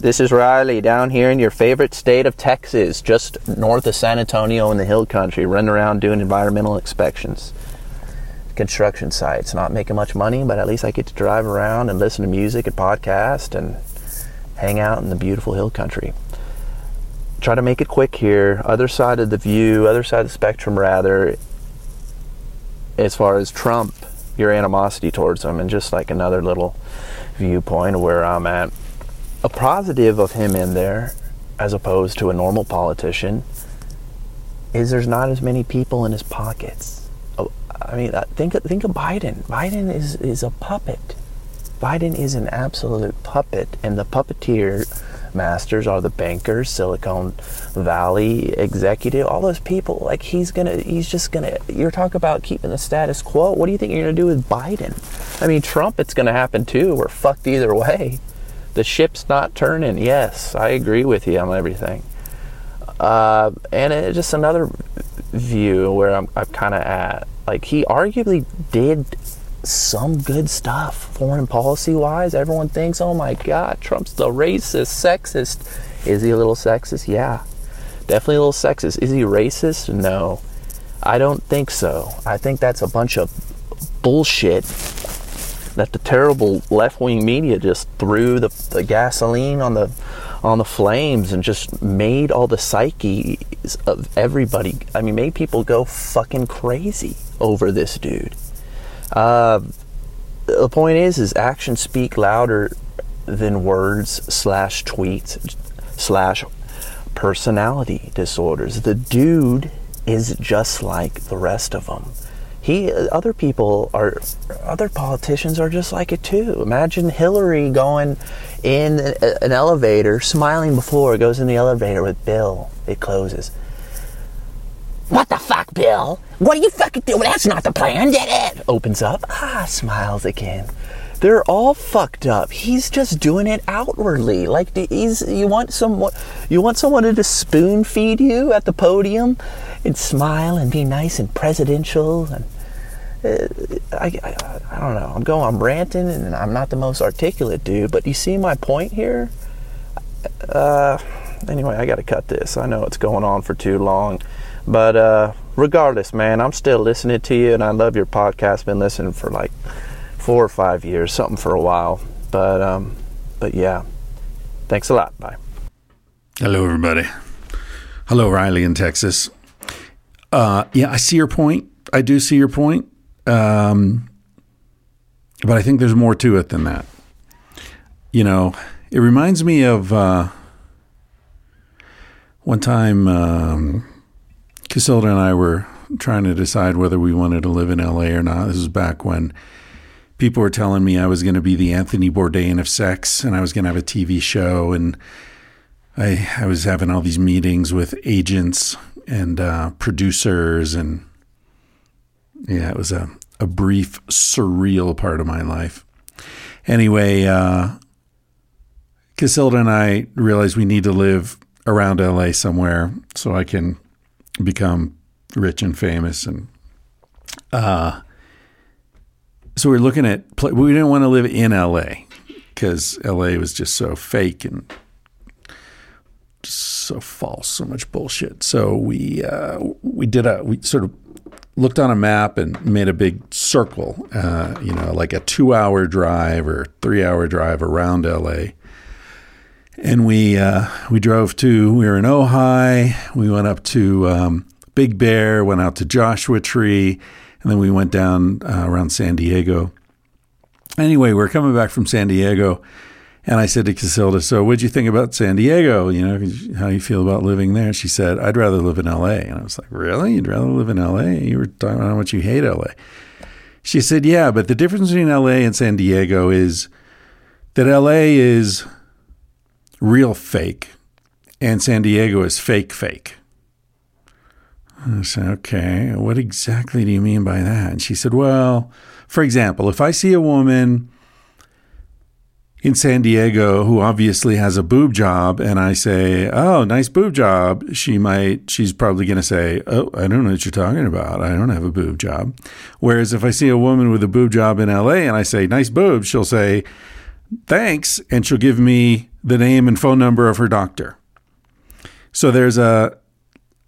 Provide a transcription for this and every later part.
This is Riley down here in your favorite state of Texas, just north of San Antonio in the hill country, running around doing environmental inspections. Construction sites, not making much money, but at least I get to drive around and listen to music and podcast and hang out in the beautiful hill country. Try to make it quick here. Other side of the view, other side of the spectrum, rather, as far as Trump, your animosity towards him, and just like another little viewpoint of where I'm at. A positive of him in there, as opposed to a normal politician, is there's not as many people in his pockets. Oh, I mean, uh, think think of Biden. Biden is is a puppet. Biden is an absolute puppet, and the puppeteer masters are the bankers, Silicon Valley executive, all those people. Like he's gonna, he's just gonna. You're talking about keeping the status quo. What do you think you're gonna do with Biden? I mean, Trump, it's gonna happen too. We're fucked either way. The ship's not turning. Yes, I agree with you on everything. Uh, and it's just another view where I'm, I'm kind of at. Like he arguably did some good stuff foreign policy wise. Everyone thinks, oh my God, Trump's the racist, sexist. Is he a little sexist? Yeah. Definitely a little sexist. Is he racist? No. I don't think so. I think that's a bunch of bullshit that the terrible left wing media just threw the, the gasoline on the on the flames and just made all the psyches of everybody. I mean, made people go fucking crazy over this dude. Uh, the point is, is actions speak louder than words slash tweets slash personality disorders. The dude is just like the rest of them. He, other people are, other politicians are just like it too. Imagine Hillary going in an elevator, smiling before, it goes in the elevator with Bill. It closes. What the fuck, Bill? What are you fucking doing? That's not the plan, did it? Opens up. Ah, smiles again. They're all fucked up. He's just doing it outwardly. Like he's you want someone you want someone to spoon feed you at the podium and smile and be nice and presidential and uh, I, I, I don't know. I'm going. I'm ranting, and I'm not the most articulate dude. But you see my point here. Uh, anyway, I got to cut this. I know it's going on for too long. But uh, regardless, man, I'm still listening to you, and I love your podcast. Been listening for like four or five years, something for a while. But um, but yeah, thanks a lot. Bye. Hello, everybody. Hello, Riley in Texas. Uh, yeah, I see your point. I do see your point. Um, but I think there's more to it than that. You know, it reminds me of uh, one time. Um, Casilda and I were trying to decide whether we wanted to live in LA or not. This was back when people were telling me I was going to be the Anthony Bourdain of sex and I was going to have a TV show. And I, I was having all these meetings with agents and uh, producers. And yeah, it was a, a brief, surreal part of my life. Anyway, uh, Casilda and I realized we need to live around LA somewhere so I can become rich and famous and uh so we are looking at we didn't want to live in LA because LA was just so fake and so false, so much bullshit. So we uh, we did a we sort of looked on a map and made a big circle, uh, you know, like a two hour drive or three hour drive around LA and we uh, we drove to we were in Ojai. We went up to um, Big Bear, went out to Joshua Tree, and then we went down uh, around San Diego. Anyway, we are coming back from San Diego, and I said to Casilda, "So, what'd you think about San Diego? You know, how you feel about living there?" She said, "I'd rather live in L.A." And I was like, "Really? You'd rather live in L.A.? You were talking about how much you hate L.A." She said, "Yeah, but the difference between L.A. and San Diego is that L.A. is." real fake. and San Diego is fake, fake. I said, okay, what exactly do you mean by that? And she said, well, for example, if I see a woman in San Diego who obviously has a boob job and I say, "Oh, nice boob job," she might she's probably going to say, "Oh, I don't know what you're talking about. I don't have a boob job." Whereas if I see a woman with a boob job in LA and I say, "Nice boobs," she'll say, "Thanks," and she'll give me the name and phone number of her doctor. So there's a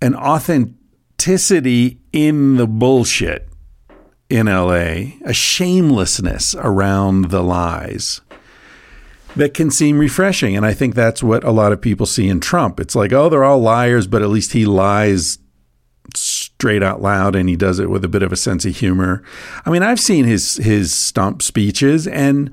an authenticity in the bullshit in LA, a shamelessness around the lies that can seem refreshing. And I think that's what a lot of people see in Trump. It's like, oh, they're all liars, but at least he lies straight out loud and he does it with a bit of a sense of humor. I mean, I've seen his his stump speeches and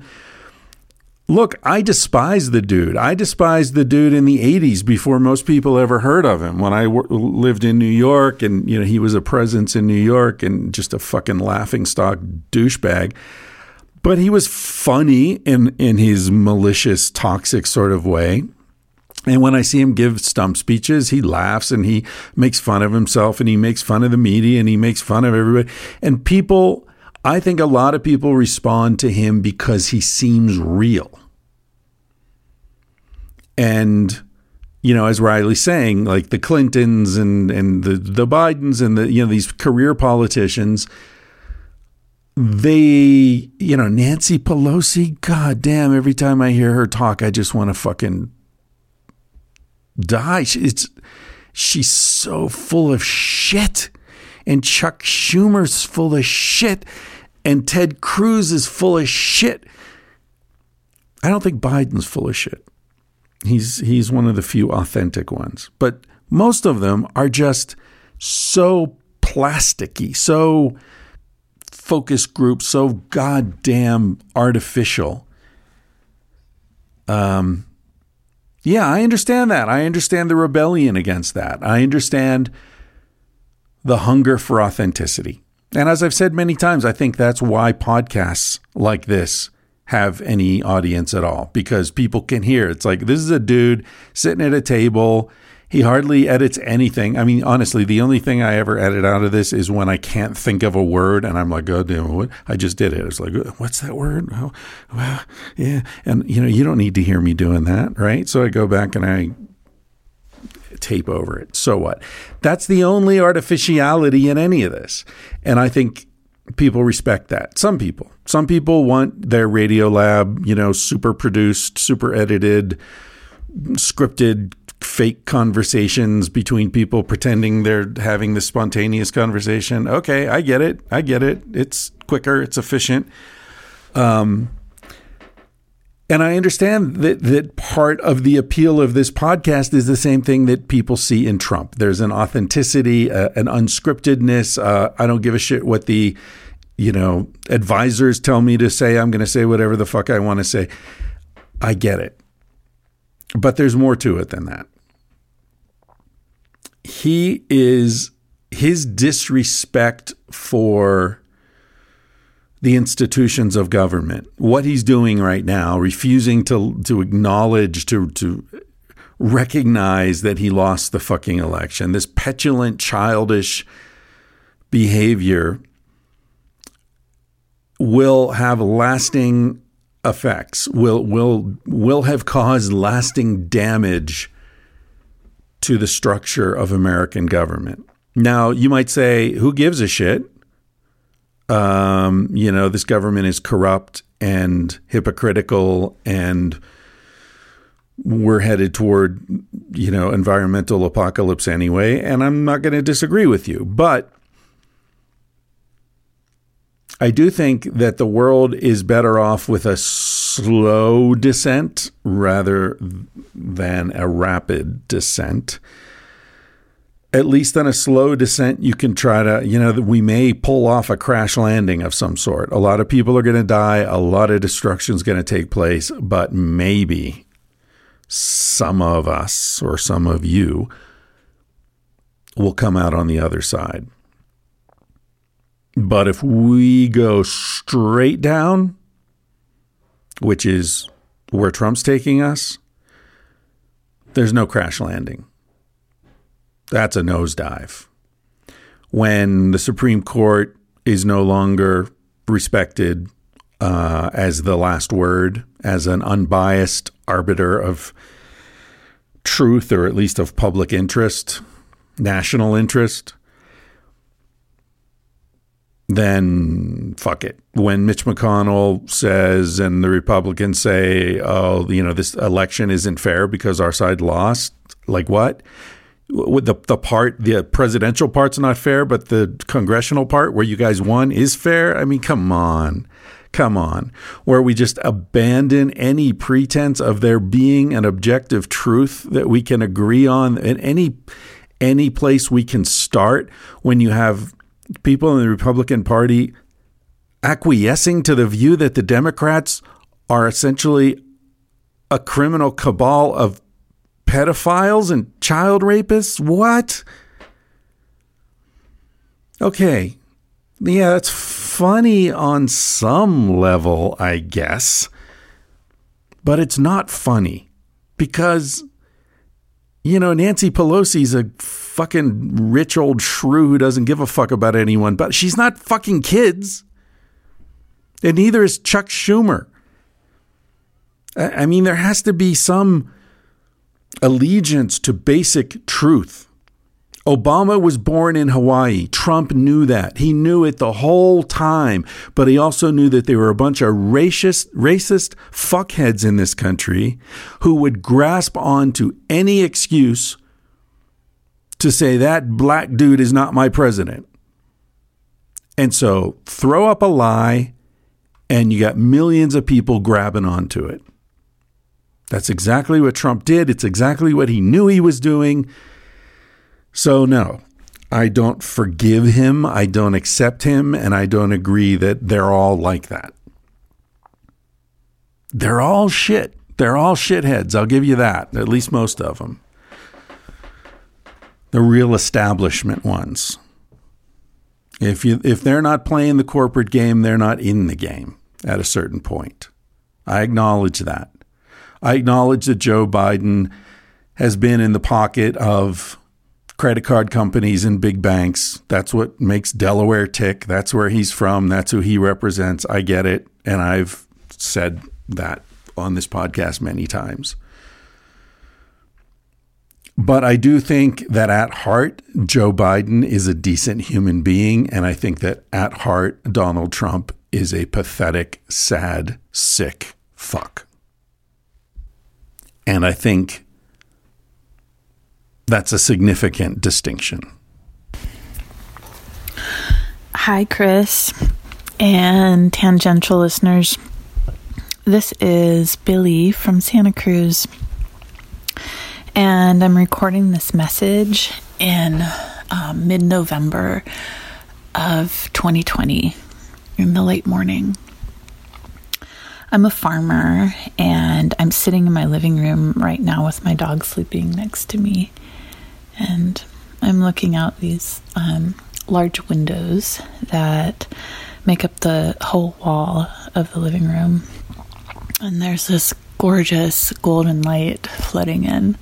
look, I despise the dude. I despised the dude in the 80s before most people ever heard of him. When I w- lived in New York and you know, he was a presence in New York and just a fucking laughing stock douchebag but he was funny in in his malicious, toxic sort of way. And when I see him give stump speeches, he laughs and he makes fun of himself and he makes fun of the media and he makes fun of everybody. And people, I think a lot of people respond to him because he seems real. And you know, as Riley's saying, like the Clintons and and the the Bidens and the you know these career politicians, they, you know, Nancy Pelosi, god damn, every time I hear her talk, I just want to fucking die. It's she's so full of shit. And Chuck Schumer's full of shit. And Ted Cruz is full of shit. I don't think Biden's full of shit. He's he's one of the few authentic ones. But most of them are just so plasticky, so focus group so goddamn artificial. Um, yeah, I understand that. I understand the rebellion against that. I understand the hunger for authenticity. And as I've said many times, I think that's why podcasts like this have any audience at all because people can hear. It's like this is a dude sitting at a table he hardly edits anything. I mean, honestly, the only thing I ever edit out of this is when I can't think of a word and I'm like, oh, damn, what? I just did it. It's like, uh, what's that word? Oh, well, yeah. And, you know, you don't need to hear me doing that, right? So I go back and I tape over it. So what? That's the only artificiality in any of this. And I think people respect that. Some people. Some people want their Radiolab, you know, super produced, super edited, scripted fake conversations between people pretending they're having this spontaneous conversation. Okay, I get it. I get it. It's quicker, it's efficient. Um, and I understand that that part of the appeal of this podcast is the same thing that people see in Trump. There's an authenticity, uh, an unscriptedness. Uh, I don't give a shit what the you know advisors tell me to say. I'm going to say whatever the fuck I want to say. I get it. But there's more to it than that. He is his disrespect for the institutions of government, what he's doing right now, refusing to to acknowledge to to recognize that he lost the fucking election, this petulant, childish behavior will have lasting effects will will will have caused lasting damage to the structure of American government. Now, you might say, who gives a shit? Um, you know, this government is corrupt and hypocritical and we're headed toward, you know, environmental apocalypse anyway, and I'm not going to disagree with you. But I do think that the world is better off with a slow descent rather than a rapid descent. At least on a slow descent, you can try to, you know, we may pull off a crash landing of some sort. A lot of people are going to die, a lot of destruction is going to take place, but maybe some of us or some of you will come out on the other side. But if we go straight down, which is where Trump's taking us, there's no crash landing. That's a nosedive. When the Supreme Court is no longer respected uh, as the last word, as an unbiased arbiter of truth or at least of public interest, national interest, then fuck it. When Mitch McConnell says and the Republicans say, oh, you know, this election isn't fair because our side lost, like what? The, the part, the presidential part's not fair, but the congressional part where you guys won is fair? I mean, come on. Come on. Where we just abandon any pretense of there being an objective truth that we can agree on in any any place we can start when you have people in the Republican Party acquiescing to the view that the Democrats are essentially a criminal cabal of pedophiles and child rapists? What? Okay. Yeah, that's funny on some level, I guess. But it's not funny because, you know, Nancy Pelosi's a fucking rich old shrew who doesn't give a fuck about anyone, but she's not fucking kids. And neither is Chuck Schumer. I mean, there has to be some allegiance to basic truth. Obama was born in Hawaii. Trump knew that. He knew it the whole time. But he also knew that there were a bunch of racist, racist fuckheads in this country who would grasp onto any excuse to say that black dude is not my president. And so throw up a lie, and you got millions of people grabbing onto it. That's exactly what Trump did. It's exactly what he knew he was doing. So, no, I don't forgive him. I don't accept him. And I don't agree that they're all like that. They're all shit. They're all shitheads. I'll give you that, at least most of them the real establishment ones. If you if they're not playing the corporate game, they're not in the game at a certain point. I acknowledge that. I acknowledge that Joe Biden has been in the pocket of credit card companies and big banks. That's what makes Delaware tick. That's where he's from. That's who he represents. I get it. And I've said that on this podcast many times. But I do think that at heart, Joe Biden is a decent human being. And I think that at heart, Donald Trump is a pathetic, sad, sick fuck. And I think that's a significant distinction. Hi, Chris and tangential listeners. This is Billy from Santa Cruz and I'm recording this message in um, mid November of 2020 in the late morning. I'm a farmer and I'm sitting in my living room right now with my dog sleeping next to me. And I'm looking out these um, large windows that make up the whole wall of the living room. And there's this gorgeous golden light flooding in.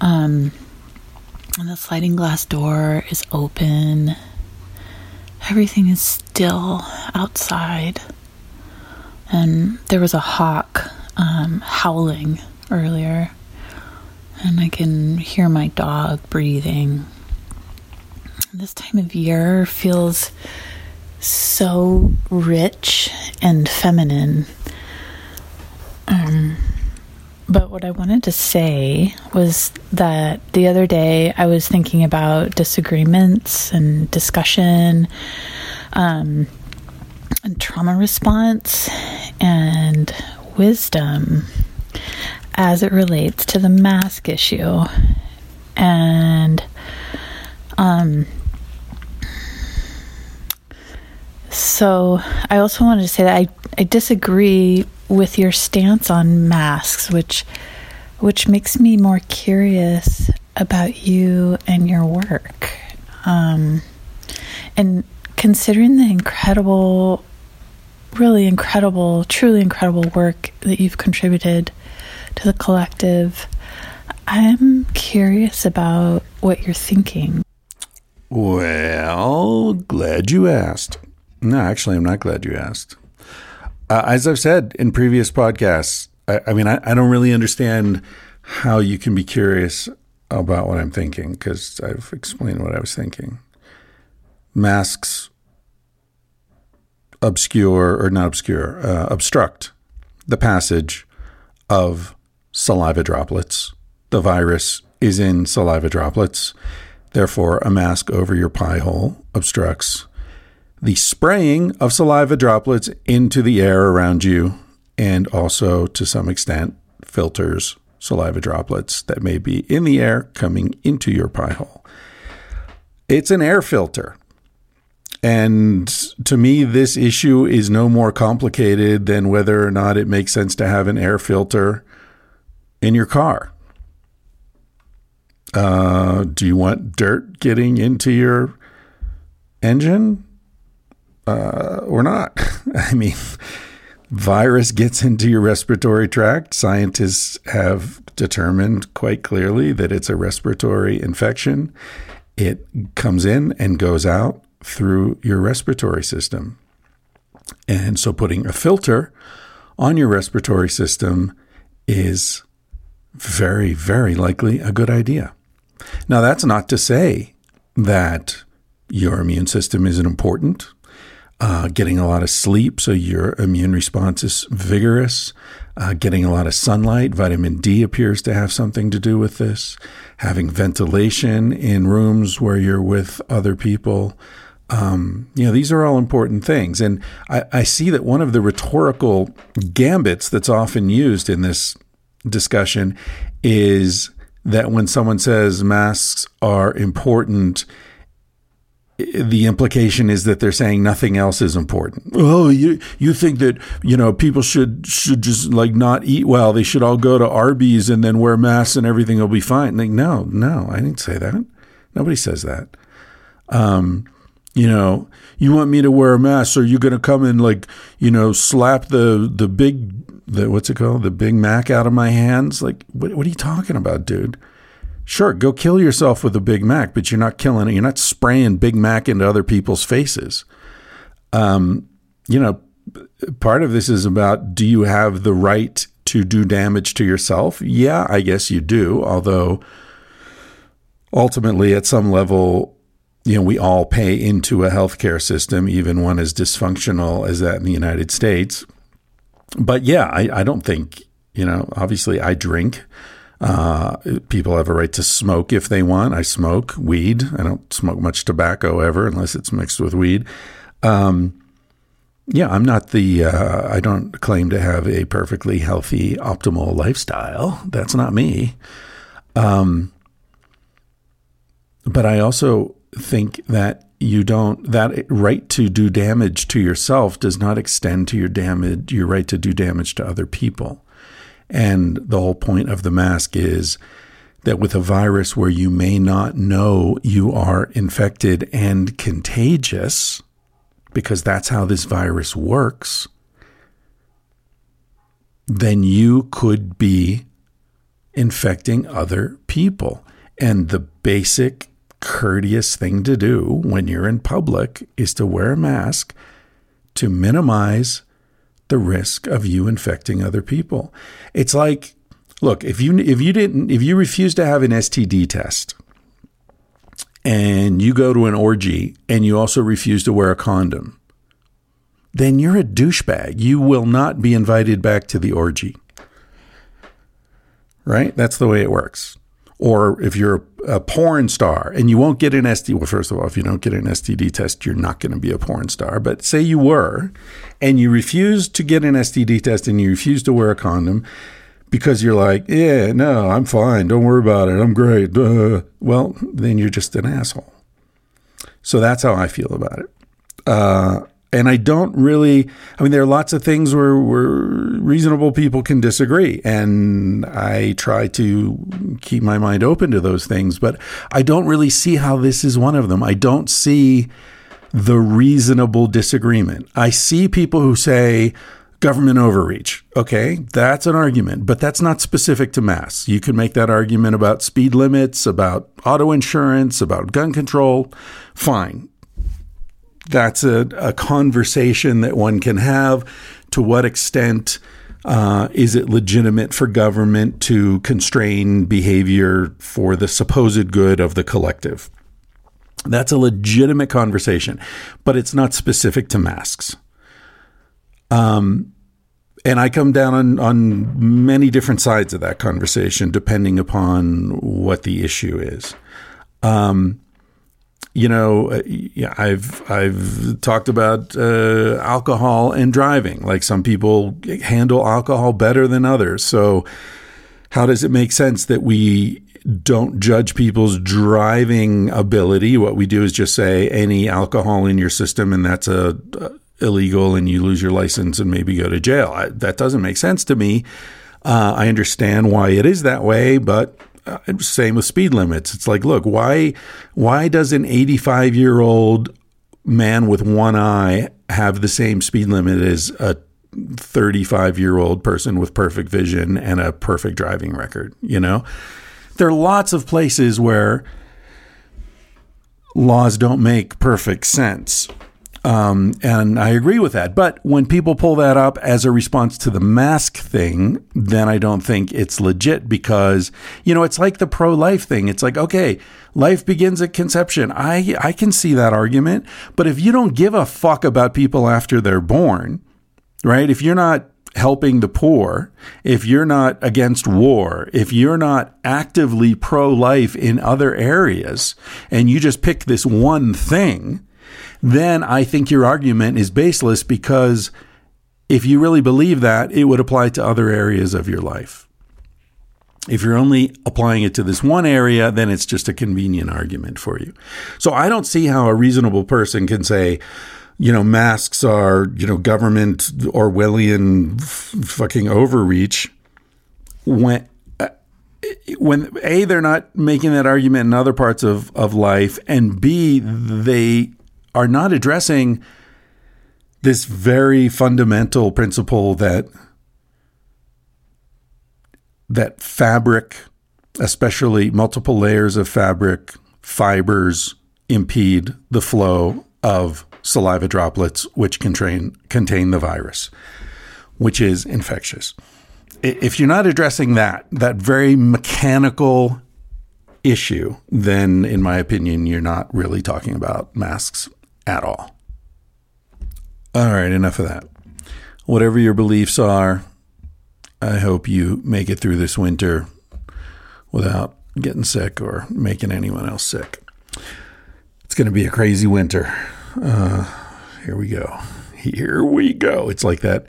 Um, and the sliding glass door is open. Everything is still outside. And there was a hawk um, howling earlier. And I can hear my dog breathing. This time of year feels so rich and feminine. Um, but what I wanted to say was that the other day I was thinking about disagreements and discussion, um, and trauma response and wisdom as it relates to the mask issue. And, um, so I also wanted to say that I, I disagree with your stance on masks, which which makes me more curious about you and your work. Um, and considering the incredible, really incredible, truly incredible work that you've contributed to the collective, I'm curious about what you're thinking. Well, glad you asked. No, actually, I'm not glad you asked. Uh, as I've said in previous podcasts, I, I mean, I, I, don't really understand how you can be curious about what I'm thinking because I've explained what I was thinking. Masks obscure, or not obscure, uh, obstruct the passage of saliva droplets. The virus is in saliva droplets. Therefore, a mask over your pie hole obstructs the spraying of saliva droplets into the air around you, and also to some extent filters saliva droplets that may be in the air coming into your pie hole. It's an air filter. And to me, this issue is no more complicated than whether or not it makes sense to have an air filter in your car. Uh, do you want dirt getting into your engine uh, or not? I mean, virus gets into your respiratory tract. Scientists have determined quite clearly that it's a respiratory infection. It comes in and goes out through your respiratory system. And so putting a filter on your respiratory system is very, very likely a good idea. Now, that's not to say that your immune system isn't important. Uh, getting a lot of sleep so your immune response is vigorous. Uh, getting a lot of sunlight, vitamin D appears to have something to do with this. Having ventilation in rooms where you're with other people. Um, you know, these are all important things. And I, I see that one of the rhetorical gambits that's often used in this discussion is that when someone says masks are important, the implication is that they're saying nothing else is important. Oh, you you think that you know people should should just like not eat well? They should all go to Arby's and then wear masks and everything will be fine. Like, no, no, I didn't say that. Nobody says that. Um, you know, you want me to wear a mask, so you're going to come and like, you know, slap the the big the what's it called, the Big Mac out of my hands? Like, what, what are you talking about, dude? Sure, go kill yourself with a Big Mac, but you're not killing it. You're not spraying Big Mac into other people's faces. Um, you know, part of this is about do you have the right to do damage to yourself? Yeah, I guess you do. Although ultimately, at some level, you know, we all pay into a healthcare system, even one as dysfunctional as that in the United States. But yeah, I, I don't think, you know, obviously I drink. Uh, people have a right to smoke if they want. I smoke weed. I don't smoke much tobacco ever unless it's mixed with weed. Um, yeah, I'm not the, uh, I don't claim to have a perfectly healthy, optimal lifestyle. That's not me. Um, but I also think that you don't that right to do damage to yourself does not extend to your damage your right to do damage to other people. And the whole point of the mask is that with a virus where you may not know you are infected and contagious because that's how this virus works then you could be infecting other people. And the basic courteous thing to do when you're in public is to wear a mask to minimize the risk of you infecting other people. It's like, look, if you if you didn't if you refuse to have an STD test and you go to an orgy and you also refuse to wear a condom, then you're a douchebag. You will not be invited back to the orgy. Right? That's the way it works or if you're a porn star and you won't get an STD, well, first of all, if you don't get an STD test, you're not going to be a porn star. But say you were, and you refuse to get an STD test and you refuse to wear a condom because you're like, yeah, no, I'm fine. Don't worry about it. I'm great. Uh, well, then you're just an asshole. So that's how I feel about it. Uh, and I don't really. I mean, there are lots of things where, where reasonable people can disagree, and I try to keep my mind open to those things. But I don't really see how this is one of them. I don't see the reasonable disagreement. I see people who say government overreach. Okay, that's an argument, but that's not specific to mass. You can make that argument about speed limits, about auto insurance, about gun control. Fine. That's a, a conversation that one can have. To what extent uh, is it legitimate for government to constrain behavior for the supposed good of the collective? That's a legitimate conversation, but it's not specific to masks. Um, and I come down on, on many different sides of that conversation, depending upon what the issue is. Um, you know, uh, I've I've talked about uh, alcohol and driving. Like some people handle alcohol better than others. So, how does it make sense that we don't judge people's driving ability? What we do is just say any alcohol in your system, and that's a, a illegal and you lose your license and maybe go to jail. I, that doesn't make sense to me. Uh, I understand why it is that way, but uh, same with speed limits. It's like, look, why why does an 85 year old man with one eye have the same speed limit as a 35 year old person with perfect vision and a perfect driving record? You know, there are lots of places where laws don't make perfect sense. Um, and I agree with that. But when people pull that up as a response to the mask thing, then I don't think it's legit because, you know, it's like the pro life thing. It's like, okay, life begins at conception. I, I can see that argument. But if you don't give a fuck about people after they're born, right? If you're not helping the poor, if you're not against war, if you're not actively pro life in other areas, and you just pick this one thing, then I think your argument is baseless because if you really believe that, it would apply to other areas of your life. If you're only applying it to this one area, then it's just a convenient argument for you. So I don't see how a reasonable person can say, you know, masks are, you know, government Orwellian f- fucking overreach when uh, when a they're not making that argument in other parts of of life and b they are not addressing this very fundamental principle that that fabric, especially multiple layers of fabric, fibers impede the flow of saliva droplets which contain contain the virus, which is infectious. If you're not addressing that, that very mechanical issue, then in my opinion, you're not really talking about masks at all. All right, enough of that. Whatever your beliefs are, I hope you make it through this winter without getting sick or making anyone else sick. It's going to be a crazy winter. Uh, here we go. Here we go. It's like that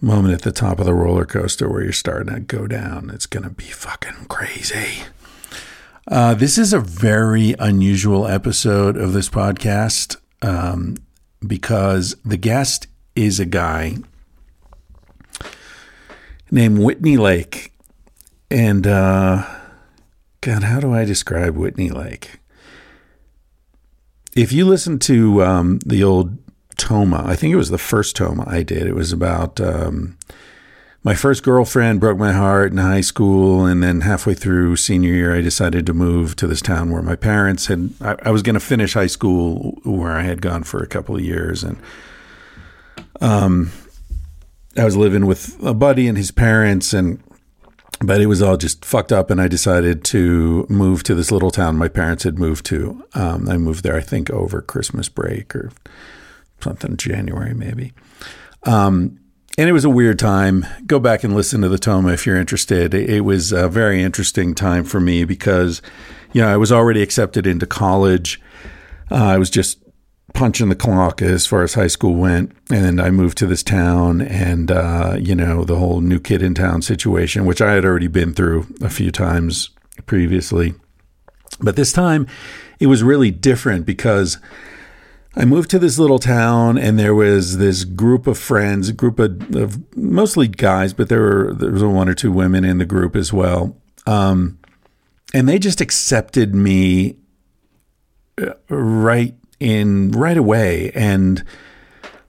moment at the top of the roller coaster where you're starting to go down. It's going to be fucking crazy. Uh, this is a very unusual episode of this podcast um, because the guest is a guy named Whitney Lake. And, uh, God, how do I describe Whitney Lake? If you listen to um, the old Toma, I think it was the first Toma I did, it was about. Um, my first girlfriend broke my heart in high school, and then halfway through senior year, I decided to move to this town where my parents had. I, I was going to finish high school where I had gone for a couple of years, and um, I was living with a buddy and his parents, and but it was all just fucked up, and I decided to move to this little town my parents had moved to. Um, I moved there, I think, over Christmas break or something, January maybe. Um, and it was a weird time. Go back and listen to the Toma if you're interested. It was a very interesting time for me because, you know, I was already accepted into college. Uh, I was just punching the clock as far as high school went. And I moved to this town and, uh, you know, the whole new kid in town situation, which I had already been through a few times previously. But this time it was really different because I moved to this little town, and there was this group of friends, a group of, of mostly guys, but there were there was one or two women in the group as well. Um, and they just accepted me uh, right in right away, and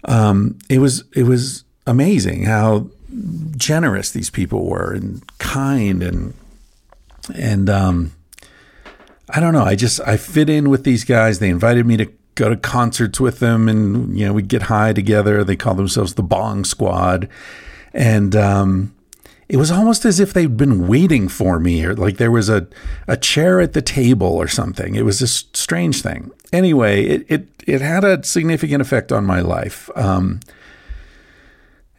um, it was it was amazing how generous these people were and kind and and um, I don't know. I just I fit in with these guys. They invited me to go to concerts with them, and you know we'd get high together. They call themselves the Bong Squad, and um, it was almost as if they'd been waiting for me, or like there was a a chair at the table or something. It was a strange thing. Anyway, it it it had a significant effect on my life. Um,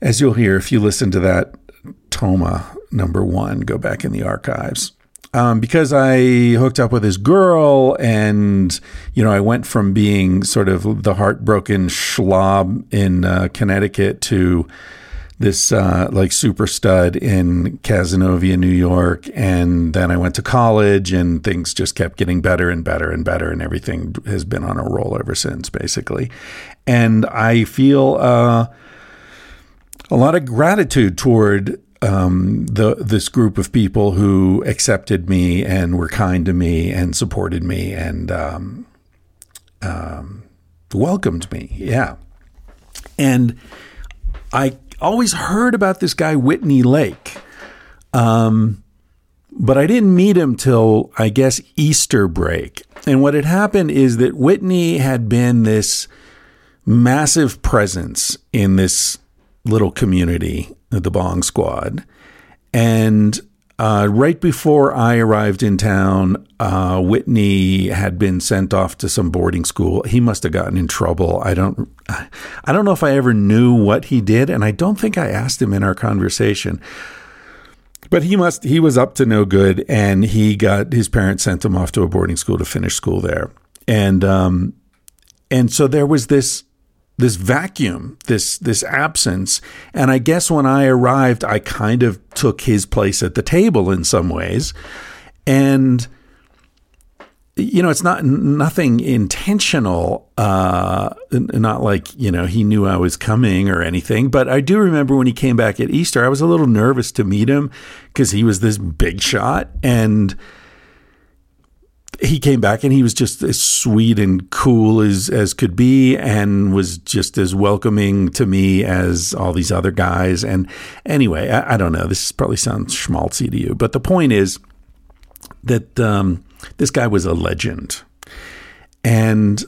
as you'll hear if you listen to that Toma number one, go back in the archives um, because I hooked up with this girl, and you know, I went from being sort of the heartbroken schlob in uh, Connecticut to this uh, like super stud in Cazenovia, New York, and then I went to college, and things just kept getting better and better and better, and everything has been on a roll ever since, basically. And I feel uh, a lot of gratitude toward um, the this group of people who accepted me and were kind to me and supported me and um, um, welcomed me. Yeah, and I always heard about this guy Whitney Lake, um, but I didn't meet him till I guess Easter break. And what had happened is that Whitney had been this massive presence in this little community the Bong Squad. And uh, right before I arrived in town, uh, Whitney had been sent off to some boarding school. He must have gotten in trouble. I don't, I don't know if I ever knew what he did, and I don't think I asked him in our conversation. But he must, he was up to no good, and he got his parents sent him off to a boarding school to finish school there, and um, and so there was this this vacuum, this this absence. And I guess when I arrived, I kind of took his place at the table in some ways. And you know, it's not nothing intentional. Uh, not like you know he knew I was coming or anything. But I do remember when he came back at Easter, I was a little nervous to meet him because he was this big shot and he came back and he was just as sweet and cool as as could be and was just as welcoming to me as all these other guys. And anyway i, I don't know. This probably sounds schmaltzy to you but the point is that um, this guy was a legend. And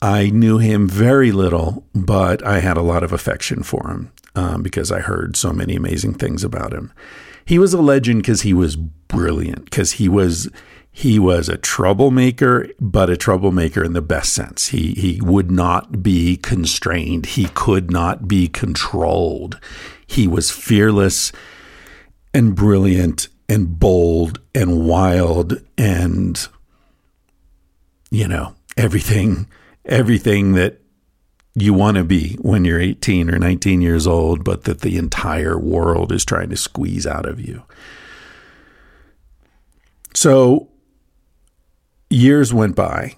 i knew him very little but i had a lot of affection for him um, because i heard so many amazing things about him. He was a legend because he was brilliant because he was he was a troublemaker, but a troublemaker in the best sense. He he would not be constrained. He could not be controlled. He was fearless and brilliant and bold and wild and you know, everything everything that you want to be when you're 18 or 19 years old, but that the entire world is trying to squeeze out of you. So years went by.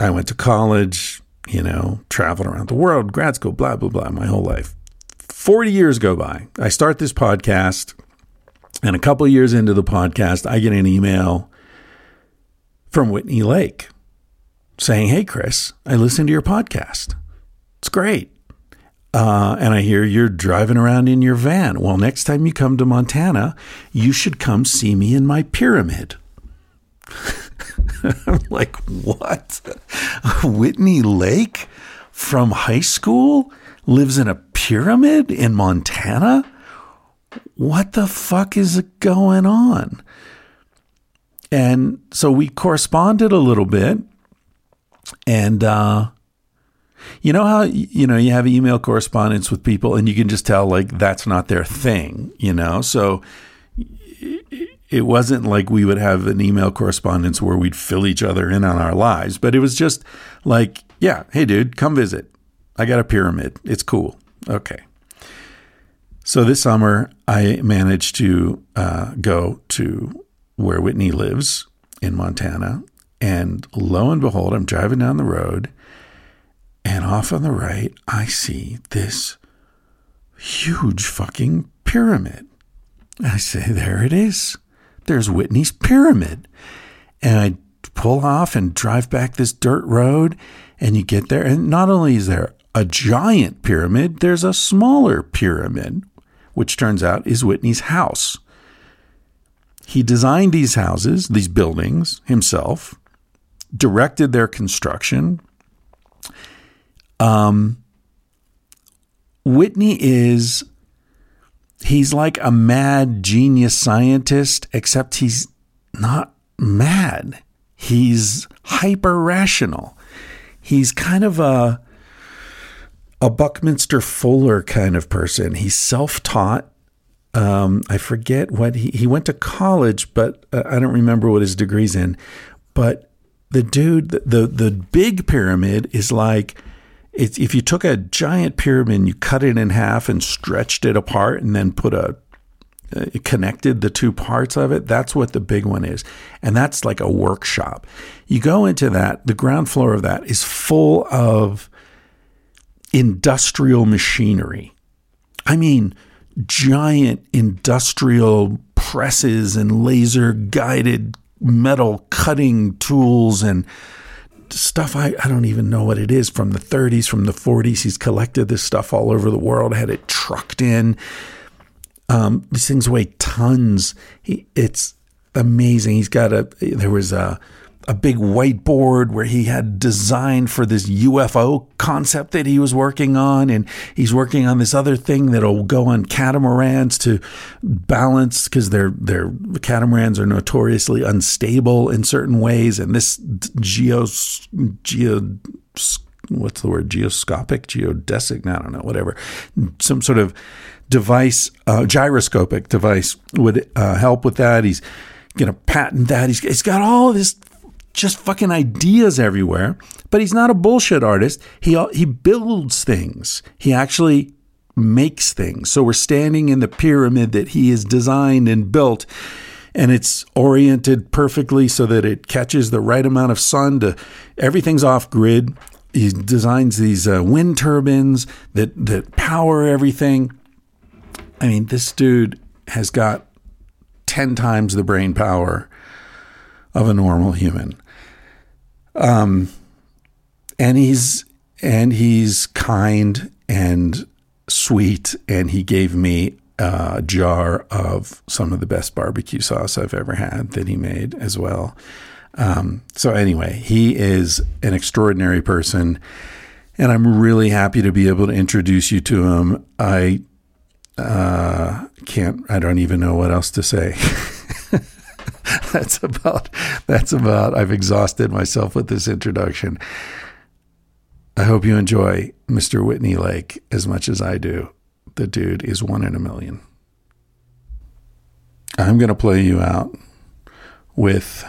I went to college, you know, traveled around the world, grad school, blah, blah, blah, my whole life. 40 years go by. I start this podcast, and a couple years into the podcast, I get an email from Whitney Lake saying, Hey, Chris, I listened to your podcast. It's great. Uh, and I hear you're driving around in your van. Well, next time you come to Montana, you should come see me in my pyramid. I'm like, what? Whitney Lake from high school lives in a pyramid in Montana? What the fuck is going on? And so we corresponded a little bit. And, uh, you know how you know you have email correspondence with people and you can just tell like that's not their thing, you know? So it wasn't like we would have an email correspondence where we'd fill each other in on our lives, but it was just like, yeah, hey, dude, come visit. I got a pyramid. It's cool. Okay. So this summer, I managed to uh, go to where Whitney lives in Montana. And lo and behold, I'm driving down the road, and off on the right, I see this huge fucking pyramid. I say, there it is there's Whitney's Pyramid. And I pull off and drive back this dirt road, and you get there. And not only is there a giant pyramid, there's a smaller pyramid, which turns out is Whitney's house. He designed these houses, these buildings himself, directed their construction. Um, Whitney is, he's like a mad genius scientist, except he's not mad. He's hyper rational. He's kind of a, a Buckminster Fuller kind of person. He's self taught. Um, I forget what he, he went to college, but uh, I don't remember what his degree's in. But the dude, the, the, the big pyramid is like, if you took a giant pyramid and you cut it in half and stretched it apart and then put a uh, connected the two parts of it, that's what the big one is. And that's like a workshop. You go into that, the ground floor of that is full of industrial machinery. I mean, giant industrial presses and laser guided metal cutting tools and stuff I, I don't even know what it is from the 30s, from the 40s. He's collected this stuff all over the world, had it trucked in. Um, these things weigh tons. He, it's amazing. He's got a, there was a, a big whiteboard where he had designed for this UFO concept that he was working on. And he's working on this other thing that'll go on catamarans to balance because their, their catamarans are notoriously unstable in certain ways. And this geos, geo, what's the word? Geoscopic, geodesic, I don't know, whatever. Some sort of device, uh, gyroscopic device would uh, help with that. He's going to patent that. He's, he's got all this just fucking ideas everywhere. But he's not a bullshit artist. He he builds things. He actually makes things. So we're standing in the pyramid that he has designed and built and it's oriented perfectly so that it catches the right amount of sun to everything's off grid. He designs these uh, wind turbines that that power everything. I mean, this dude has got 10 times the brain power of a normal human. Um, and he's and he's kind and sweet, and he gave me a jar of some of the best barbecue sauce I've ever had that he made as well. Um, so anyway, he is an extraordinary person, and I'm really happy to be able to introduce you to him. I uh, can't. I don't even know what else to say. that's about that's about I've exhausted myself with this introduction. I hope you enjoy Mr. Whitney Lake as much as I do. The dude is one in a million. I'm going to play you out with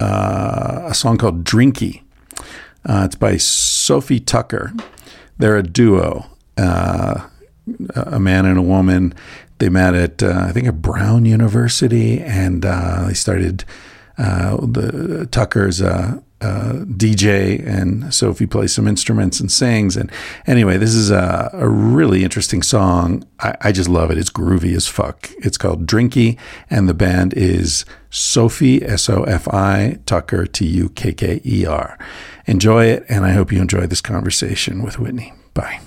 uh, a song called Drinkee. Uh, it's by Sofi Tukker. They're a duo, uh, a man and a woman. They met at uh, I think at Brown University, and uh, they started. Uh, the Tucker's uh, uh, DJ, and Sophie plays some instruments and sings. And anyway, this is a, a really interesting song. I, I, just love it. It's groovy as fuck. It's called Drinkee, and the band is Sofi S O F I Tukker T U K K E R. Enjoy it, and I hope you enjoy this conversation with Whitney. Bye.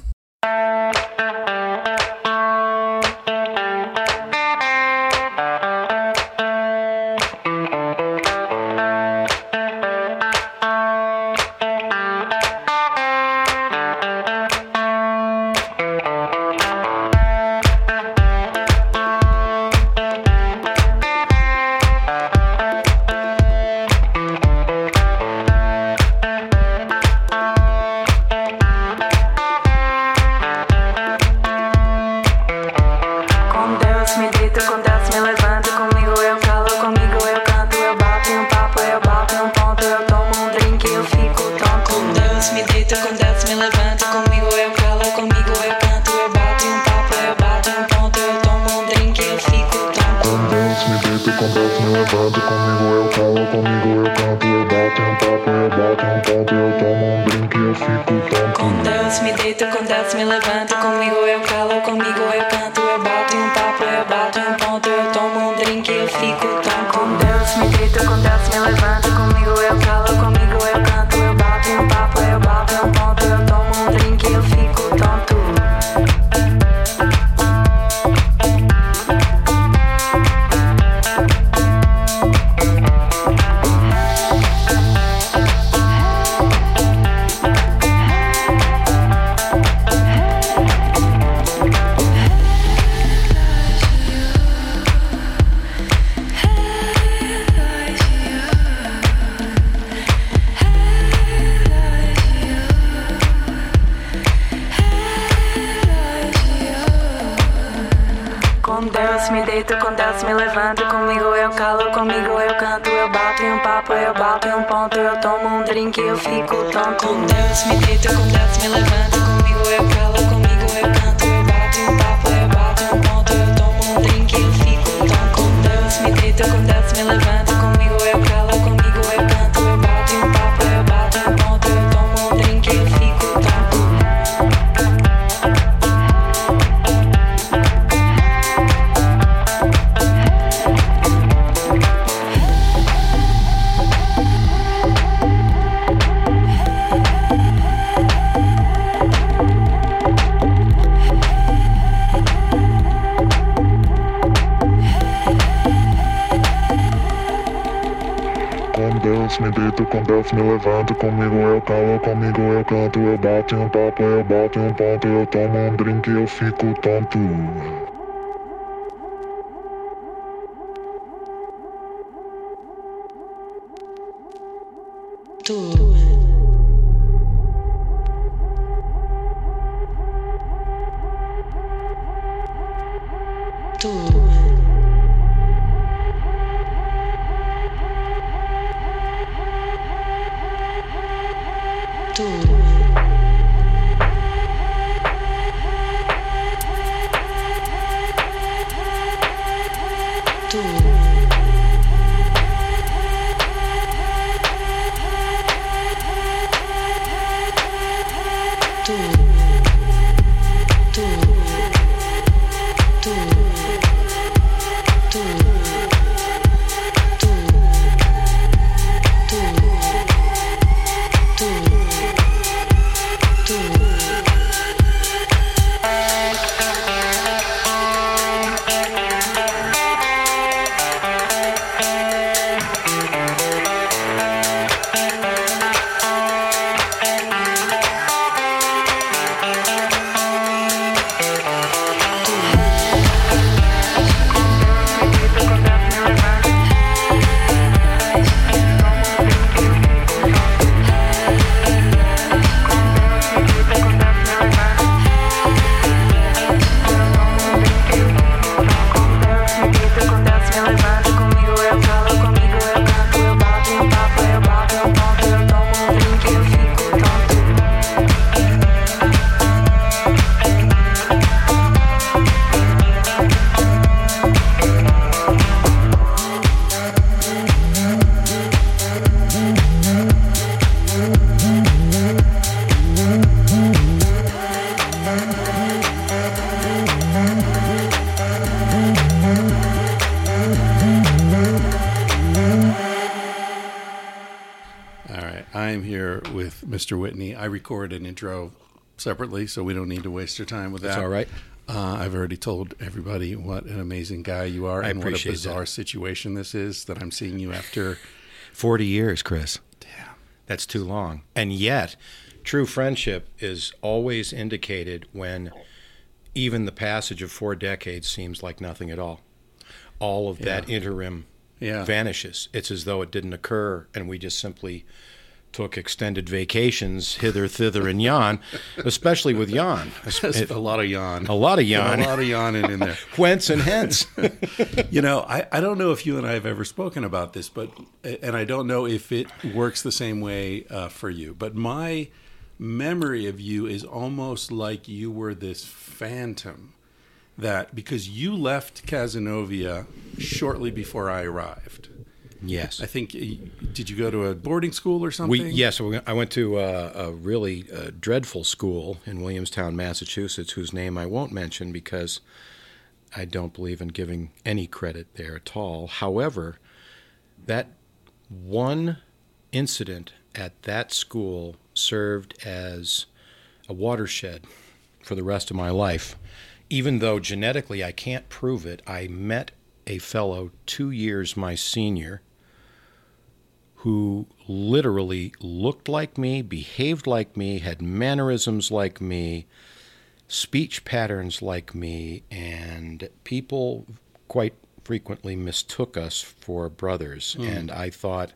Em um papo, eu bato um ponto, eu tomo um drink eu fico tonto. Record an intro separately, so we don't need to waste your time with that. That's all right. Uh, I've already told everybody what an amazing guy you are I and what a bizarre that. situation this is that I'm seeing you after. 40 years, Chris. Damn. That's too long. And yet, true friendship is always indicated when even the passage of four decades seems like nothing at all. All of that interim Yeah. vanishes. It's as though it didn't occur, and we just simply took extended vacations hither, thither, and yon, especially with yon. There's a lot of yawn. A lot of yawn. A lot of yawning in there. Whence and hence. You know, I, I don't know if you and I have ever spoken about this, but and I don't know if it works the same way uh, for you. But my memory of you is almost like you were this phantom that because you left Casanova shortly before I arrived. Yes. I think did you go to a boarding school or something? We yes, I went to uh, a really uh, dreadful school in Williamstown, Massachusetts, whose name I won't mention because I don't believe in giving any credit there at all. However, that one incident at that school served as a watershed for the rest of my life. Even though genetically I can't prove it, I met a fellow two years my senior who literally looked like me, behaved like me, had mannerisms like me, speech patterns like me, and people quite frequently mistook us for brothers. And I thought,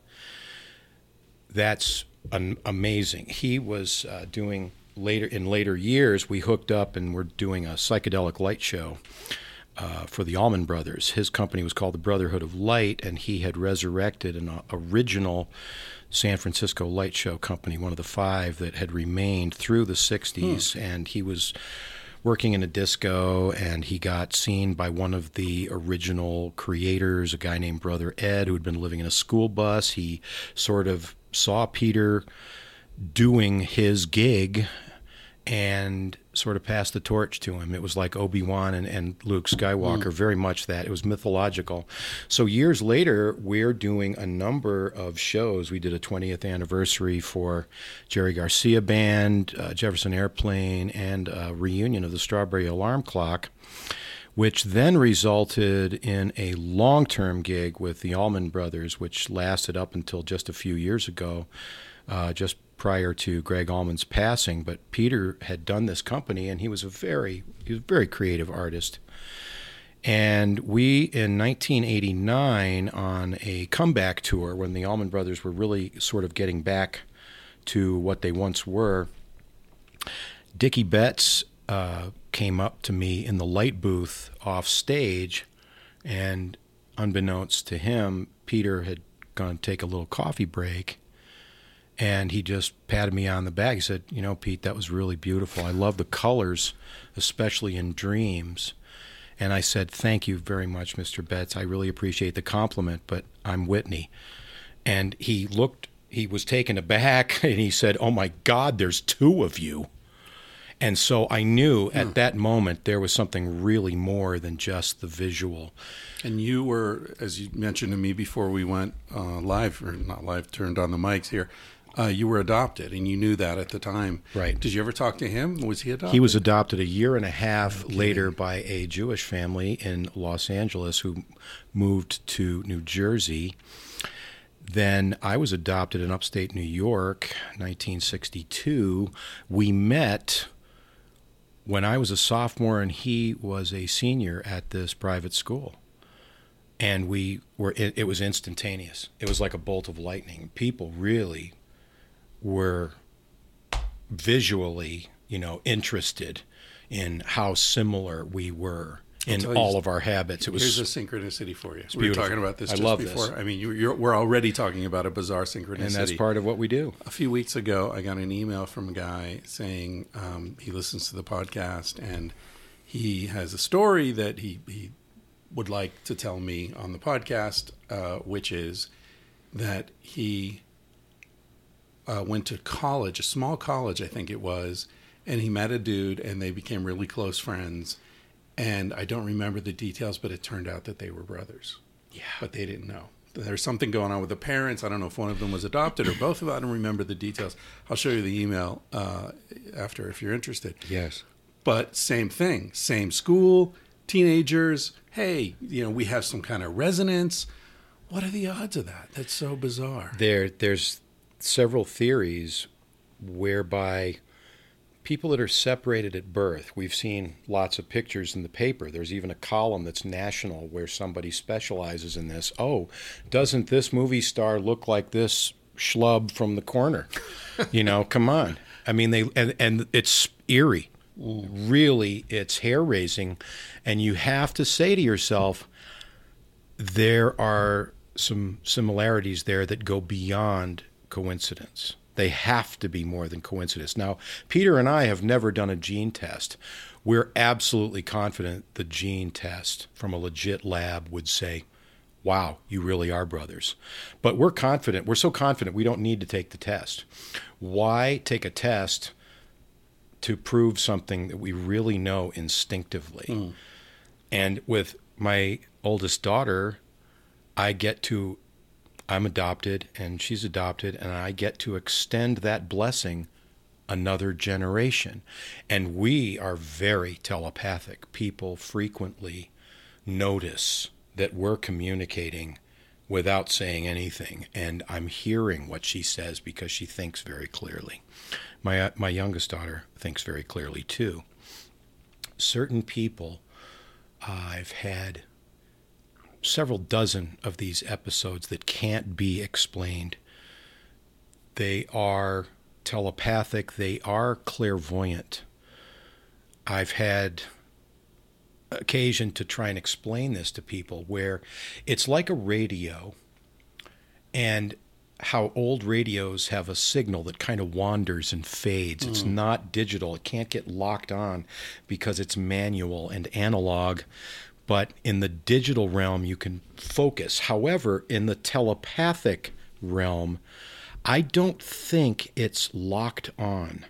that's an amazing. He was uh, doing later in later years. We hooked up and we're doing a psychedelic light show uh, for the Allman Brothers. His company was called the Brotherhood of Light, and he had resurrected an uh, original San Francisco light show company, one of the five that had remained through the 60s. And he was working in a disco, and he got seen by one of the original creators, a guy named Brother Ed, who had been living in a school bus. He sort of saw Peter doing his gig and sort of passed the torch to him. It was like Obi Wan and, and Luke Skywalker, very much that. It was mythological. So years later, we're doing a number of shows. We did a 20th anniversary for Jerry Garcia Band, uh, Jefferson Airplane, and a reunion of the Strawberry Alarm Clock. Which then resulted in a long term gig with the Allman Brothers, which lasted up until just a few years ago, uh, just prior to Gregg Allman's passing, but Peter had done this company, and he was a very he was a very creative artist. And we in 1989 on a comeback tour when the Allman Brothers were really sort of getting back to what they once were. Dickie Betts uh, came up to me in the light booth off stage, and unbeknownst to him, Peter had gone to take a little coffee break and he just patted me on the back. He said, "You know, Pete, that was really beautiful. I love the colors, especially in dreams." And I said, "Thank you very much, Mr. Betts. I really appreciate the compliment, but I'm Whitney." And he looked. He was taken aback, and he said, "Oh my God, there's two of you." And so I knew at that moment there was something really more than just the visual. And you were, as you mentioned to me before we went uh, live, or not live, turned on the mics here. Uh, you were adopted, and you knew that at the time. Right. Did you ever talk to him? Was he adopted? He was adopted a year and a half later by a Jewish family in Los Angeles who moved to New Jersey. Then I was adopted in upstate New York, 1962. We met when I was a sophomore and he was a senior at this private school. And we were, it, it was instantaneous. It was like a bolt of lightning. People really were visually, you know, interested in how similar we were in tell you all of our habits. It was Here's a synchronicity for you. we were talking about this I just love this. before. I mean, you, you're, we're already talking about a bizarre synchronicity. and that's part of what we do. A few weeks ago, I got an email from a guy saying um, he listens to the podcast and he has a story that he, he would like to tell me on the podcast, uh, which is that he uh, went to college, a small college, I think it was, and he met a dude and they became really close friends. And I don't remember the details, but it turned out that they were brothers. Yeah. But they didn't know. There's something going on with the parents. I don't know if one of them was adopted or both of them. I don't remember the details. I'll show you the email uh, after if you're interested. Yes. But same thing, same school, teenagers. Hey, you know, we have some kind of resonance. What are the odds of that? That's so bizarre. There, there's several theories whereby people that are separated at birth, we've seen lots of pictures in the paper. There's even a column that's national where somebody specializes in this. Oh, doesn't this movie star look like this schlub from the corner? you know, come on. I mean, they and, and it's eerie. Really, it's hair raising, and you have to say to yourself, there are some similarities there that go beyond coincidence. They have to be more than coincidence. Now, Peter and I have never done a gene test. We're absolutely confident the gene test from a legit lab would say, wow, you really are brothers. But we're confident. We're so confident we don't need to take the test. Why take a test to prove something that we really know instinctively? Hmm. And with my oldest daughter, I get to, I'm adopted and she's adopted, and I get to extend that blessing another generation. And we are very telepathic. People frequently notice that we're communicating without saying anything, and I'm hearing what she says because she thinks very clearly. My, uh, my youngest daughter thinks very clearly too. Certain people, I've had several dozen of these episodes that can't be explained. They are telepathic, they are clairvoyant. I've had occasion to try and explain this to people where it's like a radio and how old radios have a signal that kind of wanders and fades. It's hmm. not digital. It can't get locked on because it's manual and analog. But in the digital realm, you can focus. However, in the telepathic realm, I don't think it's locked on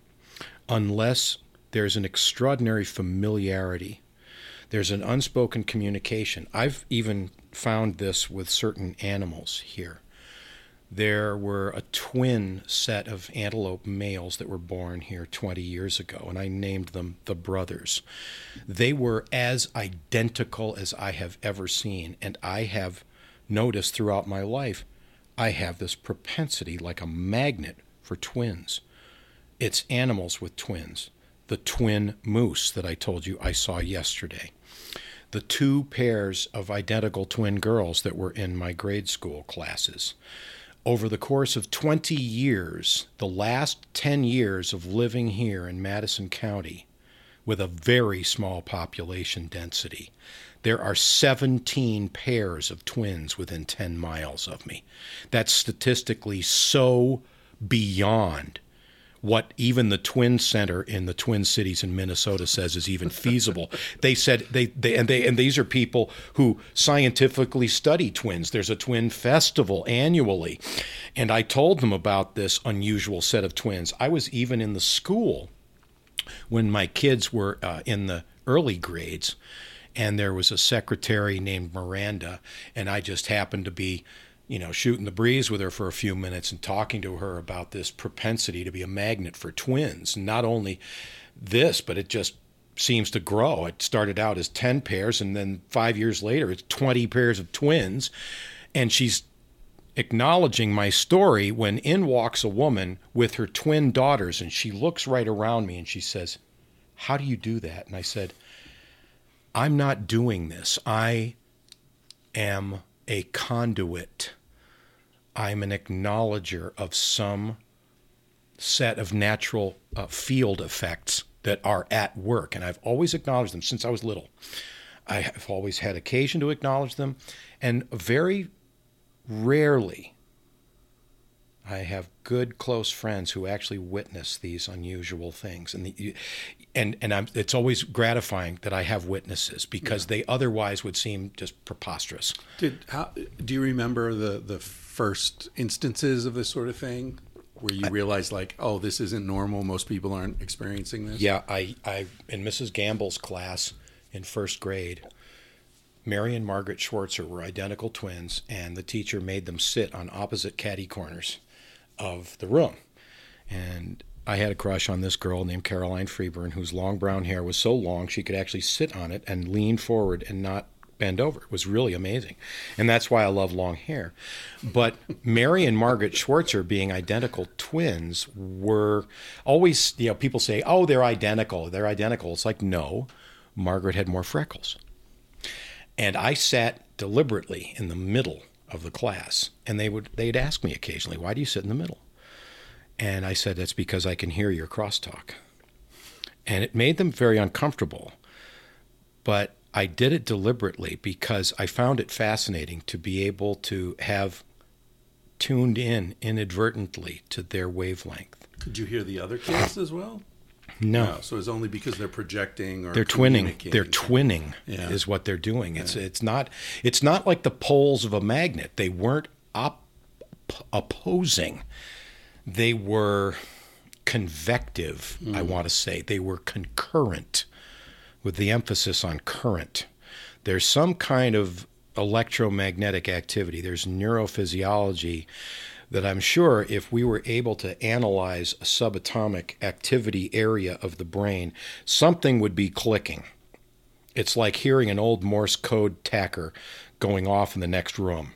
unless there's an extraordinary familiarity. There's an unspoken communication. I've even found this with certain animals here there were a twin set of antelope males that were born here 20 years ago, and I named them the brothers. They were as identical as I have ever seen, and I have noticed throughout my life I have this propensity, like a magnet, for twins. It's animals with twins. The twin moose that I told you I saw yesterday. The two pairs of identical twin girls that were in my grade school classes over the course of 20 years, the last 10 years of living here in Madison County, with a very small population density, there are 17 pairs of twins within 10 miles of me. That's statistically so beyond what even the Twin Center in the Twin Cities in Minnesota says is even feasible. they said they, they and they and these are people who scientifically study twins. There's a twin festival annually. And I told them about this unusual set of twins. I was even in the school when my kids were uh, in the early grades and there was a secretary named Miranda and I just happened to be you know, shooting the breeze with her for a few minutes and talking to her about this propensity to be a magnet for twins. Not only this, but it just seems to grow. It started out as 10 pairs, and then five years later, it's 20 pairs of twins. And she's acknowledging my story when in walks a woman with her twin daughters, and she looks right around me and she says, How do you do that? And I said, I'm not doing this. I am a conduit. I'm an acknowledger of some set of natural uh, field effects that are at work. And I've always acknowledged them since I was little. I have always had occasion to acknowledge them. And very rarely I have good close friends who actually witness these unusual things, and the, and and I'm, it's always gratifying that I have witnesses because they otherwise would seem just preposterous. Did how do you remember the the first instances of this sort of thing where you realized like, oh, this isn't normal. Most people aren't experiencing this. Yeah, I, I in Mrs. Gamble's class in first grade, Mary and Margaret Schwartzer were identical twins, and the teacher made them sit on opposite caddy corners of the room. And I had a crush on this girl named Caroline Freeburn, whose long brown hair was so long she could actually sit on it and lean forward and not bend over. It was really amazing. And that's why I love long hair. But Mary and Margaret Schwartzer, being identical twins, were always, you know, people say, oh, they're identical. They're identical. It's like, no, Margaret had more freckles. And I sat deliberately in the middle of the class, and they would they'd ask me occasionally, "Why do you sit in the middle?" And I said, "That's because I can hear your crosstalk." And it made them very uncomfortable. But I did it deliberately because I found it fascinating to be able to have tuned in inadvertently to their wavelength. Could you hear the other kids as well? No, oh, So it's only because they're projecting or they're twinning. They're twinning Yeah. is what they're doing. It's it's not it's not like the poles of a magnet. They weren't op- opposing. They were convective. I mm. want to say they were concurrent, with the emphasis on current. There's some kind of electromagnetic activity. There's neurophysiology that I'm sure if we were able to analyze a subatomic activity area of the brain, something would be clicking. It's like hearing an old Morse code tacker going off in the next room.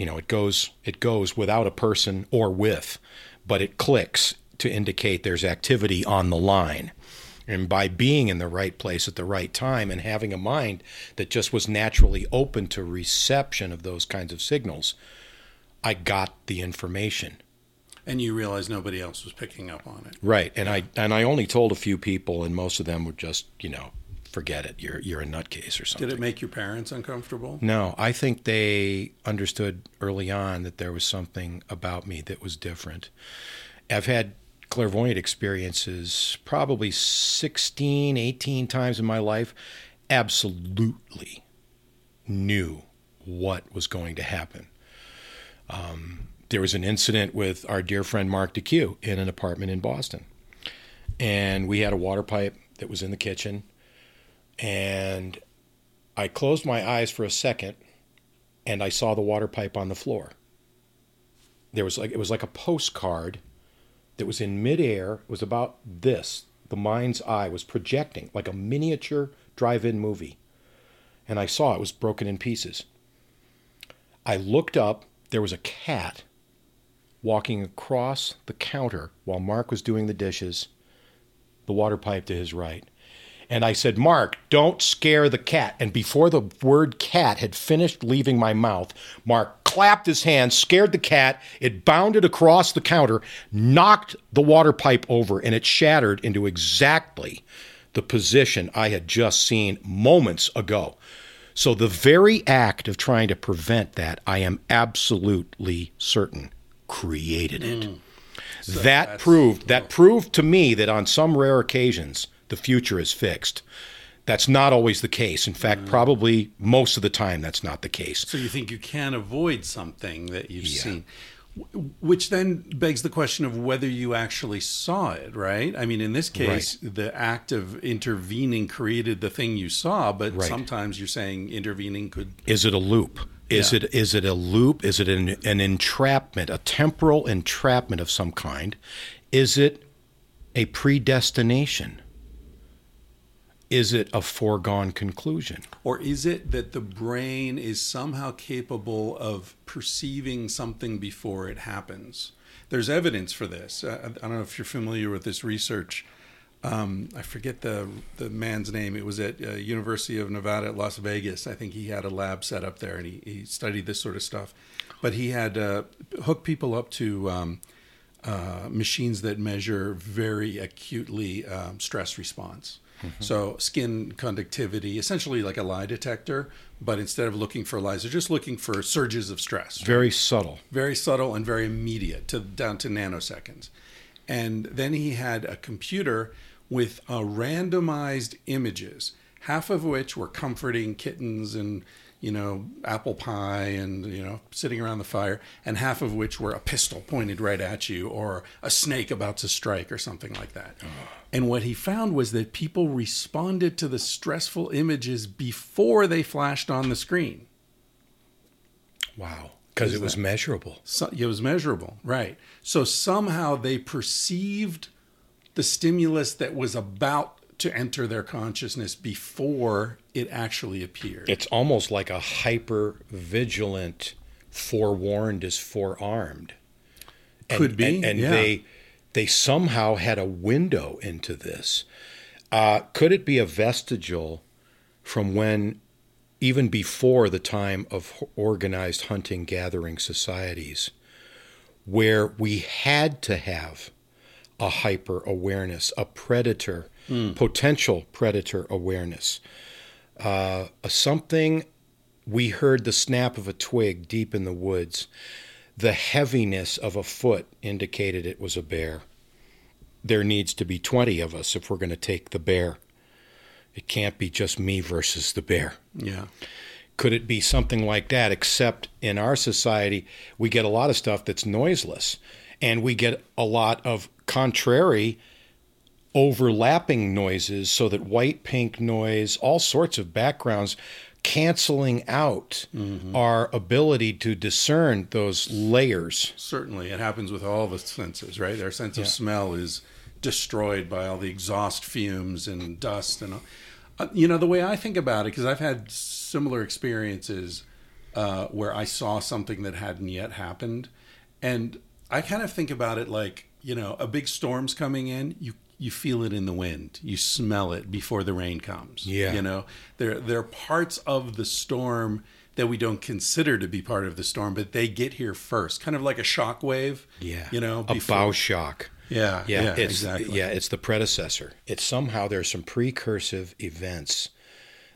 You know, it goes it goes without a person or with, but it clicks to indicate there's activity on the line. And by being in the right place at the right time and having a mind that just was naturally open to reception of those kinds of signals, I got the information. And you realize nobody else was picking up on it. Right. And I and I only told a few people and most of them were just, you know, forget it. You're you're a nutcase or something. Did it make your parents uncomfortable? No, I think they understood early on that there was something about me that was different. I've had clairvoyant experiences probably 16, 18 times in my life. Absolutely knew what was going to happen. Um, there was an incident with our dear friend Mark DeQ in an apartment in Boston. And we had a water pipe that was in the kitchen. And I closed my eyes for a second and I saw the water pipe on the floor. There was like it was like a postcard that was in midair. It was about this. The mind's eye was projecting like a miniature drive-in movie. And I saw it was broken in pieces. I looked up, there was a cat walking across the counter while Mark was doing the dishes, the water pipe to his right. And I said, Mark, don't scare the cat. And before the word cat had finished leaving my mouth, Mark clapped his hands, scared the cat. It bounded across the counter, knocked the water pipe over, and it shattered into exactly the position I had just seen moments ago. So, the very act of trying to prevent that, I am absolutely certain, created it. Mm. that that's- proved that proved to me that on some rare occasions the future is fixed. That's not always the case. In fact, mm. probably most of the time that's not the case. So you think you can avoid something that you've seen, which then begs the question of whether you actually saw it, right? I mean, in this case, the act of intervening created the thing you saw, but Right. sometimes you're saying intervening could. Is it a loop? Is Yeah. it is it a loop? Is it an, an entrapment, a temporal entrapment of some kind? Is it a predestination? Is it a foregone conclusion? Or is it that the brain is somehow capable of perceiving something before it happens? There's evidence for this. Uh, I don't know if you're familiar with this research. Um, I forget the the man's name. It was at uh, University of Nevada at Las Vegas. I think he had a lab set up there, and he, he studied this sort of stuff. But he had uh, hooked people up to um, uh, machines that measure very acutely um, stress response. So skin conductivity, essentially like a lie detector, but instead of looking for lies, they're just looking for surges of stress Very subtle. very subtle and very immediate to down to nanoseconds. And then he had a computer with uh, randomized images, half of which were comforting kittens and you know apple pie and you know sitting around the fire, and half of which were a pistol pointed right at you or a snake about to strike or something like that. And what he found was that people responded to the stressful images before they flashed on the screen. Wow. Because it was measurable. So, it was measurable, right? So somehow they perceived the stimulus that was about to enter their consciousness before it actually appeared. It's almost like a hyper vigilant forewarned is forearmed. And, Could be, And, and yeah. they they somehow had a window into this. Uh, could it be a vestigial from when even before the time of organized hunting gathering societies where we had to have a hyper awareness, a predator, potential predator awareness, uh, a something we heard the snap of a twig deep in the woods. The heaviness of a foot indicated it was a bear. There needs to be 20 of us if we're going to take the bear. It can't be just me versus the bear. yeah. Could it be something like that? Except in our society, we get a lot of stuff that's noiseless, and we get a lot of contrary overlapping noises so that white, pink noise, all sorts of backgrounds canceling out our ability to discern those layers. Certainly, it happens with all the senses, right? Our sense of smell is destroyed by all the exhaust fumes and dust and all. Uh, you know the way I think about it, because I've had similar experiences uh, where I saw something that hadn't yet happened, and I kind of think about it like you know a big storm's coming in. You you feel it in the wind, you smell it before the rain comes. Yeah. you know there there are parts of the storm that we don't consider to be part of the storm, but they get here first, kind of like a shock wave. Yeah. You know, a bow shock. Yeah, Yeah, yeah, it's, exactly. Yeah, it's the predecessor. It's somehow there's some precursive events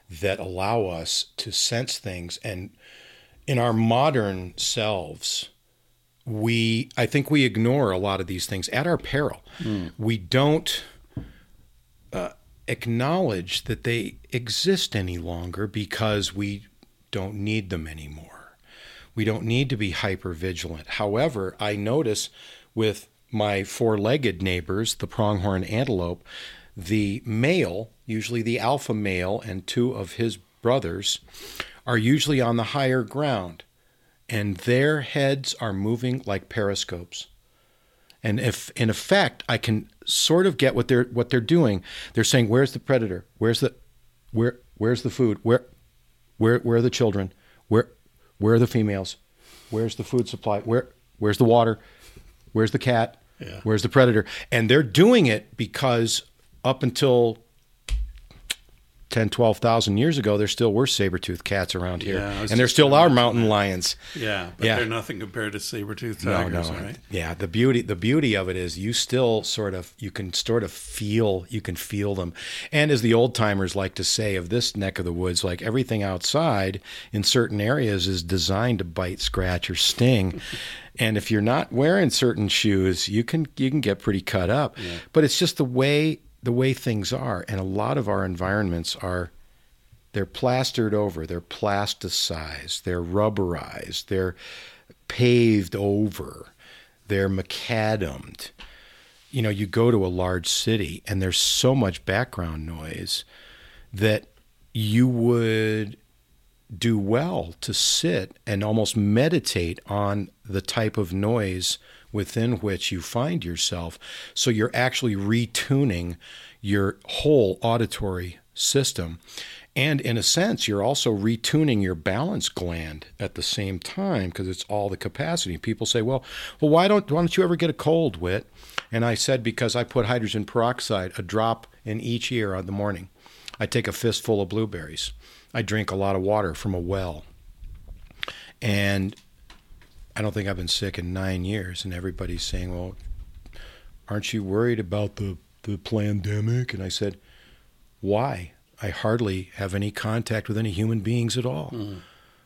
that allow us to sense things, and in our modern selves, we I think we ignore a lot of these things at our peril. We don't uh, acknowledge that they exist any longer because we don't need them anymore. We don't need to be hyper vigilant. However, I notice with my four legged neighbors, the pronghorn antelope, the male, usually the alpha male, and two of his brothers, are usually on the higher ground, and their heads are moving like periscopes. And if in effect I can sort of get what they're what they're doing, they're saying, Where's the predator? Where's the where where's the food? Where where where are the children? Where where are the females? Where's the food supply? Where where's the water? Where's the cat? Yeah. Where's the predator? And they're doing it because up until 10, 12,000 years ago, there still were saber-toothed cats around here. Yeah, and there still are mountain lions. Yeah, but Yeah. they're nothing compared to saber-toothed No, tigers, no. right? Yeah, the beauty the beauty of it is you still sort of you can sort of feel you can feel them. And as the old timers like to say of this neck of the woods, like everything outside in certain areas is designed to bite, scratch, or sting. and if you're not wearing certain shoes, you can you can get pretty cut up. But it's just the way the way things are. And a lot of our environments are they're plastered over, they're plasticized, they're rubberized, they're paved over, they're macadamed. You know, you go to a large city and there's so much background noise that you would do well to sit and almost meditate on the type of noise within which you find yourself. So you're actually retuning your whole auditory system. And in a sense, you're also retuning your balance gland at the same time because it's all the capacity. People say, "Well, well, why don't why don't you ever get a cold, Wit?" And I said, "Because I put hydrogen peroxide, a drop in each ear on the morning. I take a fistful of blueberries. I drink a lot of water from a well, and I don't think I've been sick in nine years." And everybody's saying, "Well, aren't you worried about the the pandemic?" And I said, "Why?" I hardly have any contact with any human beings at all. Hmm.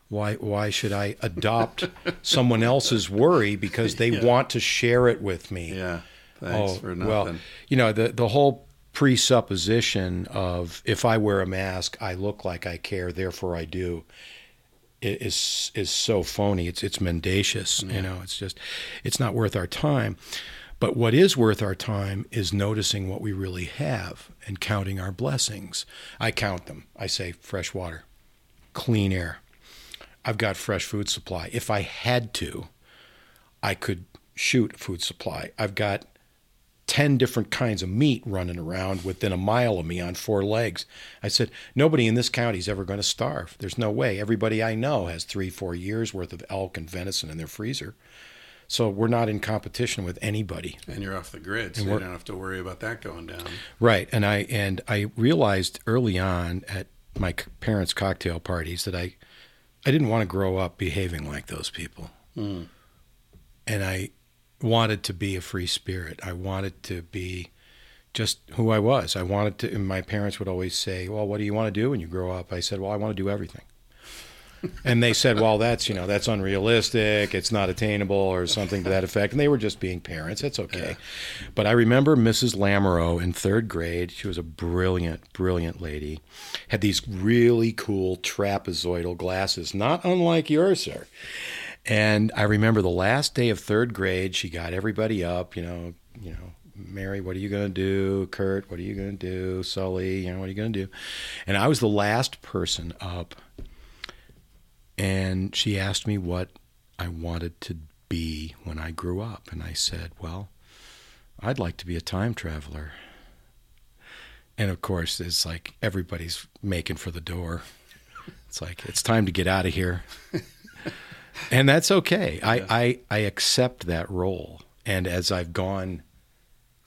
Why why should I adopt someone else's worry because they Yeah. want to share it with me? Yeah. Thanks oh, for nothing. Oh, well, you know the the whole presupposition of if I wear a mask, I look like I care, therefore I do, is is so phony. It's it's mendacious. You know, it's just it's not worth our time. But what is worth our time is noticing what we really have and counting our blessings. I count them. I say fresh water, clean air. I've got fresh food supply. If I had to, I could shoot food supply. I've got 10 different kinds of meat running around within a mile of me on four legs. I said, nobody in this county is ever going to starve. There's no way. Everybody I know has three, four years worth of elk and venison in their freezer. So we're not in competition with anybody. and you're off the grid, so you don't have to worry about that going down. Right, and I and I realized early on at my parents' cocktail parties that I I didn't want to grow up behaving like those people, hmm. and I wanted to be a free spirit. I wanted to be just who I was. I wanted to. And my parents would always say, "Well, what do you want to do when you grow up?" I said, "Well, I want to do everything." and they said, "Well, that's you know that's unrealistic. It's not attainable, or something to that effect." And they were just being parents. That's okay. But I remember Mrs. Lamoureux in third grade. She was a brilliant, brilliant lady. Had these really cool trapezoidal glasses, not unlike yours, sir. And I remember the last day of third grade, she got everybody up. You know, you know. Mary, what are you going to do? Kurt, what are you going to do? Sully, you know, what are you going to do? And I was the last person up and she asked me what I wanted to be when I grew up. And I said, Well, I'd like to be a time traveler. And of course, it's like everybody's making for the door. It's like, it's time to get out of here. and that's okay. I, I, I accept that role. And as I've gone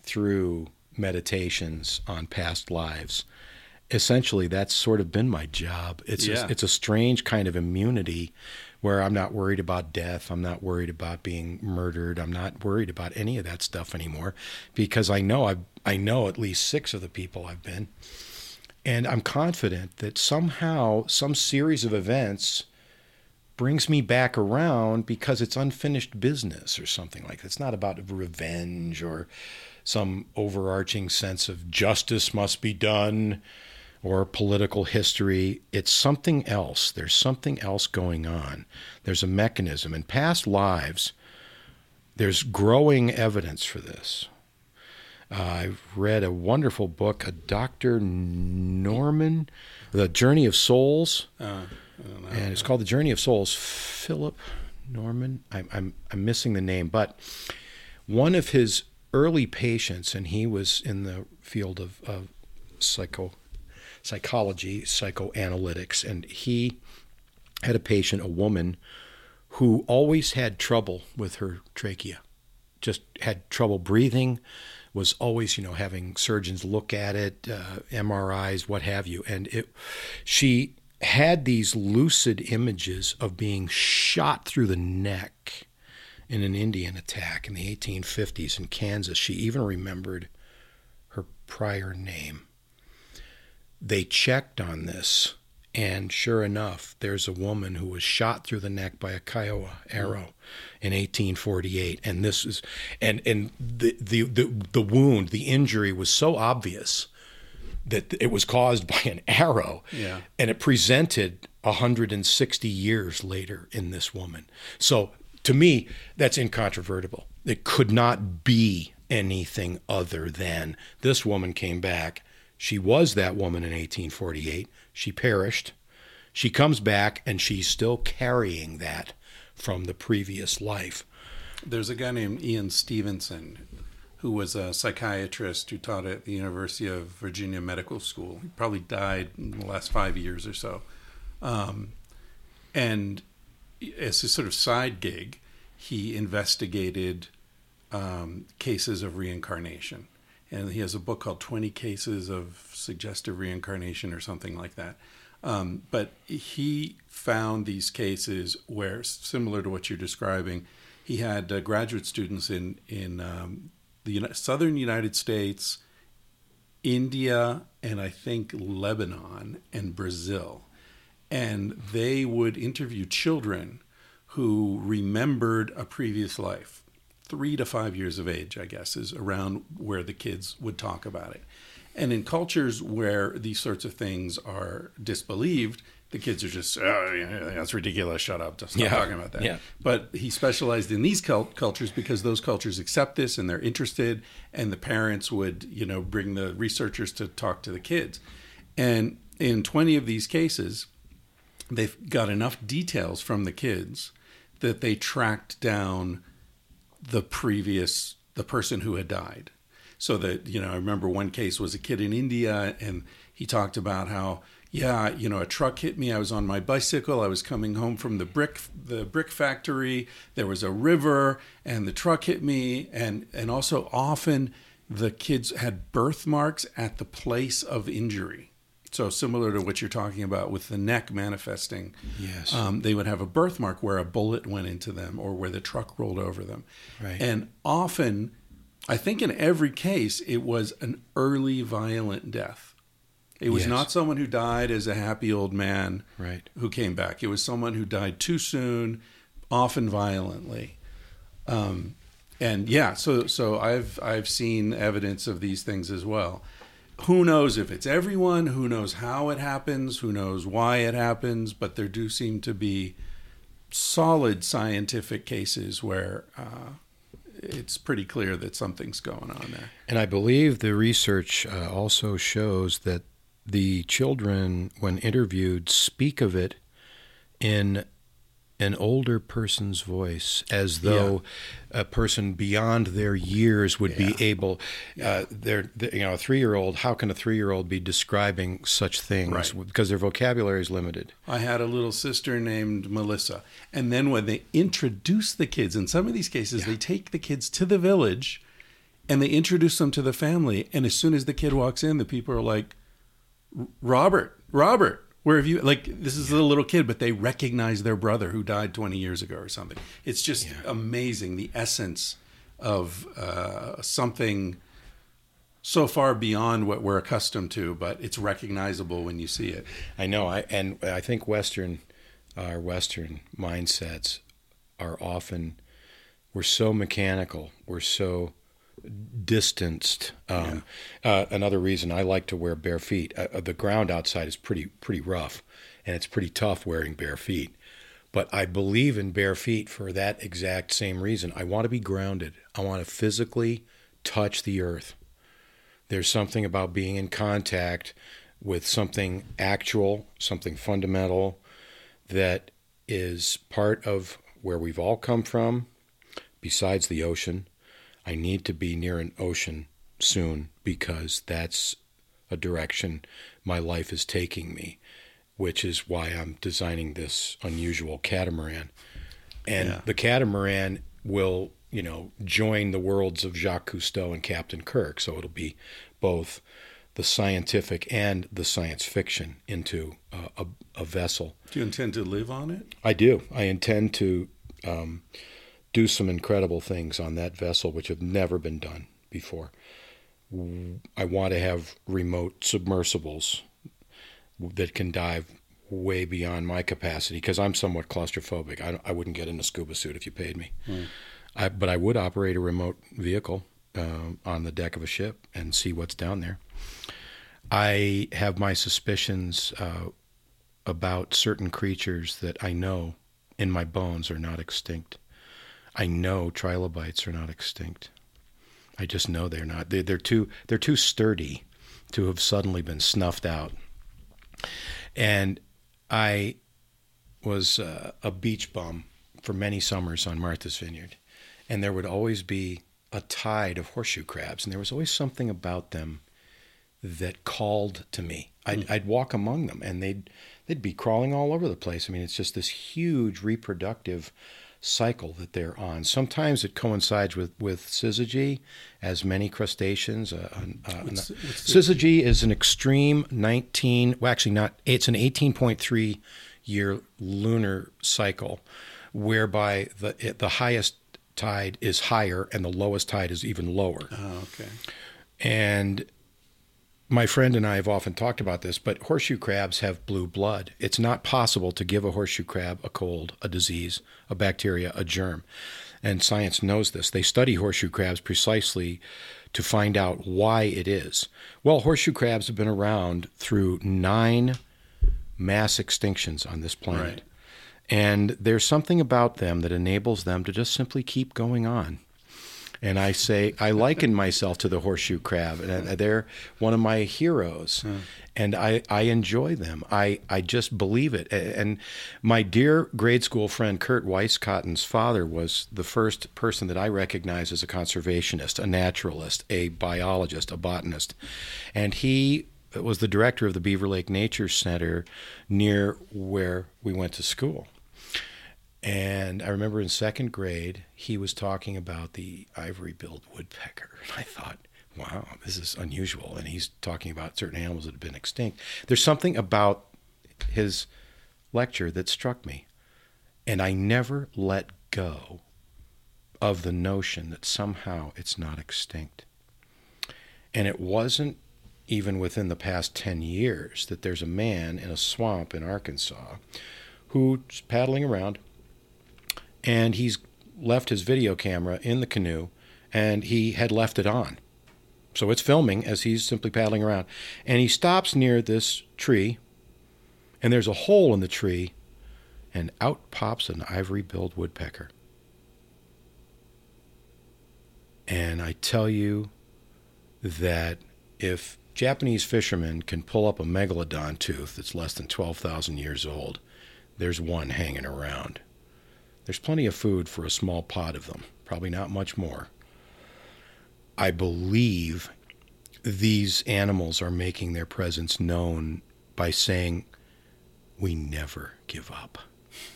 through meditations on past lives, essentially that's sort of been my job. It's Yeah. a, it's a strange kind of immunity where I'm not worried about death. I'm not worried about being murdered. I'm not worried about any of that stuff anymore because I know I I know at least six of the people I've been, and I'm confident that somehow some series of events brings me back around because it's unfinished business or something like that. It's not about revenge or some overarching sense of justice must be done or political history. It's something else. There's something else going on. There's a mechanism. In past lives, there's growing evidence for this. Uh, I've read a wonderful book, a Dr. Norman, The Journey of Souls. Uh, and it's called The Journey of Souls. Philip Norman, I'm, I'm, I'm missing the name, but one of his early patients, and he was in the field of, of psycho, psychology, psychoanalytics, and he had a patient, a woman, who always had trouble with her trachea, just had trouble breathing, was always, you know, having surgeons look at it, uh, MRIs, what have you, and it, she had these lucid images of being shot through the neck in an Indian attack in the 1850s in Kansas. She even remembered her prior name. They checked on this, and sure enough, there's a woman who was shot through the neck by a Kiowa arrow in 1848, and this is and and the the the, the wound, the injury was so obvious that it was caused by an arrow. Yeah. And it presented 160 years later in this woman. So to me, that's incontrovertible. It could not be anything other than this woman came back. She was that woman in 1848. She perished. She comes back and she's still carrying that from the previous life. There's a guy named Ian Stevenson who was a psychiatrist who taught at the University of Virginia Medical School. He probably died in the last five years or so. Um, and as a sort of side gig, he investigated um, cases of reincarnation. And he has a book called 20 Cases of Suggestive Reincarnation or something like that. Um, but he found these cases where, similar to what you're describing, he had uh, graduate students in, in um, the Uni- southern United States, India, and I think Lebanon and Brazil. And they would interview children who remembered a previous life. Three to five years of age, I guess, is around where the kids would talk about it. And in cultures where these sorts of things are disbelieved, the kids are just, oh, yeah, that's ridiculous. Shut up. Stop Yeah. talking about that. Yeah. But he specialized in these cult- cultures because those cultures accept this and they're interested, and the parents would, you know, bring the researchers to talk to the kids. And in 20 of these cases, they've got enough details from the kids that they tracked down the previous the person who had died so that you know i remember one case was a kid in india and he talked about how yeah you know a truck hit me i was on my bicycle i was coming home from the brick the brick factory there was a river and the truck hit me and and also often the kids had birthmarks at the place of injury so similar to what you're talking about with the neck manifesting Yes. um, they would have a birthmark where a bullet went into them or where the truck rolled over them. Right. And often, I think in every case, it was an early violent death. It was Yes. not someone who died as a happy old man Right. who came back. It was someone who died too soon, often violently. Um, and yeah, so so I've I've seen evidence of these things as well. Who knows if it's everyone? Who knows how it happens? Who knows why it happens? But there do seem to be solid scientific cases where uh, it's pretty clear that something's going on there. And I believe the research uh, also shows that the children, when interviewed, speak of it in an older person's voice, as though a person beyond their years would be able. Uh, they're, they- you know, a three-year-old. How can a three-year-old be describing such things? Right. Because their vocabulary is limited. I had a little sister named Melissa. And then when they introduce the kids, in some of these cases, they take the kids to the village and they introduce them to the family. And as soon as the kid walks in, the people are like, Robert, Robert, Where have you like this is a little kid, but they recognize their brother who died 20 years ago or something. It's just amazing the essence of uh, something so far beyond what we're accustomed to, but it's recognizable when you see it. I know. I and I think Western, our Western mindsets are often we're so mechanical. We're so distanced. Um, uh, another reason I like to wear bare feet. Uh, the ground outside is pretty pretty rough, and it's pretty tough wearing bare feet. But I believe in bare feet for that exact same reason. I want to be grounded. I want to physically touch the earth. There's something about being in contact with something actual, something fundamental that is part of where we've all come from, besides the ocean. I need to be near an ocean soon because that's a direction my life is taking me, which is why I'm designing this unusual catamaran. And Yeah. the catamaran will, you know, join the worlds of Jacques Cousteau and Captain Kirk. So it'll be both the scientific and the science fiction into uh, a, a vessel. Do you intend to live on it? I do. I intend to um, do some incredible things on that vessel, which have never been done before. I want to have remote submersibles that can dive way beyond my capacity because I'm somewhat claustrophobic. I, I wouldn't get in a scuba suit if you paid me. I, but I would operate a remote vehicle um on the deck of a ship and see what's down there. I have my suspicions uh, about certain creatures that I know in my bones are not extinct. I know trilobites are not extinct. I just know they're not. They're, they're too they're too sturdy to have suddenly been snuffed out. And I was uh, a beach bum for many summers on Martha's Vineyard, and there would always be a tide of horseshoe crabs, and there was always something about them that called to me. I'd, I'd walk among them, and they'd they'd be crawling all over the place. I mean, it's just this huge reproductive cycle that they're on. Sometimes it coincides with with syzygy, as many crustaceans. Uh, uh, What's- what's syzygy is an extreme 19. Well, actually, not. It's an 18.3 year lunar cycle, whereby the it, the highest tide is higher and the lowest tide is even lower. Oh, okay. And my friend and I have often talked about this, but horseshoe crabs have blue blood. It's not possible to give a horseshoe crab a cold, a disease, a bacteria, a germ. And science knows this. They study horseshoe crabs precisely to find out why it is. Well, horseshoe crabs have been around through nine mass extinctions on this planet. Right. And there's something about them that enables them to just simply keep going on. And I say, I liken myself to the horseshoe crab, uh, and they're one of my heroes. And I, I enjoy them. I, I just believe it. And my dear grade school friend Kurt Weisskotten's father was the first person that I recognized as a conservationist, a naturalist, a biologist, a botanist. And he was the director of the Beaver Lake Nature Center near where we went to school. And I remember in second grade, he was talking about the ivory billed woodpecker. And I thought, wow, this is unusual. And he's talking about certain animals that have been extinct. There's something about his lecture that struck me. And I never let go of the notion that somehow it's not extinct. And it wasn't even within the past 10 years that there's a man in a swamp in Arkansas who's paddling around and he's left his video camera in the canoe and he had left it on. So it's filming as he's simply paddling around. And he stops near this tree and there's a hole in the tree and out pops an ivory billed woodpecker. And I tell you that if Japanese fishermen can pull up a megalodon tooth that's less than 12,000 years old, there's one hanging around. There's plenty of food for a small pot of them, probably not much more. I believe these animals are making their presence known by saying, We never give up.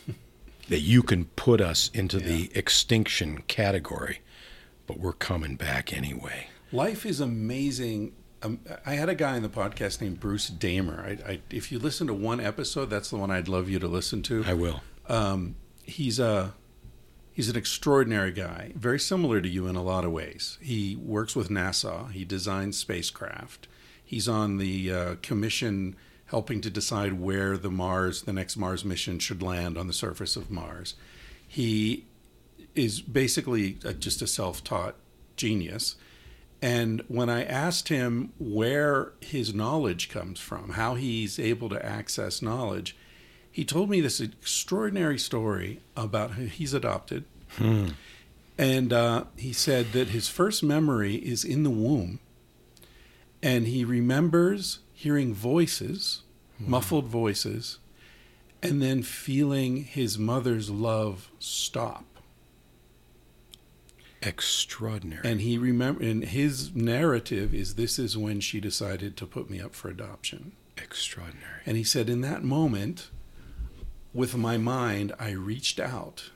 that you can put us into the extinction category, but we're coming back anyway. Life is amazing um, I had a guy in the podcast named Bruce Damer. I, I, if you listen to one episode, that's the one I'd love you to listen to. I will. Um, he's a he's an extraordinary guy, very similar to you in a lot of ways. He works with NASA. He designs spacecraft. He's on the uh, commission helping to decide where the Mars, the next Mars mission, should land on the surface of Mars. He is basically a, just a self-taught genius. And when I asked him where his knowledge comes from, how he's able to access knowledge, he told me this extraordinary story about who he's adopted. And uh, he said that his first memory is in the womb. And he remembers hearing voices, muffled voices, and then feeling his mother's love stop. Extraordinary. And he remember and his narrative is this is when she decided to put me up for adoption. Extraordinary. And he said in that moment with my mind I reached out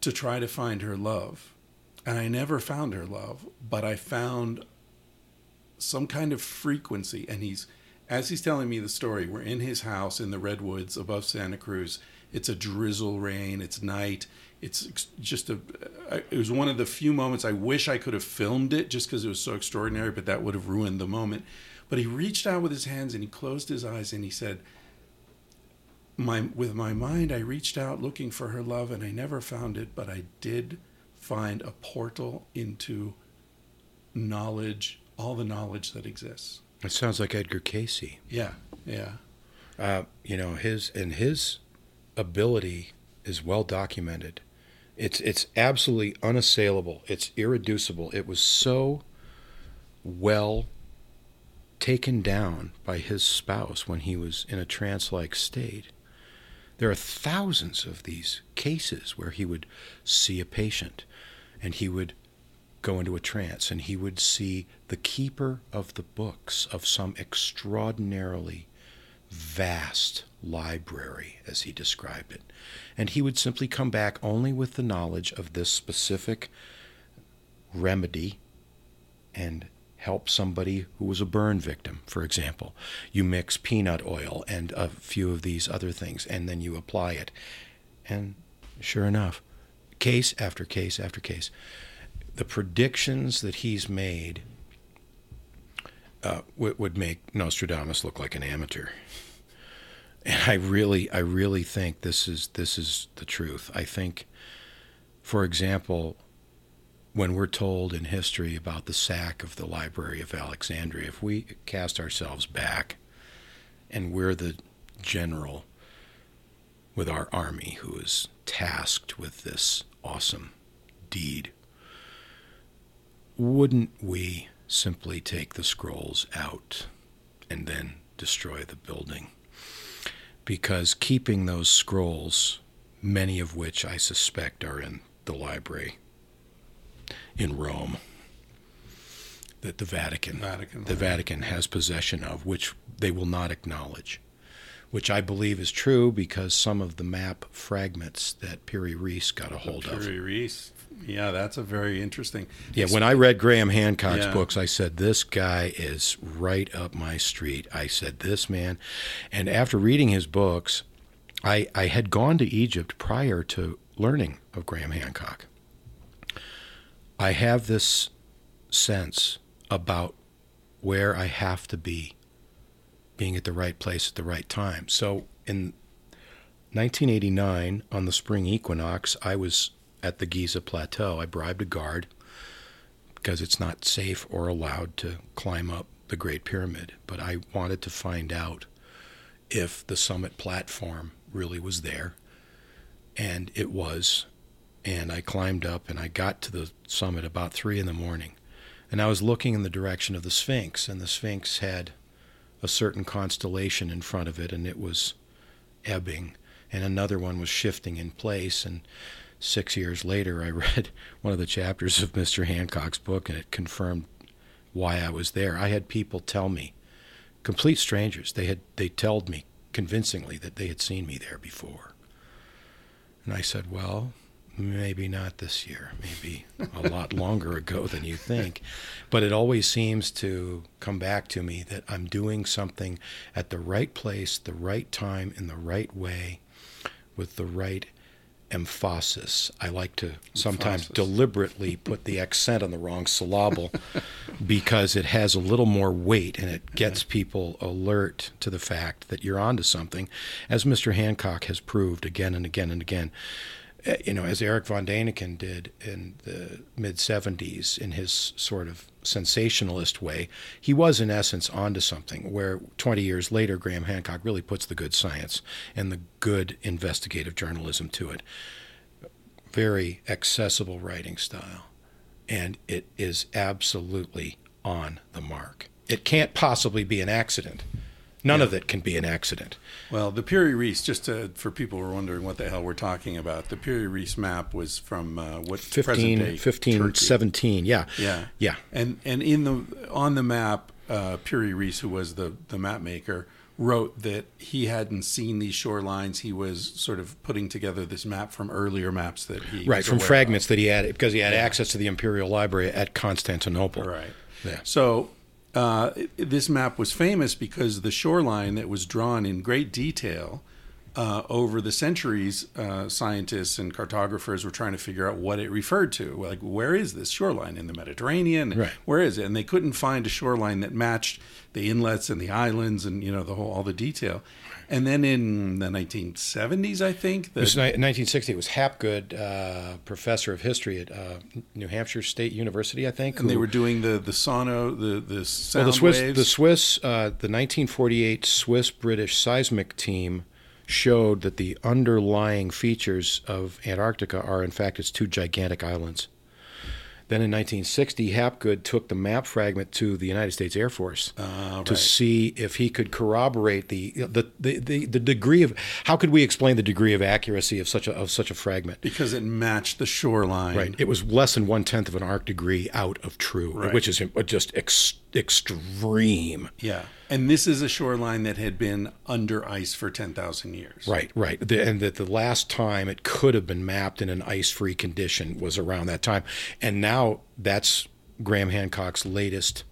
to try to find her love. And I never found her love, but I found some kind of frequency and he's as he's telling me the story, we're in his house in the redwoods above Santa Cruz. It's a drizzle rain. It's night. It's just a. It was one of the few moments I wish I could have filmed it just because it was so extraordinary, but that would have ruined the moment. But he reached out with his hands and he closed his eyes and he said, "My with my mind, I reached out looking for her love and I never found it, but I did find a portal into knowledge, all the knowledge that exists." It sounds like Edgar Cayce. Yeah, yeah. Uh, you know his and his ability is well documented. It's it's absolutely unassailable. It's irreducible. It was so well taken down by his spouse when he was in a trance-like state. There are thousands of these cases where he would see a patient and he would go into a trance and he would see the keeper of the books of some extraordinarily vast library, as he described it. And he would simply come back only with the knowledge of this specific remedy and help somebody who was a burn victim, for example. You mix peanut oil and a few of these other things, and then you apply it. And sure enough, case after case after case, the predictions that he's made uh, would, would make Nostradamus look like an amateur. And I really, I really think this is this is the truth. I think, for example, when we're told in history about the sack of the Library of Alexandria, if we cast ourselves back, and we're the general with our army who is tasked with this awesome deed, wouldn't we simply take the scrolls out and then destroy the building? Because keeping those scrolls, many of which I suspect are in the library in Rome, that the Vatican, Vatican. the Vatican has possession of, which they will not acknowledge. Which I believe is true because some of the map fragments that Piri Reis got a hold of. Piri Reis. Yeah, that's a very interesting. Yeah, when I read Graham Hancock's Yeah. books, I said, This guy is right up my street. I said, This man. And after reading his books, I, I had gone to Egypt prior to learning of Graham Hancock. I have this sense about where I have to be, being at the right place at the right time. So in 1989, on the spring equinox, I was at the Giza Plateau. I bribed a guard because it's not safe or allowed to climb up the Great Pyramid. But I wanted to find out if the summit platform really was there. And it was. And I climbed up and I got to the summit about three in the morning. And I was looking in the direction of the Sphinx, and the Sphinx had a certain constellation in front of it, and it was ebbing, and another one was shifting in place. And six years later, I read one of the chapters of Mr. Hancock's book, and it confirmed why I was there. I had people tell me, complete strangers, they had they told me convincingly that they had seen me there before. And I said, well, maybe not this year, maybe a lot longer ago than you think. But it always seems to come back to me that I'm doing something at the right place, the right time, in the right way, with the right emphasis. I like to sometimes Emphasis. deliberately put the accent on the wrong syllable because it has a little more weight and it gets people alert to the fact that you're onto something, as Mr. Hancock has proved again and again and again. Uh, You know, as Erich von Däniken did in the mid 70s in his sort of sensationalist way, he was in essence onto something where 20 years later, Graham Hancock really puts the good science and the good investigative journalism to it. Very accessible writing style. And it is absolutely on the mark. It can't possibly be an accident. None of it can be an accident. Well, the Piri Reis, just to, for people who are wondering what the hell we're talking about, the Piri Reis map was from uh, what 15, present-day 15 Turkey. 17. Yeah. Yeah, Yeah. and and in the on the map, uh, Piri Reis, who was the the map maker, wrote that he hadn't seen these shorelines. He was sort of putting together this map from earlier maps that he Right, from fragments that he had because he had access to the Imperial Library at Constantinople. Right. Yeah. So. Uh, this map was famous because the shoreline that was drawn in great detail uh, over the centuries, uh, scientists and cartographers were trying to figure out what it referred to. Like, where is this shoreline in the Mediterranean? Right. Where is it? And they couldn't find a shoreline that matched the inlets and the islands and you know the whole all the detail. And then in the 1970s, I think, It was ni- 1960. It was Hapgood, uh, professor of history at uh, New Hampshire State University, I think. and they were doing the the sono the the well, sound the Swiss, waves. the Swiss, uh, the 1948 Swiss-British seismic team showed that the underlying features of Antarctica are, in fact, its two gigantic islands. Then in 1960, Hapgood took the map fragment to the United States Air Force Ah, to right. see if he could corroborate the, the, the, the, the degree of how could we explain the degree of accuracy of such a of such a fragment. because it matched the shoreline. Right. It was less than one tenth of an arc degree out of true, Right. which is just ex- extreme. Yeah. And this is a shoreline that had been under ice for 10,000 years. Right, right. The, and that the last time it could have been mapped in an ice free condition was around that time. And now that's Graham Hancock's latest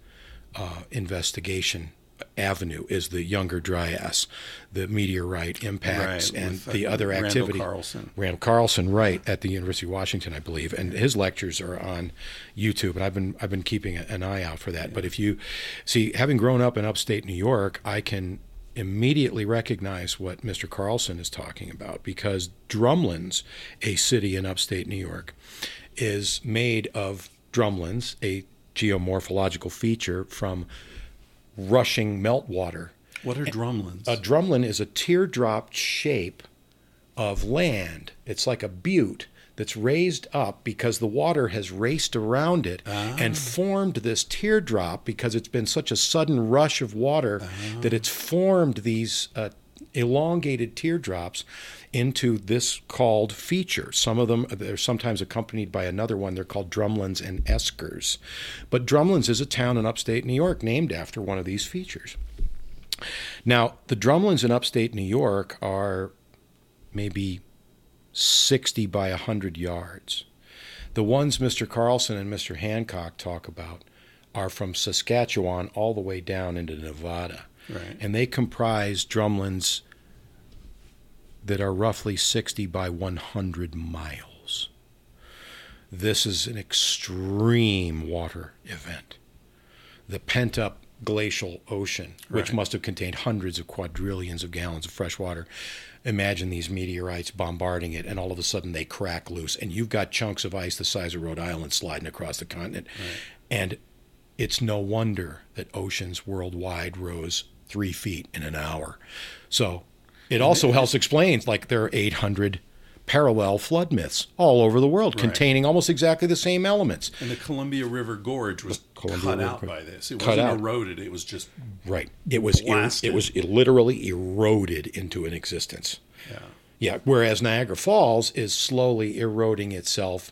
uh, investigation avenue is the Younger Dryas, the meteorite impacts, Right, and uh, the other Randall activity. Carlson. Randall Carlson, right, at the University of Washington, I believe, and his lectures are on YouTube, and I've been I've been keeping an eye out for that. But if you see, having grown up in upstate New York, I can immediately recognize what Mr. Carlson is talking about because Drumlins, a city in upstate New York, is made of drumlins, a geomorphological feature from rushing meltwater. What are drumlins? A drumlin is a teardrop shape of land. It's like a butte that's raised up because the water has raced around it and formed this teardrop because it's been such a sudden rush of water that it's formed these uh, elongated teardrops into this called feature. Some of them they're sometimes accompanied by another one. They're called drumlins and eskers. But Drumlins is a town in upstate New York named after one of these features. Now, the drumlins in upstate New York are maybe 60 by 100 yards. The ones Mr. Carlson and Mr. Hancock talk about are from Saskatchewan all the way down into Nevada. Right. And they comprise drumlins that are roughly 60 by 100 miles. This is an extreme water event. The pent up glacial ocean, which Right. must have contained hundreds of quadrillions of gallons of fresh water. Imagine these meteorites bombarding it, and all of a sudden they crack loose, and you've got chunks of ice the size of Rhode Island sliding across the continent. And it's no wonder that oceans worldwide rose three feet in an hour. So it also helps explain, like, there are 800 parallel flood myths all over the world containing almost exactly the same elements. and the Columbia River Gorge was Columbia cut River out by this. It Cut wasn't out. eroded. It was just Right. It was er- it was it literally eroded into an existence. yeah. Yeah. Whereas Niagara Falls is slowly eroding itself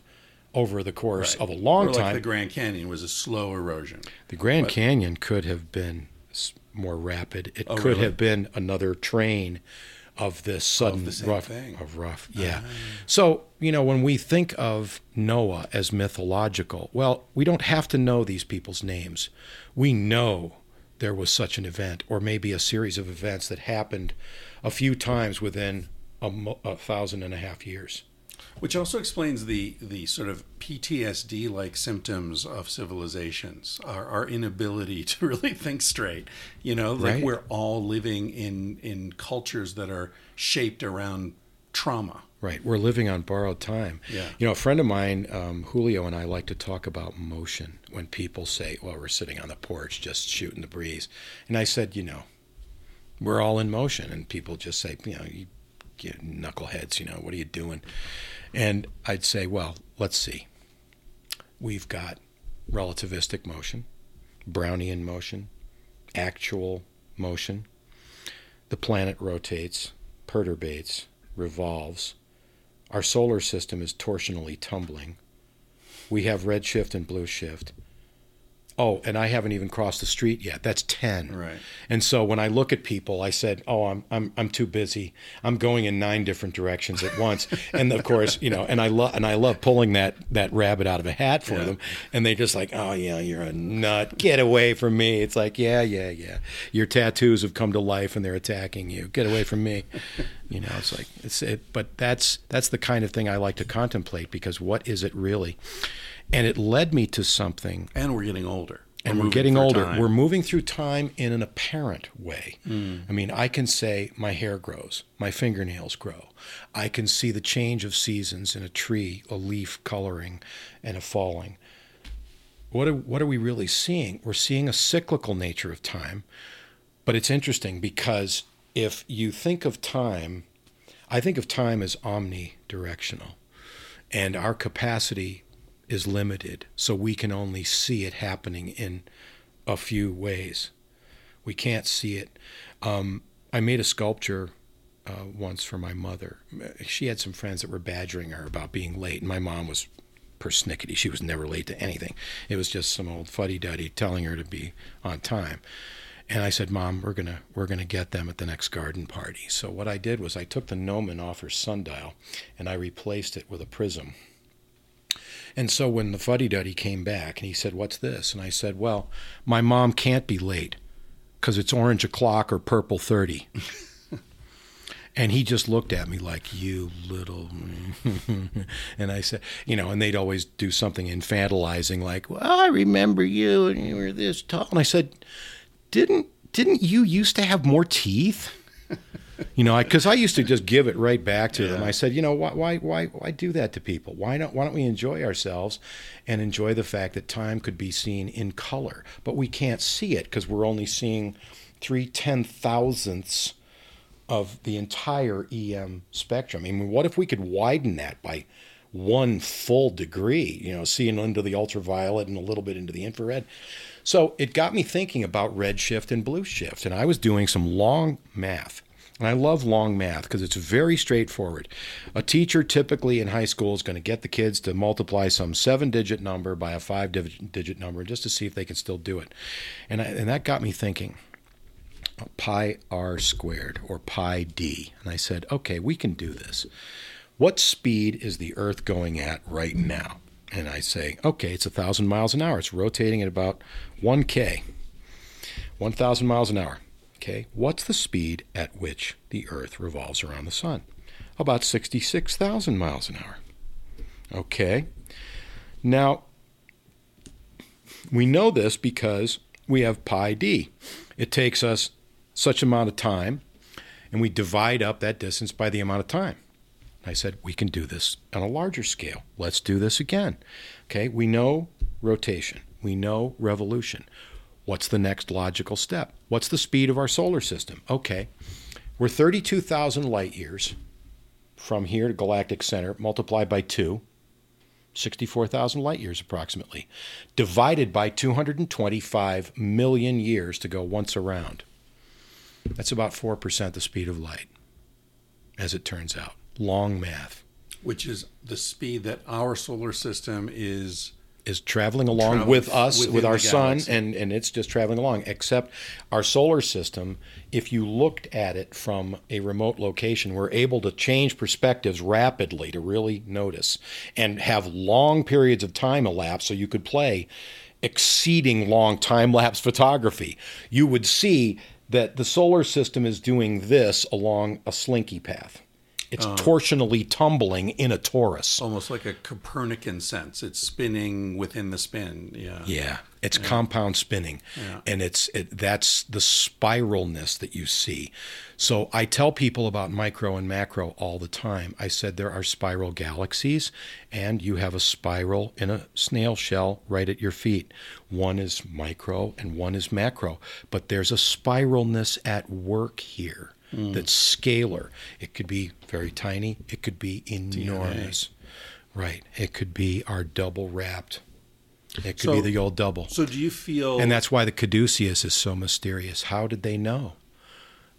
over the course of a long like time. the Grand Canyon was a slow erosion. The Grand But- Canyon could have been more rapid. It Oh, could really? have been another train of this sudden same rough thing. of rough. Yeah. Ah. So, you know, when we think of Noah as mythological, well, we don't have to know these people's names. We know there was such an event or maybe a series of events that happened a few times within a, mo- a thousand and a half years. Which also explains the, the sort of PTSD like symptoms of civilizations, our, our inability to really think straight. You know, like Right. we're all living in, in cultures that are shaped around trauma. Right. We're living on borrowed time. Yeah. You know, a friend of mine, um, Julio, and I like to talk about motion when people say, well, we're sitting on the porch just shooting the breeze. And I said, you know, we're all in motion. And people just say, you know, you, you knuckleheads, you know, what are you doing? And I'd say, well, let's see. We've got relativistic motion, Brownian motion, actual motion. The planet rotates, perturbates, revolves. Our solar system is torsionally tumbling. We have red shift and blue shift. Oh, and I haven't even crossed the street yet. That's 10. Right. And so when I look at people, I said, "Oh, I'm I'm I'm too busy. I'm going in nine different directions at once." and of course, you know, and I love and I love pulling that that rabbit out of a hat for Yeah. them. And they just like, "Oh, yeah, you're a nut. Get away from me." It's like, "Yeah, yeah, yeah. Your tattoos have come to life and they're attacking you. Get away from me." You know, it's like it's it but that's that's the kind of thing I like to contemplate because what is it really? And it led me to something And we're getting older. and we're moving getting older. time. We're moving through time in an apparent way. Mm. I mean, I can say my hair grows, my fingernails grow. I can see the change of seasons in a tree, a leaf coloring and a falling. What are, what are we really seeing? We're seeing a cyclical nature of time, but it's interesting because if you think of time, I think of time as omnidirectional, and our capacity is limited, so we can only see it happening in a few ways. We can't see it. Um, I made a sculpture uh, once for my mother. She had some friends that were badgering her about being late, and my mom was persnickety. She was never late to anything. It was just some old fuddy duddy telling her to be on time. And I said, "Mom, we're gonna we're gonna get them at the next garden party." So what I did was I took the gnomon off her sundial, and I replaced it with a prism. And so when the fuddy duddy came back and he said, What's this? And I said, Well, my mom can't be late because it's orange o'clock or purple 30. and he just looked at me like, You little. and I said, You know, and they'd always do something infantilizing like, Well, I remember you and you were this tall. And I said, Didn't. Didn't you used to have more teeth? You know, because I, used to just give it right back to them. I said, you know, why, why, why, why do that to people? Why not? Why don't we enjoy ourselves and enjoy the fact that time could be seen in color, but we can't see it because we're only seeing three ten thousandths of the entire EM spectrum. I mean, what if we could widen that by one full degree? You know, seeing into the ultraviolet and a little bit into the infrared. So it got me thinking about red shift and blue shift, and I was doing some long math. And I love long math because it's very straightforward. A teacher typically in high school is going to get the kids to multiply some seven digit number by a five digit number just to see if they can still do it. And, I, and that got me thinking pi r squared or pi d. And I said, okay, we can do this. What speed is the Earth going at right now? And I say, okay, it's a thousand miles an hour. It's rotating at about 1k, 1,000 miles an hour. Okay, what's the speed at which the Earth revolves around the Sun? About 66,000 miles an hour. Okay, now we know this because we have pi d. It takes us such amount of time, and we divide up that distance by the amount of time. I said, we can do this on a larger scale. Let's do this again. Okay, we know rotation, we know revolution. What's the next logical step? What's the speed of our solar system? Okay, we're 32,000 light years from here to galactic center, multiplied by 2, 64,000 light years approximately, divided by 225 million years to go once around. That's about 4% the speed of light, as it turns out long math. which is the speed that our solar system is is traveling along Travel with us, with our sun, and, and it's just traveling along. Except our solar system, if you looked at it from a remote location, we're able to change perspectives rapidly to really notice and have long periods of time elapse so you could play exceeding long time lapse photography. You would see that the solar system is doing this along a slinky path. It's Oh. torsionally tumbling in a torus. Almost like a Copernican sense. It's spinning within the spin. Yeah. Yeah, it's compound spinning, and it's it, that's the spiralness that you see. So I tell people about micro and macro all the time. I said there are spiral galaxies, and you have a spiral in a snail shell right at your feet. One is micro and one is macro, but there's a spiralness at work here Mm. that's scalar. It could be very tiny. It could be enormous. Right. It could be our double wrapped. It could So- be the old double. So do you feel And that's why the caduceus is so mysterious. How did they know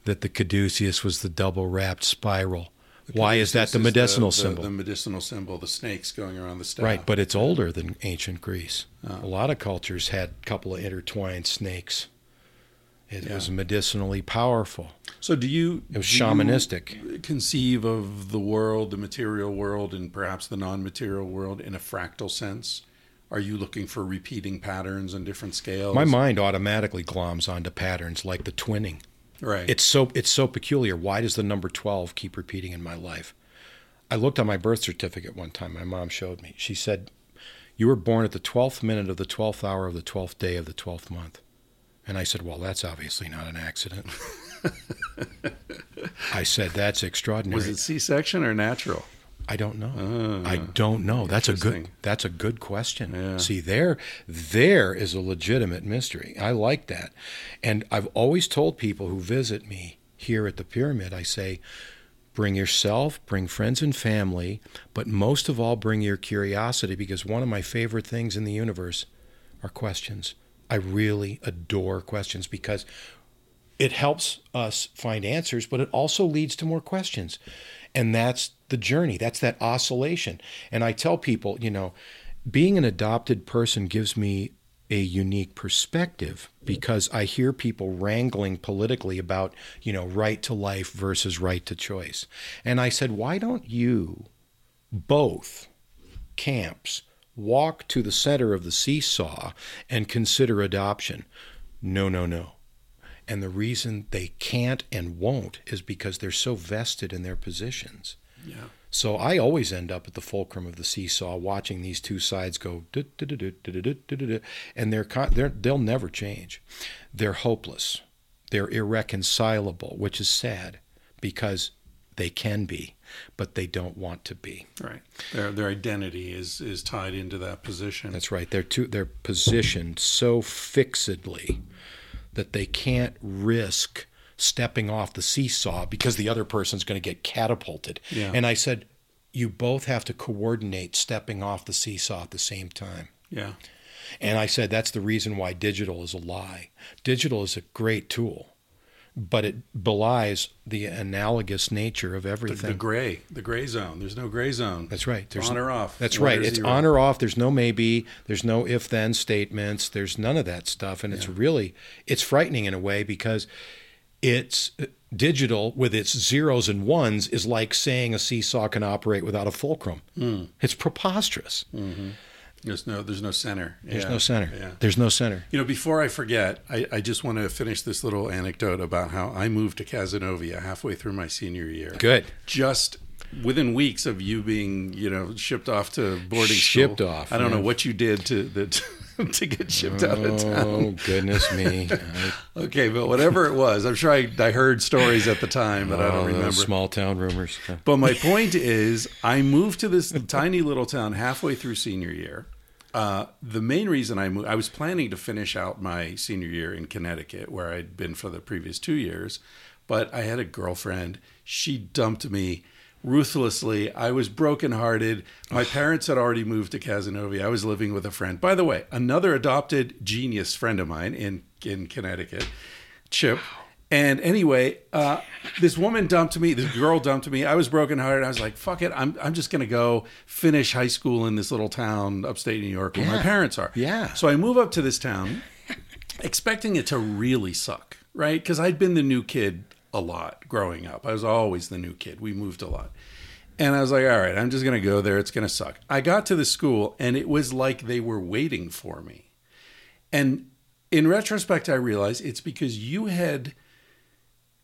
that the caduceus was the double wrapped spiral? Why is that the medicinal the, symbol? The, medicinal symbol, the snakes going around the staff. right, but it's older than ancient Greece. Oh. A lot of cultures had a couple of intertwined snakes. It Yeah. was medicinally powerful. So do you It was you shamanistic. conceive of the world, the material world, and perhaps the non-material world in a fractal sense? Are you looking for repeating patterns on different scales? My mind automatically gloms onto patterns like the twinning. right? It's so it's so peculiar. Why does the number 12 keep repeating in my life? I looked on my birth certificate one time. My mom showed me. She said, "You were born at the 12th minute of the 12th hour of the 12th day of the 12th month." And I said, "Well, that's obviously not an accident." I said, "That's extraordinary." was it C-section or natural? I don't know. Ah, I don't know. That's a good. That's a good question. Yeah. See, there, there is a legitimate mystery. I like that, and I've always told people who visit me here at the pyramid, I say, bring yourself, bring friends and family, but most of all, bring your curiosity because one of my favorite things in the universe are questions. I really adore questions because it helps us find answers, but it also leads to more questions. And that's the journey, that's that oscillation. And I tell people, you know, being an adopted person gives me a unique perspective because I hear people wrangling politically about, you know, right to life versus right to choice. And I said, why don't you both camps walk to the center of the seesaw and consider adoption. No, no, no. And the reason they can't and won't is because they're so vested in their positions. Yeah. So I always end up at the fulcrum of the seesaw, watching these two sides go, and they're, they're they'll never change. They're hopeless. They're irreconcilable, which is sad because they can be but they don't want to be. Right. Their their identity is is tied into that position. That's right. They're too, they're positioned so fixedly that they can't risk stepping off the seesaw because the other person's going to get catapulted. Yeah. And I said, you both have to coordinate stepping off the seesaw at the same time. yeah. And I said that's the reason why digital is a lie. Digital is a great tool, but it belies the analogous nature of everything. the gray, the gray zone. There's no gray zone. That's right. There's on or off. That's right. It's zero. on or off. There's no maybe. There's no if then statements. There's none of that stuff, and it's really it's frightening in a way because it's uh, digital with its zeros and ones is like saying a seesaw can operate without a fulcrum. Hmm. It's preposterous. There's no there's no center. There's Yeah. no center. Yeah. There's no center. You know, before I forget, I, I just want to finish this little anecdote about how I moved to Cazenovia halfway through my senior year. Good. Just within weeks of you being, you know, shipped off to boarding Shipped school. off, I don't know what you did to that to get shipped out of oh, town. Oh goodness me! Okay, but whatever it was, I'm sure I, I heard stories at the time, but I oh, don't those remember. small town rumors. But my point is, I moved to this tiny little town halfway through senior year. Uh, the main reason I moved, I was planning to finish out my senior year in Connecticut, where I'd been for the previous two years. But I had a girlfriend. She dumped me ruthlessly. I was brokenhearted. My parents had already moved to Cazenovia. I was living with a friend. By the way, another adopted genius friend of mine in, in Connecticut, Chip. And anyway, uh, this woman dumped me. This girl dumped me. I was brokenhearted. I was like, "Fuck it! I'm I'm just gonna go finish high school in this little town upstate New York where my parents are." Yeah. So I move up to this town, expecting it to really suck, right? Because I'd been the new kid a lot growing up. I was always the new kid. We moved a lot. And I was like, all right, I'm just going to go there. It's going to suck. I got to the school and it was like they were waiting for me. And in retrospect, I realized it's because you had,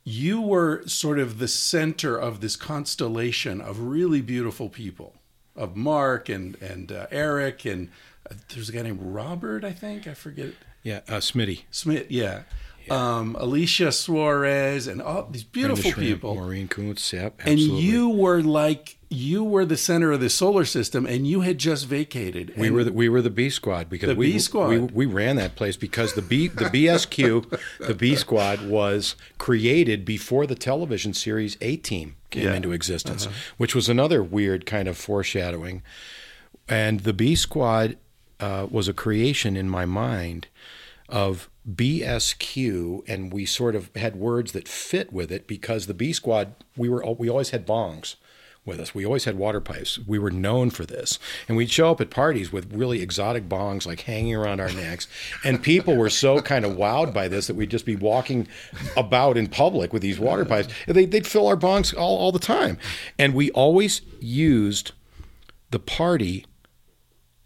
you were sort of the center of this constellation of really beautiful people, of Mark and, and uh, Eric. And uh, there's a guy named Robert, I think. I forget. Yeah, uh, Smitty. Smith, yeah. Um, Alicia Suarez and all these beautiful Brenda people. Maureen Kuntz. Yep. Absolutely. And you were like you were the center of the solar system, and you had just vacated. We were the, we were the B squad because The we, B squad. we we ran that place because the B the BSQ the B squad was created before the television series A Team came Yeah. into existence, which was another weird kind of foreshadowing. And the B squad uh, was a creation in my mind of BSQ, and we sort of had words that fit with it because the B squad we were we always had bongs with us. We always had water pipes. We were known for this, and we'd show up at parties with really exotic bongs like hanging around our necks, and people were so kind of wowed by this that we'd just be walking about in public with these water pipes. They, they'd fill our bongs all, all the time, and we always used the party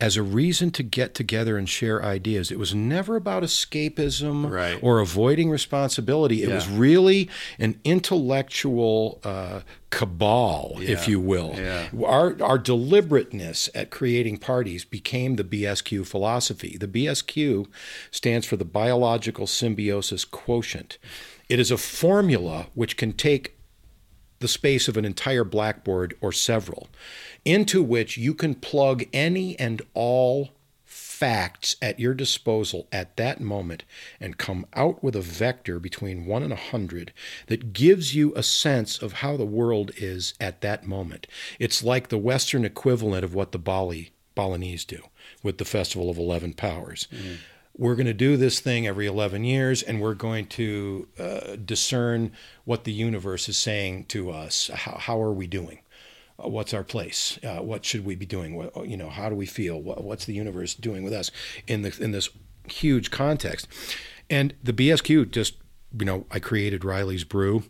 as a reason to get together and share ideas. It was never about escapism Right. or avoiding responsibility. It was really an intellectual uh, cabal, if you will. Yeah. Our, our deliberateness at creating parties became the BSQ philosophy. The BSQ stands for the biological symbiosis quotient. It is a formula which can take the space of an entire blackboard or several, into which you can plug any and all facts at your disposal at that moment and come out with a vector between 1 and a 100 that gives you a sense of how the world is at that moment. It's like the Western equivalent of what the Bali Balinese do with the Festival of Eleven Powers mm. We're going to do this thing every 11 years and we're going to uh, discern what the universe is saying to us. How, how are we doing? Uh, what's our place? Uh, what should we be doing? What, you know how do we feel? What, what's the universe doing with us in the in this huge context? And the bsq just you know i created riley's brew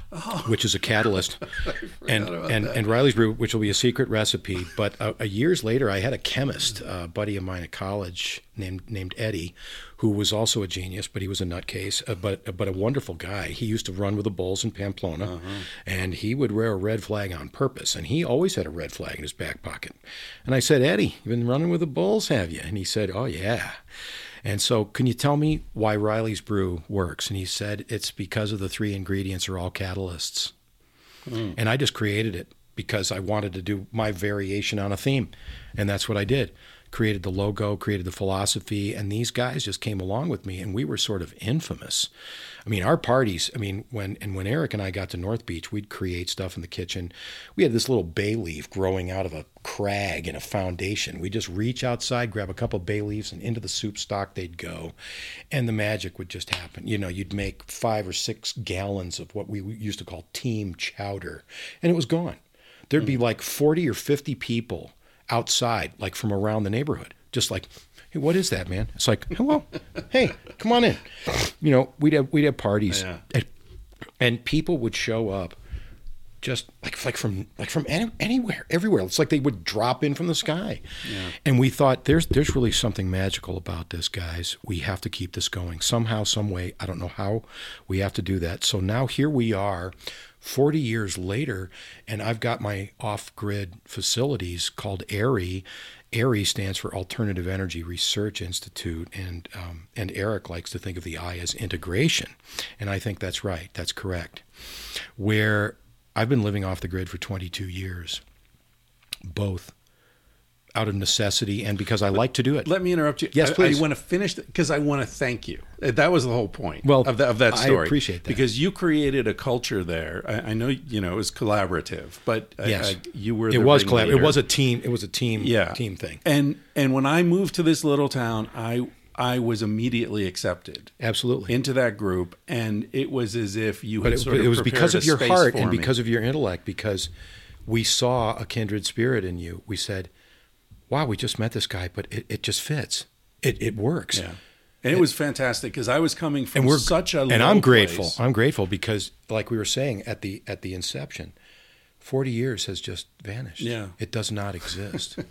which is a catalyst, and and, and Riley's Brew, which will be a secret recipe. But uh, uh, years later, I had a chemist, a buddy of mine at college named named Eddie, who was also a genius, but he was a nutcase, uh, but but a wonderful guy. He used to run with the Bulls in Pamplona, and he would wear a red flag on purpose, and he always had a red flag in his back pocket. And I said, Eddie, you've been running with the Bulls, have you? And he said, Oh yeah. And so, can you tell me why Riley's Brew works? And he said, it's because of the three ingredients are all catalysts. Hmm. And I just created it because I wanted to do my variation on a theme. And that's what I did. Created the logo, created the philosophy, and these guys just came along with me, and we were sort of infamous. I mean, our parties. I mean, when and when Eric and I got to North Beach, we'd create stuff in the kitchen. We had this little bay leaf growing out of a crag in a foundation. We'd just reach outside, grab a couple bay leaves, and into the soup stock they'd go, and the magic would just happen. You know, you'd make five or six gallons of what we used to call team chowder, and it was gone. There'd be hmm. like forty or fifty people outside, like from around the neighborhood, just like. Hey, what is that, man? It's like, hello, hey, come on in. You know, we'd have we'd have parties, Yeah. and, and people would show up, just like like from like from any, anywhere, everywhere. It's like they would drop in from the sky. And we thought there's there's really something magical about this, guys. We have to keep this going somehow, some way. I don't know how. We have to do that. So now here we are. 40 years later, and I've got my off grid facilities called AIRI. AIRI stands for Alternative Energy Research Institute, and, um, and Eric likes to think of the I as integration. And I think that's right, that's correct. Where I've been living off the grid for 22 years, both out of necessity and because I like to do it. Let me interrupt you. Yes, I- please. I, want to finish because I want to thank you. Uh, That was the whole point. Well, of that of that I story. appreciate that. because you created a culture there. I, I know you know it was collaborative, but Yes. I, you were. it the was collab- It was a team. It was a team. yeah team thing. And and when I moved to this little town, I I was immediately accepted Absolutely. into that group, and it was as if you had it, sort of it was because of your heart and me. because of your intellect because we saw a kindred spirit in you we said wow we just met this guy but it, it just fits it, it works yeah, and it was fantastic because I was coming from and we're such a and i'm grateful place. i'm grateful because like we were saying at the at the inception 40 years has just vanished Yeah. it does not exist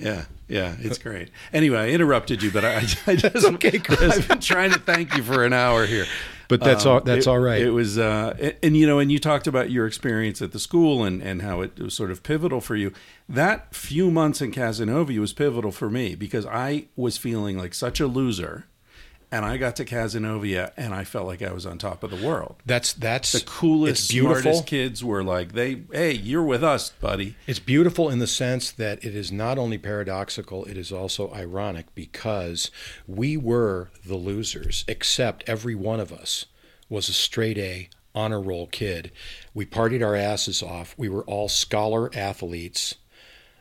Yeah, yeah, it's great. Anyway, I interrupted you, but I, I just okay, Chris. I've been trying to thank you for an hour here, But that's all- that's it- all right. It was, uh, and, and, you know, and you talked about your experience at the school and and how it was sort of pivotal for you. That few months in Cazenovia was pivotal for me because I was feeling like such a loser, and I got to Cazenovia and I felt like I was on top of the world. that's that's The coolest, it's beautiful smartest kids were like, they, hey, you're with us, buddy. It's beautiful in the sense that it is not only paradoxical, it is also ironic because we were the losers, except every one of us was a straight A honor roll kid. We partied our asses off. We were all scholar athletes.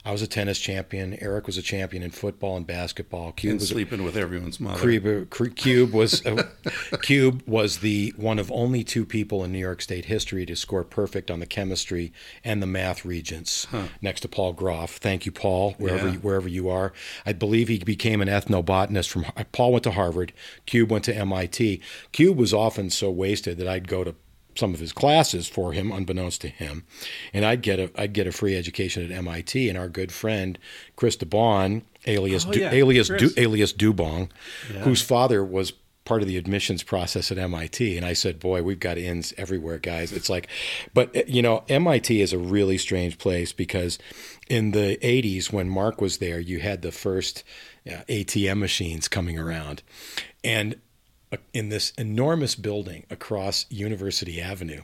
I was a tennis champion. Eric was a champion in football and basketball. Cube And was a sleeping with everyone's mother. Cube, Cube was uh, Cube was the one of only two people in New York State history to score perfect on the chemistry and the math regents, next to Paul Groff. Thank you, Paul, wherever Yeah. you, wherever you are. I believe he became an ethnobotanist from. Paul went to Harvard. Cube went to MIT. Cube was often so wasted that I'd go to some of his classes for him, unbeknownst to him, and I'd get a I'd get a free education at MIT. And our good friend Chris DeBon, alias Oh, Du, yeah, alias Du, alias Dubong, whose father was part of the admissions process at MIT. And I said, "Boy, we've got ins everywhere, guys." It's like, but uh, you know, MIT is a really strange place because in the '80s, when Mark was there, you had the first uh, ATM machines coming around, and in this enormous building across University Avenue,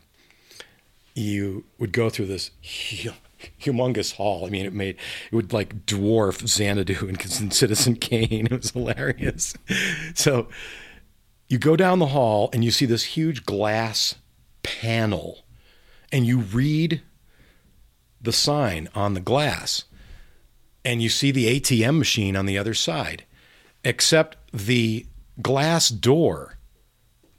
you would go through this humongous hall. I mean, it made it would like dwarf Xanadu and Citizen Kane. It was hilarious. So you go down the hall and you see this huge glass panel, and you read the sign on the glass, and you see the ATM machine on the other side, except the glass door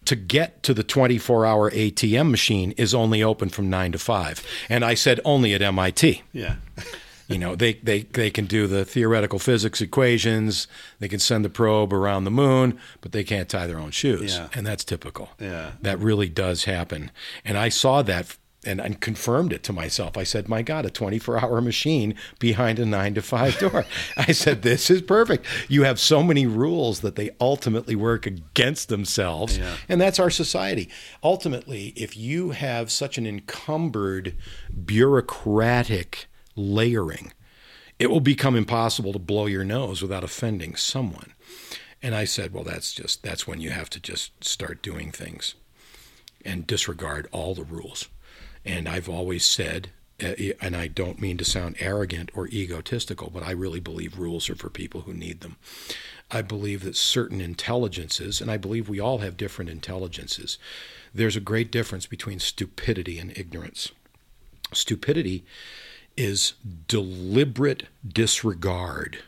to get to the 24 hour ATM machine is only open from 9 to 5. And I said only at MIT. Yeah. You know, they, they, they can do the theoretical physics equations, they can send the probe around the moon, but they can't tie their own shoes. Yeah. And that's typical. Yeah. That really does happen. And I saw that and, and confirmed it to myself. I said, My God, a 24 hour machine behind a nine to five door. I said, This is perfect. You have so many rules that they ultimately work against themselves. Yeah. And that's our society. Ultimately, if you have such an encumbered bureaucratic layering, it will become impossible to blow your nose without offending someone. And I said, well, that's just, that's when you have to just start doing things and disregard all the rules. And I've always said, uh, and I don't mean to sound arrogant or egotistical, but I really believe rules are for people who need them. I believe that certain intelligences, and I believe we all have different intelligences, there's a great difference between stupidity and ignorance. Stupidity is deliberate disregard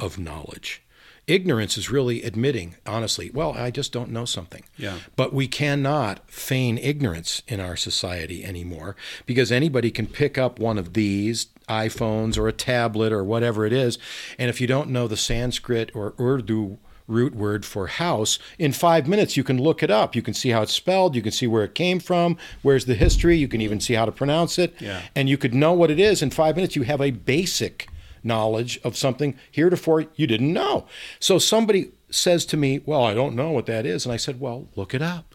of knowledge. Ignorance is really admitting, honestly, well, I just don't know something. Yeah. But we cannot feign ignorance in our society anymore because anybody can pick up one of these iPhones or a tablet or whatever it is. And if you don't know the Sanskrit or Urdu root word for house, in five minutes you can look it up. You can see how it's spelled, you can see where it came from, where's the history, you can even see how to pronounce it. Yeah. And you could know what it is in five minutes. You have a basic knowledge of something heretofore you didn't know. So somebody says to me, Well, I don't know what that is. And I said, Well, look it up.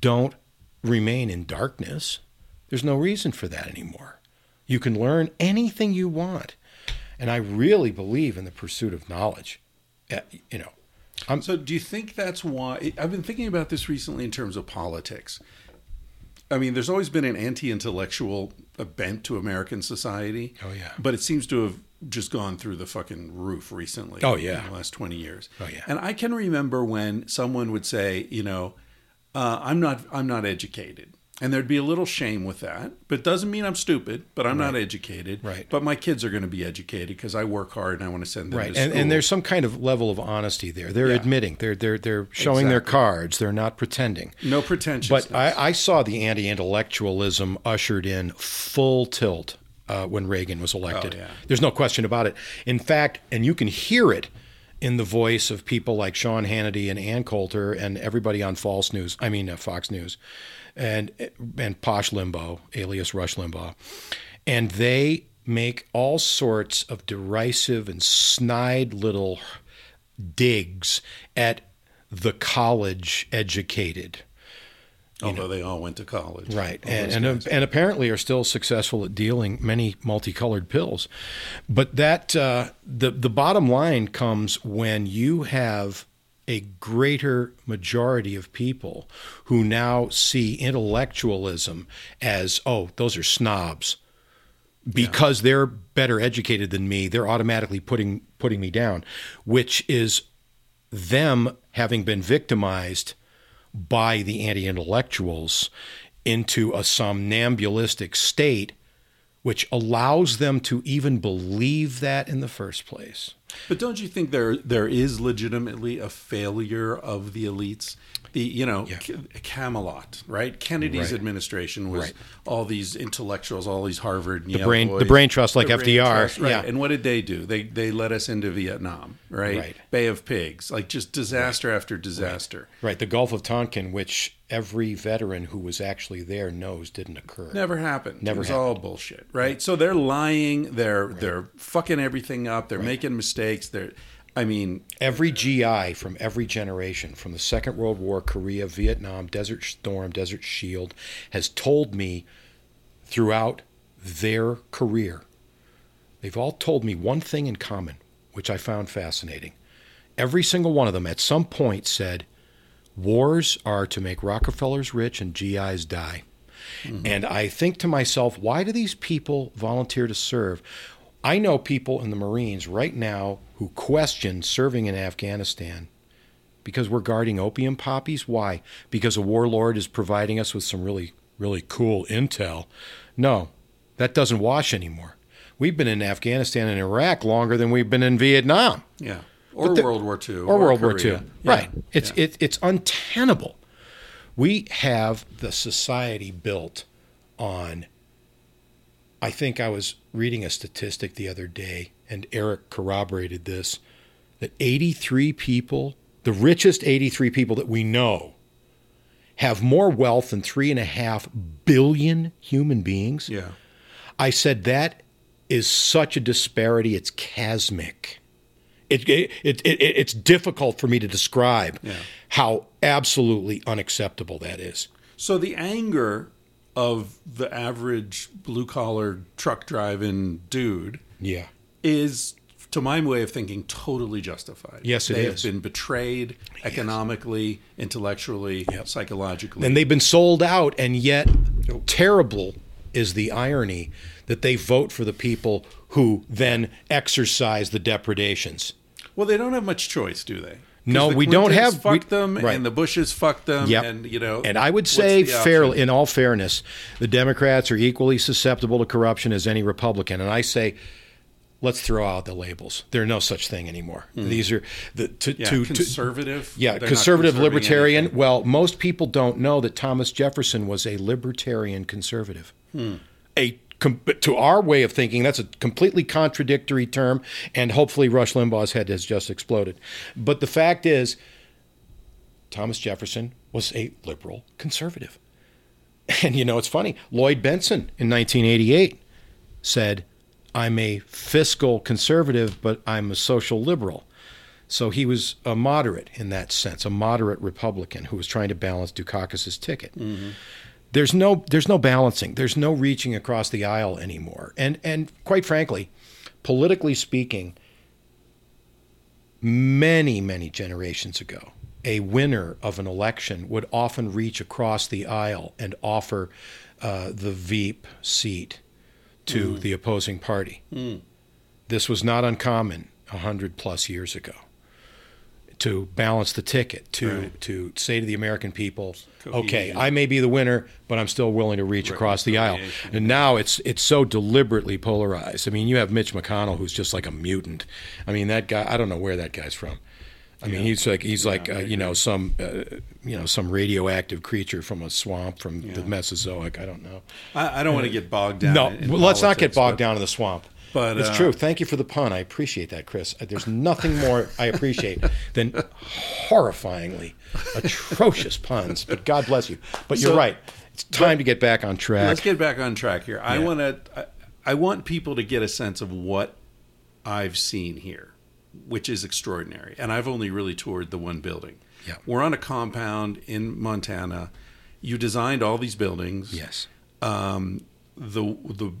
Don't remain in darkness. There's no reason for that anymore. You can learn anything you want. And I really believe in the pursuit of knowledge. Uh, You know, So, do you think that's why? I've been thinking about this recently in terms of politics. I mean, there's always been an anti-intellectual bent to American society. Oh, yeah. but it seems to have just gone through the fucking roof recently. Oh, yeah. in the last twenty years. Oh, yeah. and I can remember when someone would say, you know, uh, I'm not, I'm not educated. And there'd be a little shame with that, but it doesn't mean I'm stupid. But I'm not educated. Right. But my kids are going to be educated because I work hard and I want to send them Right, to and, school. and there's some kind of level of honesty there. They're Yeah. admitting, they're they're they're showing their cards. They're not pretending. no pretentiousness. But I, I saw the anti-intellectualism ushered in full tilt uh, when Reagan was elected. Oh, yeah. There's no question about it. In fact, and you can hear it in the voice of people like Sean Hannity and Ann Coulter and everybody on False News. I mean uh, Fox News, and and Posh Limbaugh, alias Rush Limbaugh, and they make all sorts of derisive and snide little digs at the college educated. although they all went to college, Right, and and, and apparently are still successful at dealing many multicolored pills. But that uh, the the bottom line comes when you have a greater majority of people who now see intellectualism as oh those are snobs. Because they're better educated than me they're automatically putting putting me down which is them having been victimized by the anti intellectuals into a somnambulistic state, which allows them to even believe that in the first place. But don't you think there there is legitimately a failure of the elites? The you know Ca- Camelot, right? Kennedy's Right. administration was Right. all these intellectuals, all these Harvard, and Yale brain- the brain trust like FDR, trust, right? yeah. And what did they do? They they led us into Vietnam, right? Right. Bay of Pigs, like just disaster after disaster. Right, the Gulf of Tonkin, which every veteran who was actually there knows didn't occur. Never happened. Never it was all bullshit, right? So they're lying. They're they're fucking everything up. They're making mistakes. They're, I mean, Every GI from every generation, from the Second World War, Korea, Vietnam, Desert Storm, Desert Shield, has told me throughout their career, they've all told me one thing in common, which I found fascinating. Every single one of them at some point said, Wars are to make Rockefellers rich and GIs die. Hmm. And I think to myself, why do these people volunteer to serve? I know people in the Marines right now who question serving in Afghanistan because we're guarding opium poppies. Why? Because a warlord is providing us with some really, really cool intel. No, that doesn't wash anymore. We've been in Afghanistan and Iraq longer than we've been in Vietnam yeah, or the- World War II, or, World War Korea. II. Yeah. Right. It's it, it's untenable. We have the society built on. I think I was reading a statistic the other day, and Eric corroborated this that 83 people, the richest 83 people that we know, have more wealth than three and a half billion human beings. Yeah. I said that is such a disparity. It's chasmic. It, it, it, it, it's difficult for me to describe Yeah. how absolutely unacceptable that is. So the anger of the average blue collar truck driving dude Yeah. is, to my way of thinking, totally justified. Yes, it they is. have been betrayed economically, intellectually, psychologically. And they've been sold out, and yet terrible is the irony that they vote for the people who then exercise the depredations. Well, they don't have much choice, do they? No, the we don't have- we- them, right. and the Bushes fucked them, Yep. and you know. And I would say, fairly, in all fairness, the Democrats are equally susceptible to corruption as any Republican. And I say, let's throw out the labels. There are no such thing anymore. These are the to. Yeah, to, to conservative. yeah, conservative libertarian. anything. Well, most people don't know that Thomas Jefferson was a libertarian conservative. Hmm. A com- to our way of thinking, that's a completely contradictory term, and hopefully Rush Limbaugh's head has just exploded. But the fact is, Thomas Jefferson was a liberal conservative. And you know, it's funny. Lloyd Bentsen in 1988 said, I'm a fiscal conservative, but I'm a social liberal. So he was a moderate in that sense, a moderate Republican who was trying to balance Dukakis's ticket. Mm-hmm. There's no there's no balancing. There's no reaching across the aisle anymore. And and quite frankly, politically speaking, many, many generations ago, a winner of an election would often reach across the aisle and offer uh, the Veep seat to the opposing party. This was not uncommon a hundred plus years ago. To balance the ticket, to Right. to say to the American people, Cohesion. okay, I may be the winner, but I'm still willing to reach across the aisle. And now it's it's so deliberately polarized. I mean, you have Mitch McConnell, who's just like a mutant. I mean, that guy. I don't know where that guy's from. I mean, he's like he's like uh, you know some uh, you know some radioactive creature from a swamp from the Mesozoic. I don't know. I, I don't want to get bogged down. No, in- in let's not get bogged down in the swamp. But, it's uh, true. Thank you for the pun. I appreciate that, Chris. Uh, There's nothing more I appreciate than horrifyingly atrocious puns. But God bless you. But you're right. It's time to get back on track. Let's get back on track here. I want to. I, I want people to get a sense of what I've seen here, which is extraordinary. And I've only really toured the one building. Yeah. We're on a compound in Montana. You designed all these buildings. yes. Um, the the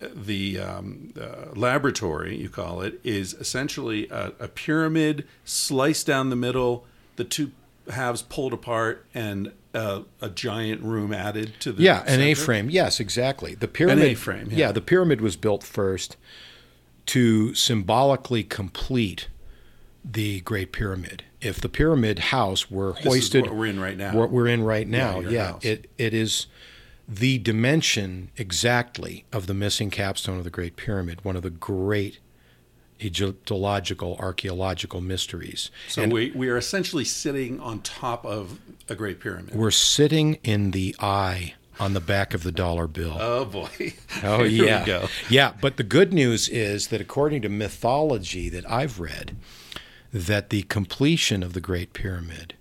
the um, uh, laboratory you call it is essentially a, a pyramid sliced down the middle. The two halves pulled apart and uh, a giant room added to the Yeah, an. A-frame. Yes, exactly. The pyramid. An A-frame, yeah. the pyramid was built first to symbolically complete the Great Pyramid. If the pyramid house were This is hoisted, what we're in right now. What we're in right now, your yeah, it it is the dimension exactly of the missing capstone of the Great Pyramid. One of the great Egyptological archaeological mysteries. So And we, we are essentially sitting on top of a great pyramid. we're sitting in the eye on the back of the dollar bill. oh boy! Oh Here yeah, we go. yeah. But the good news is that according to mythology that I've read, that the completion of the Great Pyramid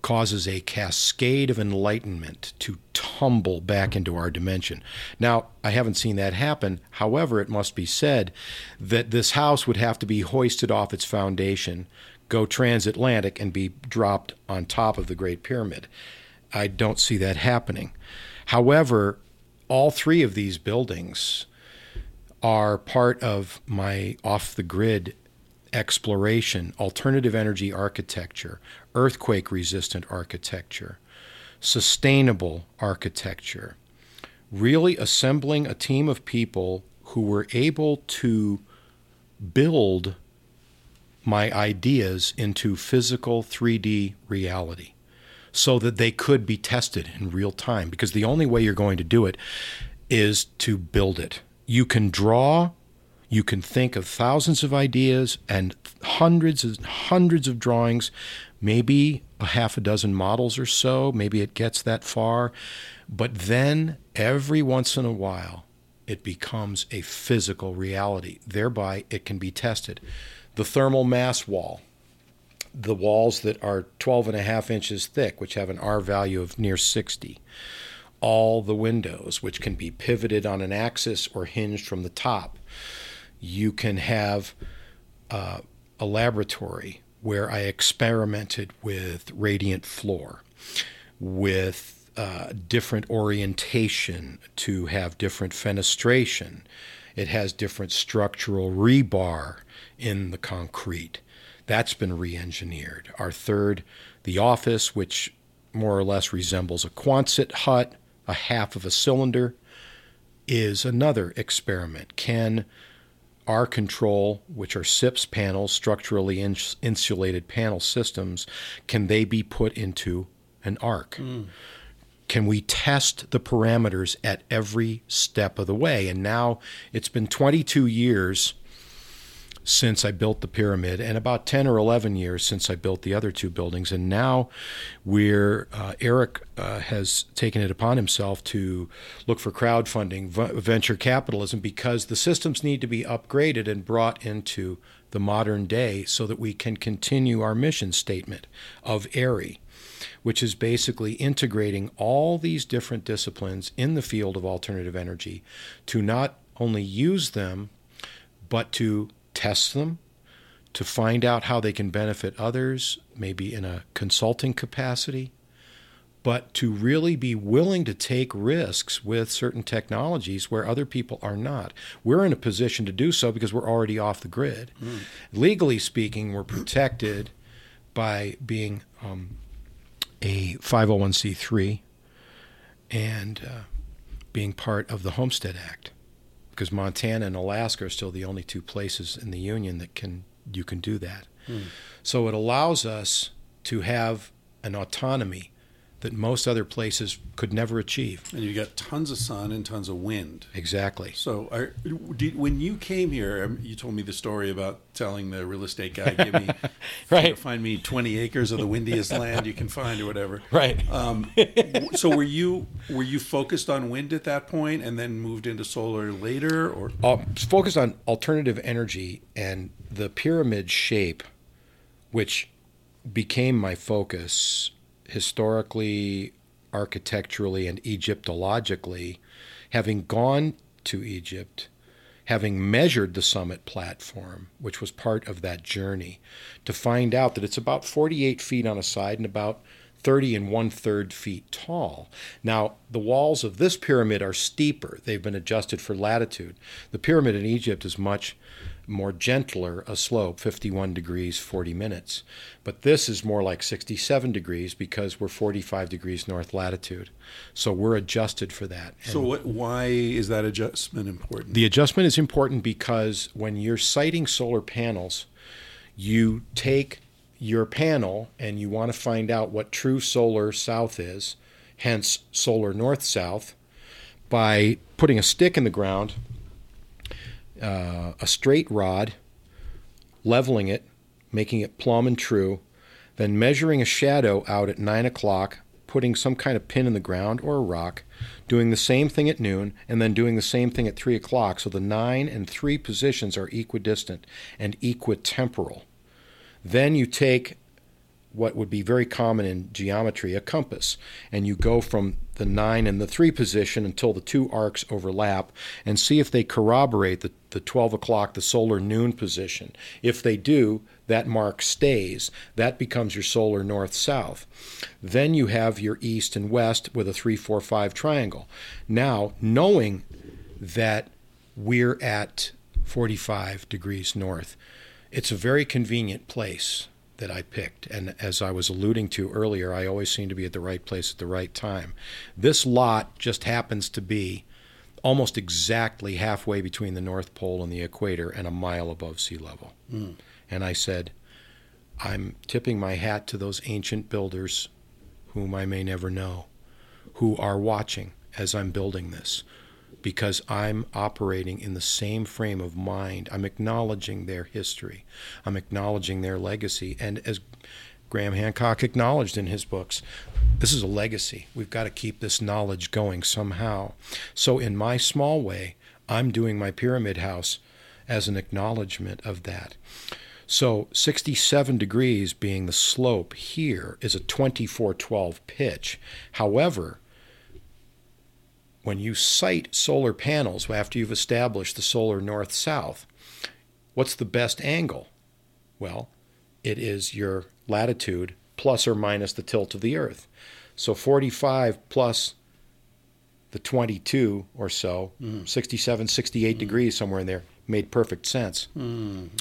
causes a cascade of enlightenment to tumble back into our dimension. Now, I haven't seen that happen. However, it must be said that this house would have to be hoisted off its foundation, go transatlantic, and be dropped on top of the Great Pyramid. I don't see that happening. However, all three of these buildings are part of my off the grid exploration, alternative energy architecture, earthquake resistant architecture, sustainable architecture, really assembling a team of people who were able to build my ideas into physical 3D reality so that they could be tested in real time. Because the only way you're going to do it is to build it. You can draw, you can think of thousands of ideas and hundreds and hundreds of drawings, maybe a half a dozen models or so, maybe it gets that far. But then every once in a while, it becomes a physical reality. Thereby, it can be tested. The thermal mass wall, the walls that are 12 and a half inches thick, which have an R value of near 60. All the windows, which can be pivoted on an axis or hinged from the top. You can have uh, a laboratory where I experimented with radiant floor, with uh, different orientation to have different fenestration. It has different structural rebar in the concrete. That's been re engineered. Our third, the office, which more or less resembles a Quonset hut, a half of a cylinder, is another experiment. Can our control, which are SIPS panels, structurally ins- insulated panel systems, can they be put into an arc? Hmm. Can we test the parameters at every step of the way? And now it's been 22 years since I built the pyramid, and about 10 or 11 years since I built the other two buildings. And now we're, uh, Eric uh, has taken it upon himself to look for crowdfunding, v- venture capitalism, because the systems need to be upgraded and brought into the modern day so that we can continue our mission statement of AIRI, which is basically integrating all these different disciplines in the field of alternative energy to not only use them, but to test them, to find out how they can benefit others, maybe in a consulting capacity, but to really be willing to take risks with certain technologies where other people are not. We're in a position to do so because we're already off the grid. Legally speaking, we're protected by being um, a 501c3 and uh, being part of the Homestead Act because Montana and Alaska are still the only two places in the union that can you can do that. Hmm. So it allows us to have an autonomy that most other places could never achieve. And you got tons of sun and tons of wind. Exactly. So, are, did, when you came here, um, you told me the story about telling the real estate guy, "Give me, Right. find me twenty acres of the windiest land you can find, or whatever." Right. Um, so, were you were you focused on wind at that point, and then moved into solar later, or uh, focused on alternative energy and the pyramid shape, which became my focus historically, architecturally, and Egyptologically, having gone to Egypt, having measured the summit platform, which was part of that journey, to find out that it's about 48 feet on a side and about 30 and one third feet tall. Now, the walls of this pyramid are steeper. They've been adjusted for latitude. The pyramid in Egypt is much more gentler a slope, 51 degrees, 40 minutes. But this is more like 67 degrees because we're 45 degrees north latitude. So we're adjusted for that. so? What? Why is that adjustment important? The adjustment is important because when you're siting solar panels, you take your panel and you want to find out what true solar south is, hence solar north south, by putting a stick in the ground, uh, a straight rod, leveling it, making it plumb and true, then measuring a shadow out at 9 o'clock, putting some kind of pin in the ground or a rock, doing the same thing at noon, and then doing the same thing at 3 o'clock. So the 9 and 3 positions are equidistant and equitemporal. Then you take what would be very common in geometry, a compass, and you go from the 9 and the 3 position until the two arcs overlap and see if they corroborate the, the 12 o'clock, the solar noon position. If they do, that mark stays. That becomes your solar north south. Then you have your east and west with a 3 4 5 triangle. Now, knowing that we're at 45 degrees north, it's a very convenient place that I picked. And as I was alluding to earlier, I always seem to be at the right place at the right time. This lot just happens to be almost exactly halfway between the North Pole and the equator and a mile above sea level. Hmm. And I said, I'm tipping my hat to those ancient builders whom I may never know, who are watching as I'm building this, because I'm operating in the same frame of mind. I'm acknowledging their history, I'm acknowledging their legacy. And as Graham Hancock acknowledged in his books, this is a legacy. We've got to keep this knowledge going somehow. So, in my small way, I'm doing my pyramid house as an acknowledgement of that. So 67 degrees being the slope here is a 2412 pitch. However, when you site solar panels after you've established the solar north south, what's the best angle? Well, it is your latitude plus or minus the tilt of the earth. So 45 plus the 22 or so, mm-hmm. 67, 68 mm-hmm. degrees, somewhere in there, made perfect sense.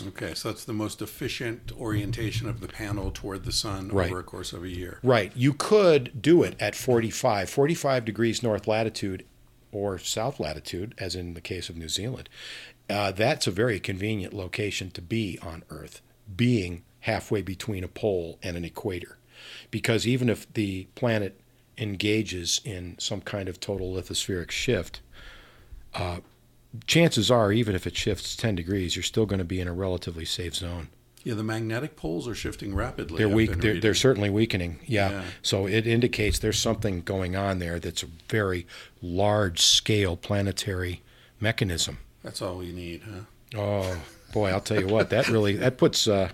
Okay, so that's the most efficient orientation of the panel toward the sun Right. over a course of a year. Right. You could do it at 45, 45 degrees north latitude or south latitude, as in the case of New Zealand. Uh, that's a very convenient location to be on Earth, being halfway between a pole and an equator. Because even if the planet engages in some kind of total lithospheric shift, uh, chances are, even if it shifts 10 degrees, you're still going to be in a relatively safe zone. Yeah, the magnetic poles are shifting rapidly. They're weak. They're, they're certainly weakening. Yeah. Yeah. So it indicates there's something going on there that's a very large scale planetary mechanism. That's all you need, huh? Oh boy, I'll tell you what. That really that puts uh,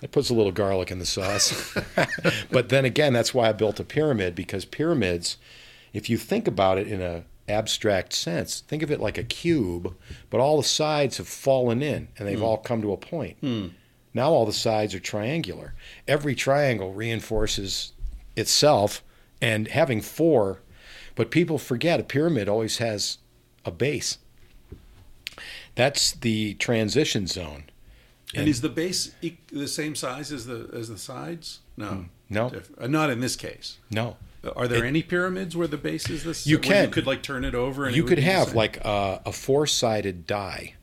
that puts a little garlic in the sauce. but then again, that's why I built a pyramid because pyramids, if you think about it in a abstract sense, think of it like a cube, but all the sides have fallen in and they've all come to a point. Now all the sides are triangular. Every triangle reinforces itself, and having four, but people forget a pyramid always has a base. That's the transition zone. And, is the base the same size as the as the sides? No, Hmm. no. Uh, not in this case. No. Are there It- any pyramids where the base is this? You can. You could like turn it over, and You could have like a, a four sided die,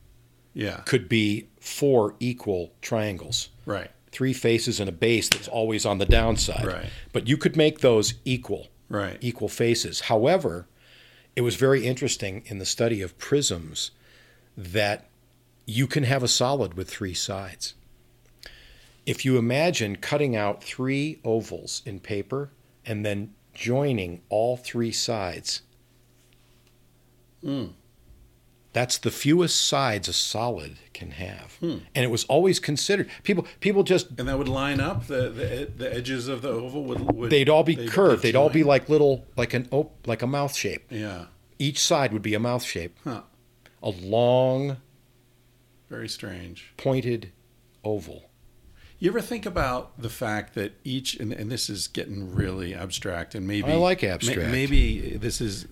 yeah, could be four equal triangles. right. three faces and a base that's always on the downside. Right. But you could make those equal, Right. equal faces. However, it was very interesting in the study of prisms that you can have a solid with three sides. If you imagine cutting out three ovals in paper and then joining all three sides, hmm. that's the fewest sides a solid can have. Hmm. And it was always considered people people just And that would line up the the, the edges of the oval would, would they'd all be they'd- curved. They'd all be like little like an op- like a mouth shape. yeah. Each side would be a mouth shape. Huh. A long Very strange. pointed oval. You ever think about the fact that each, and, and this is getting really abstract, and maybe I like ma- abstract. maybe this is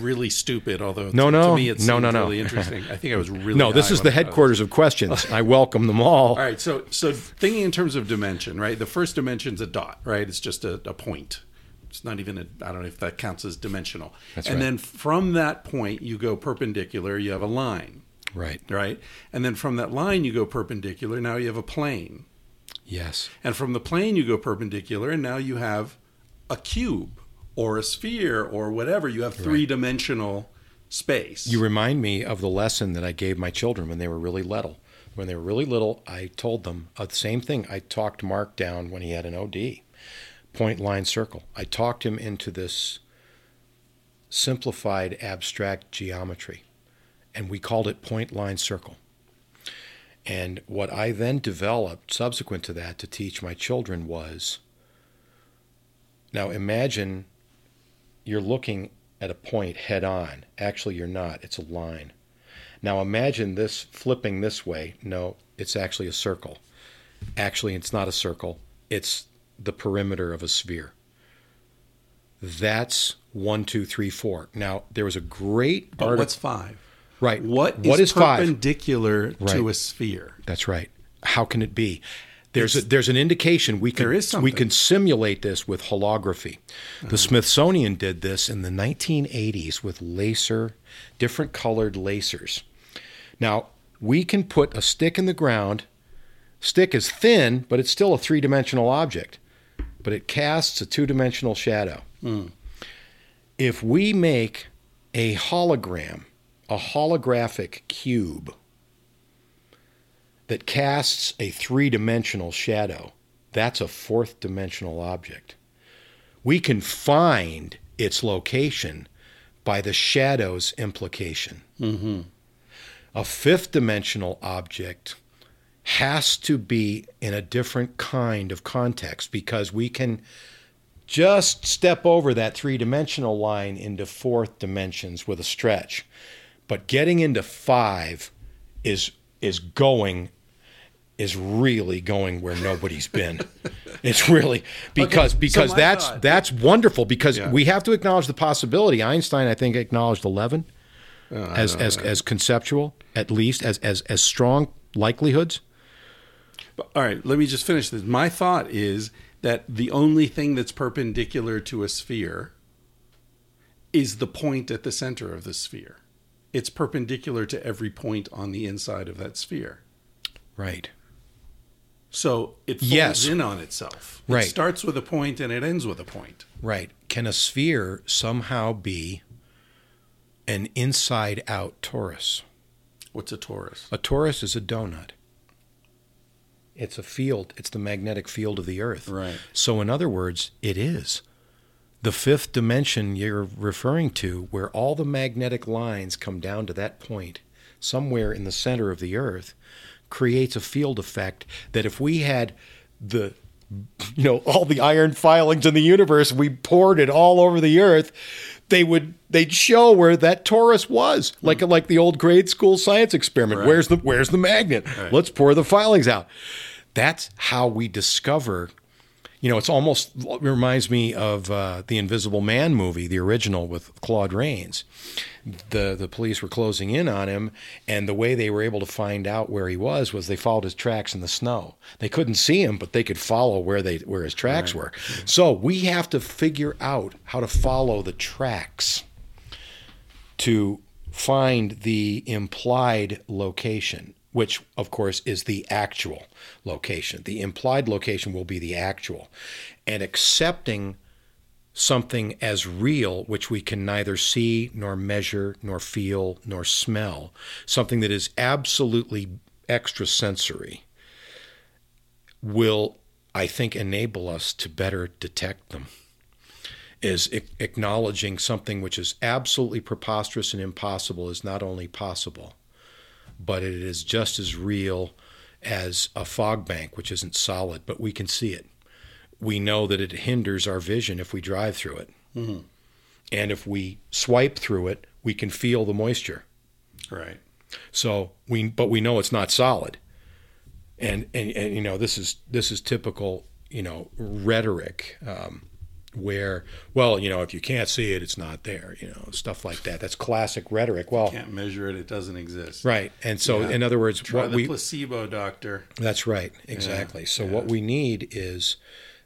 really stupid. Although No, to, no. to me it No, no, no. really interesting. I think I was really No, this is the I thought of headquarters of questions. I welcome them all. All right, so so thinking in terms of dimension, right? The first dimension's a dot, right? It's just a, a point. It's not even a. I don't know if that counts as dimensional. That's and right. then from that point, you go perpendicular. You have a line, Right. right? And then from that line, you go perpendicular. Now you have a plane. Yes. And from the plane, you go perpendicular, and now you have a cube or a sphere or whatever. You have three dimensional space. You remind me of the lesson that I gave my children when they were really little. When they were really little, I told them uh, the same thing. I talked Mark down when he had an OD, point, line, circle. I talked him into this simplified abstract geometry, and we called it point, line, circle. And what I then developed subsequent to that to teach my children was now imagine you're looking at a point head on. Actually, you're not, it's a line. Now imagine this flipping this way. No, it's actually a circle. Actually, it's not a circle, it's the perimeter of a sphere. That's one, two, three, four. Now, there was a great but article. what's five? Right. What What is perpendicular Right. to a sphere? That's right. How can it be? There's a, there's an indication we can There is we can simulate this with holography. The mm-hmm. Smithsonian did this in the 1980s with laser, different colored lasers. Now we can put a stick in the ground. Stick is thin, but it's still a three-dimensional object, but it casts a two-dimensional shadow. Hmm. If we make a hologram, a holographic cube that casts a three dimensional shadow, that's a fourth dimensional object. We can find its location by the shadow's implication. Mm-hmm. A fifth dimensional object has to be in a different kind of context because we can just step over that three dimensional line into fourth dimensions with a stretch. But getting into five is is going is really going where nobody's been. it's really because so because my that's thought- that's wonderful because Yeah. we have to acknowledge the possibility. Einstein, I think, acknowledged eleven oh, as as as conceptual, at least as as as strong likelihoods. But, all right, let me just finish this. My thought is that the only thing that's perpendicular to a sphere is the point at the center of the sphere. It's perpendicular to every point on the inside of that sphere. Right. So it folds Yes. in on itself. Right. It starts with a point and it ends with a point. Right. Can a sphere somehow be an inside out torus? What's a torus? A torus is a donut. It's a field, it's the magnetic field of the earth. Right. So, in other words, it is. The fifth dimension you're referring to, where all the magnetic lines come down to that point, somewhere in the center of the earth, creates a field effect that if we had the you know all the iron filings in the universe we poured it all over the earth they would they'd show where that torus was hmm. like like the old grade school science experiment. Right. where's the where's the magnet? Let's pour the filings out. That's how we discover you know it's almost it reminds me of uh, the invisible man movie the original with claude rains. The the police were closing in on him and the way they were able to find out where he was was they followed his tracks in the snow. They couldn't see him but they could follow where they where his tracks were. So we have to figure out how to follow the tracks to find the implied location which of course is the actual location. The implied location will be the actual. And accepting something as real, which we can neither see, nor measure, nor feel, nor smell, something that is absolutely extrasensory, will, I think, enable us to better detect them. Is acknowledging something which is absolutely preposterous and impossible is not only possible, but it is just as real as a fog bank, which isn't solid, but we can see it we know that it hinders our vision if we drive through it. And if we swipe through it, we can feel the moisture. Right. So we, but we know it's not solid. And, and, and you know, this is, this is typical, you know, rhetoric, um, where, well, you know, if you can't see it, it's not there, you know, stuff like that. That's classic rhetoric. Well, you Can't measure it. It doesn't exist. right. And so, Yeah. in other words, Try what the we, placebo doctor. That's right, exactly. so what we need is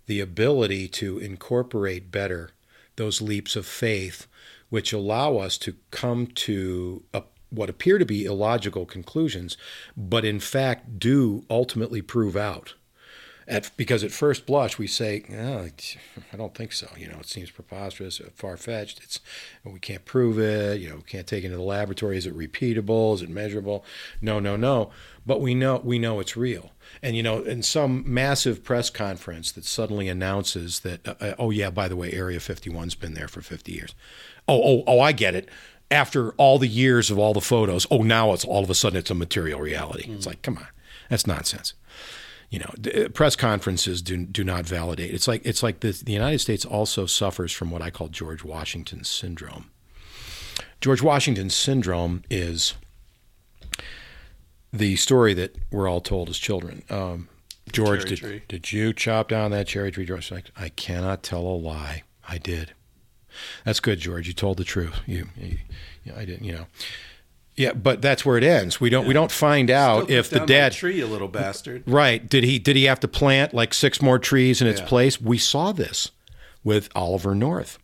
the ability to incorporate better those leaps of faith, which allow us to come to a, what appear to be illogical conclusions, but in fact do ultimately prove out. At, because at first blush we say, oh, I don't think so. You know, it seems preposterous, far fetched. It's we can't prove it. You know, we can't take it into the laboratory. Is it repeatable? Is it measurable? No, no, no. But we know we know it's real. And you know, in some massive press conference that suddenly announces that, uh, uh, oh yeah, by the way, Area 51's been there for 50 years. Oh, oh, oh, I get it. After all the years of all the photos, oh, now it's all of a sudden it's a material reality. It's like, come on, that's nonsense you know d- press conferences do do not validate. It's like it's like the, the United States also suffers from what I call George Washington syndrome. George Washington syndrome is the story that we're all told as children. Um, George did, did you chop down that cherry tree George? Like I cannot tell a lie. I did. That's good George. You told the truth. You, you, you I didn't you know yeah but that's where it ends we don't we don't find out if the dad tree, you little bastard. Right. Did he did he have to plant like six more trees in its Yeah. place? We saw this with Oliver North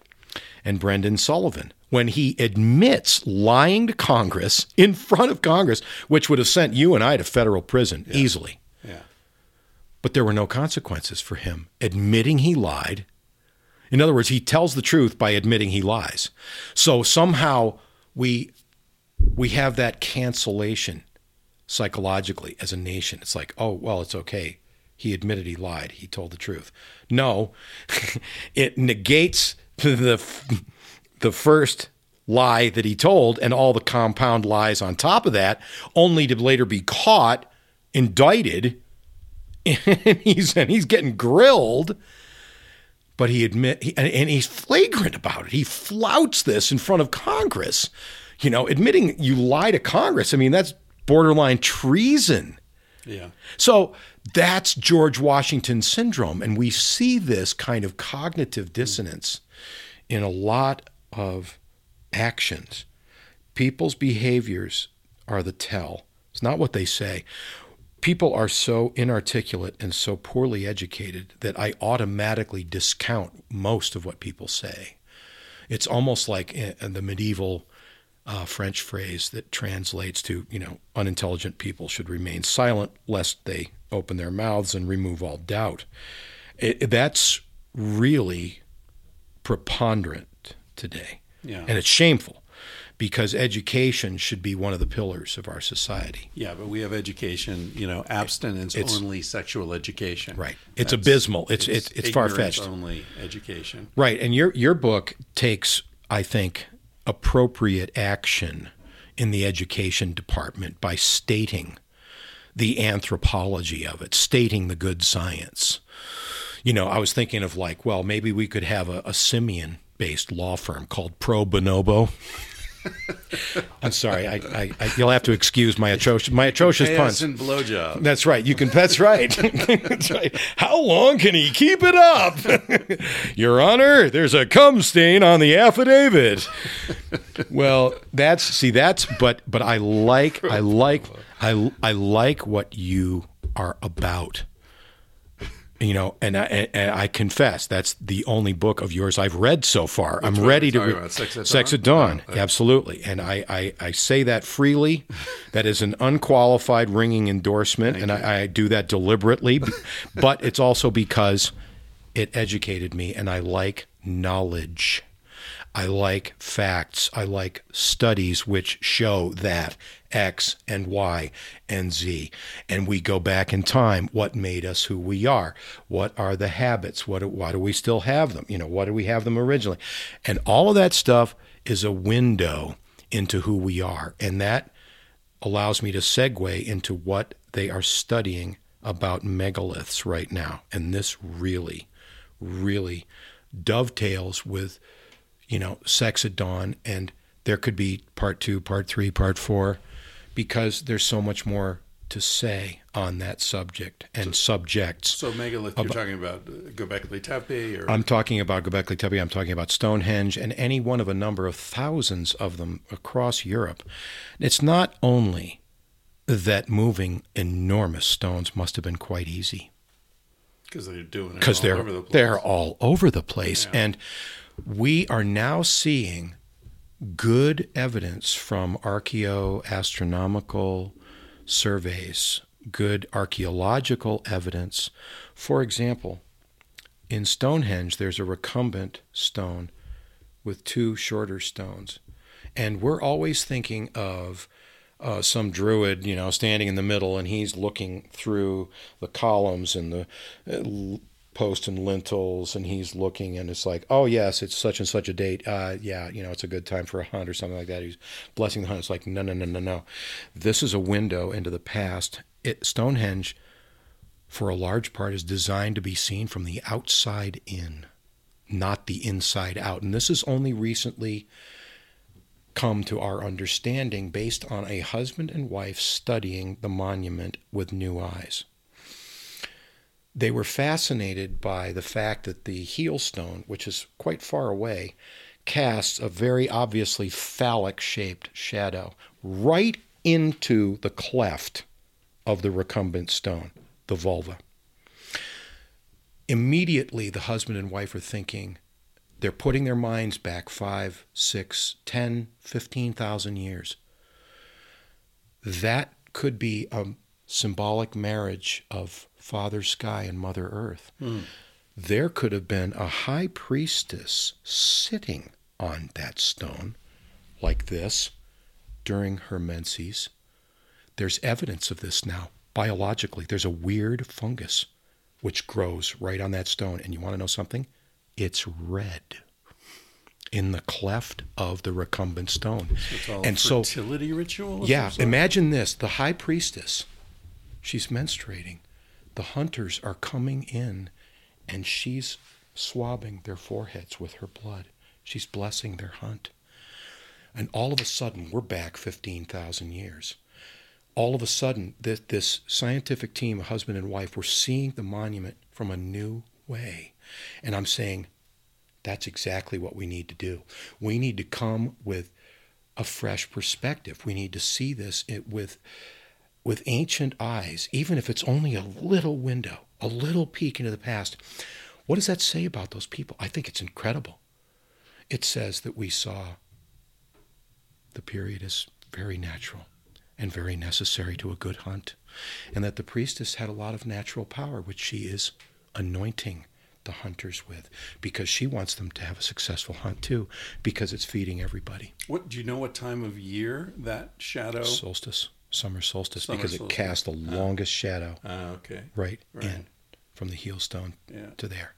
and Brendan Sullivan when he admits lying to Congress in front of Congress, which would have sent you and I to federal prison easily. Yeah. But there were no consequences for him admitting he lied. In other words, he tells the truth by admitting he lies. So somehow we we have that cancellation psychologically as a nation. It's like, oh, well, it's okay. He admitted he lied. He told the truth. No, it negates the the first lie that he told and all the compound lies on top of that, only to later be caught, indicted, and he's and he's getting grilled. But he admit and he's flagrant about it. He flouts this in front of Congress. You know, admitting you lie to Congress. I mean, that's borderline treason. Yeah. So that's George Washington syndrome. And we see this kind of cognitive hmm. dissonance in a lot of actions. People's behaviors are the tell, it's not what they say. People are so inarticulate and so poorly educated that I automatically discount most of what people say. It's almost like in the medieval uh, French phrase that translates to, you know, unintelligent people should remain silent lest they open their mouths and remove all doubt. It, that's really preponderant today. Yeah. And it's shameful because education should be one of the pillars of our society. Yeah, but we have education, you know, abstinence It's- only sexual education. Right. It's That's- abysmal. It's it's it's, far fetched. only education. Right. And your your book takes, I think, appropriate action in the education department by stating the anthropology of it, stating the good science. You know, I was thinking of like, well, maybe we could have a, a simian based law firm called Pro Bonobo. I'm sorry. I, I, I, you'll have to excuse my atrocious my atrocious Chaos puns. and blowjob. That's right. You can. That's right. that's right. How long can he keep it up, Your Honor? There's a cum stain on the affidavit. well, that's see. That's but but I like I like I I like what you are about You know, and I, and- I confess that's the only book of yours I've read so far. I'm ready to read? Sex at Sex Dawn? at Dawn. Oh. Absolutely, and I, I I say that freely. that is an unqualified ringing endorsement, and I, I do that deliberately. but it's also because it educated me, and I like knowledge. I like facts. I like studies which show that X and Y and Z. And we go back in time. What made us who we are? What are the habits? What, why do we still have them? You know, why do we have them originally? And all of that stuff is a window into who we are. And that allows me to segue into what they are studying about megaliths right now. And this really, really dovetails with, you know, sex at dawn. And there could be part two, part three, part four, because there's so much more to say on that subject and subjects. So megalith, you're talking about Göbekli Tepe, or I'm talking about Göbekli Tepe. I'm talking about Stonehenge and any one of a number of thousands of them across Europe. It's not only that moving enormous stones must have been quite easy because they're doing it because all they're over the place. they're all over the place, and we are now seeing good evidence from archaeoastronomical surveys, good archaeological evidence. For example, in Stonehenge, there's a recumbent stone with two shorter stones, and we're always thinking of uh, some druid, you know, standing in the middle, and he's looking through the columns and the uh, post and lintels, and he's looking, and it's like, oh yes, it's such and such a date. Uh, yeah, you know, it's a good time for a hunt or something like that. He's blessing the hunt. It's like, no, no, no, no, no. This is a window into the past. It, Stonehenge, for a large part, is designed to be seen from the outside in, not the inside out. And this is only recently come to our understanding based on a husband and wife studying the monument with new eyes. They were fascinated by the fact that the heel stone, which is quite far away, casts a very obviously phallic shaped shadow right into the cleft of the recumbent stone, the vulva. Immediately, the husband and wife are thinking, they're putting their minds back five, six, ten, fifteen thousand years. That could be a symbolic marriage of Father Sky and Mother Earth. Hmm. There could have been a high priestess sitting on that stone, like this, during her menses. There's evidence of this now, biologically. There's a weird fungus which grows right on that stone. And you want to know something? It's red in the cleft of the recumbent stone. It's all and so, fertility ritual. yeah, imagine this the high priestess, she's menstruating. The hunters are coming in and she's swabbing their foreheads with her blood. She's blessing their hunt. And all of a sudden, we're back 15,000 years. All of a sudden, this, this scientific team, husband and wife, were seeing the monument from a new way. And I'm saying, that's exactly what we need to do. We need to come with a fresh perspective. We need to see this it, with with ancient eyes, even if it's only a little window, a little peek into the past. What does that say about those people? I think it's incredible. It says that we saw the period as very natural and very necessary to a good hunt, and that the priestess had a lot of natural power, which she is anointing the hunters with because she wants them to have a successful hunt too because it's feeding everybody What do you know? What time of year that shadow? solstice summer solstice Summer because solstice. it casts the longest shadow Ah, okay. right, Right. in from the heel stone Yeah. to there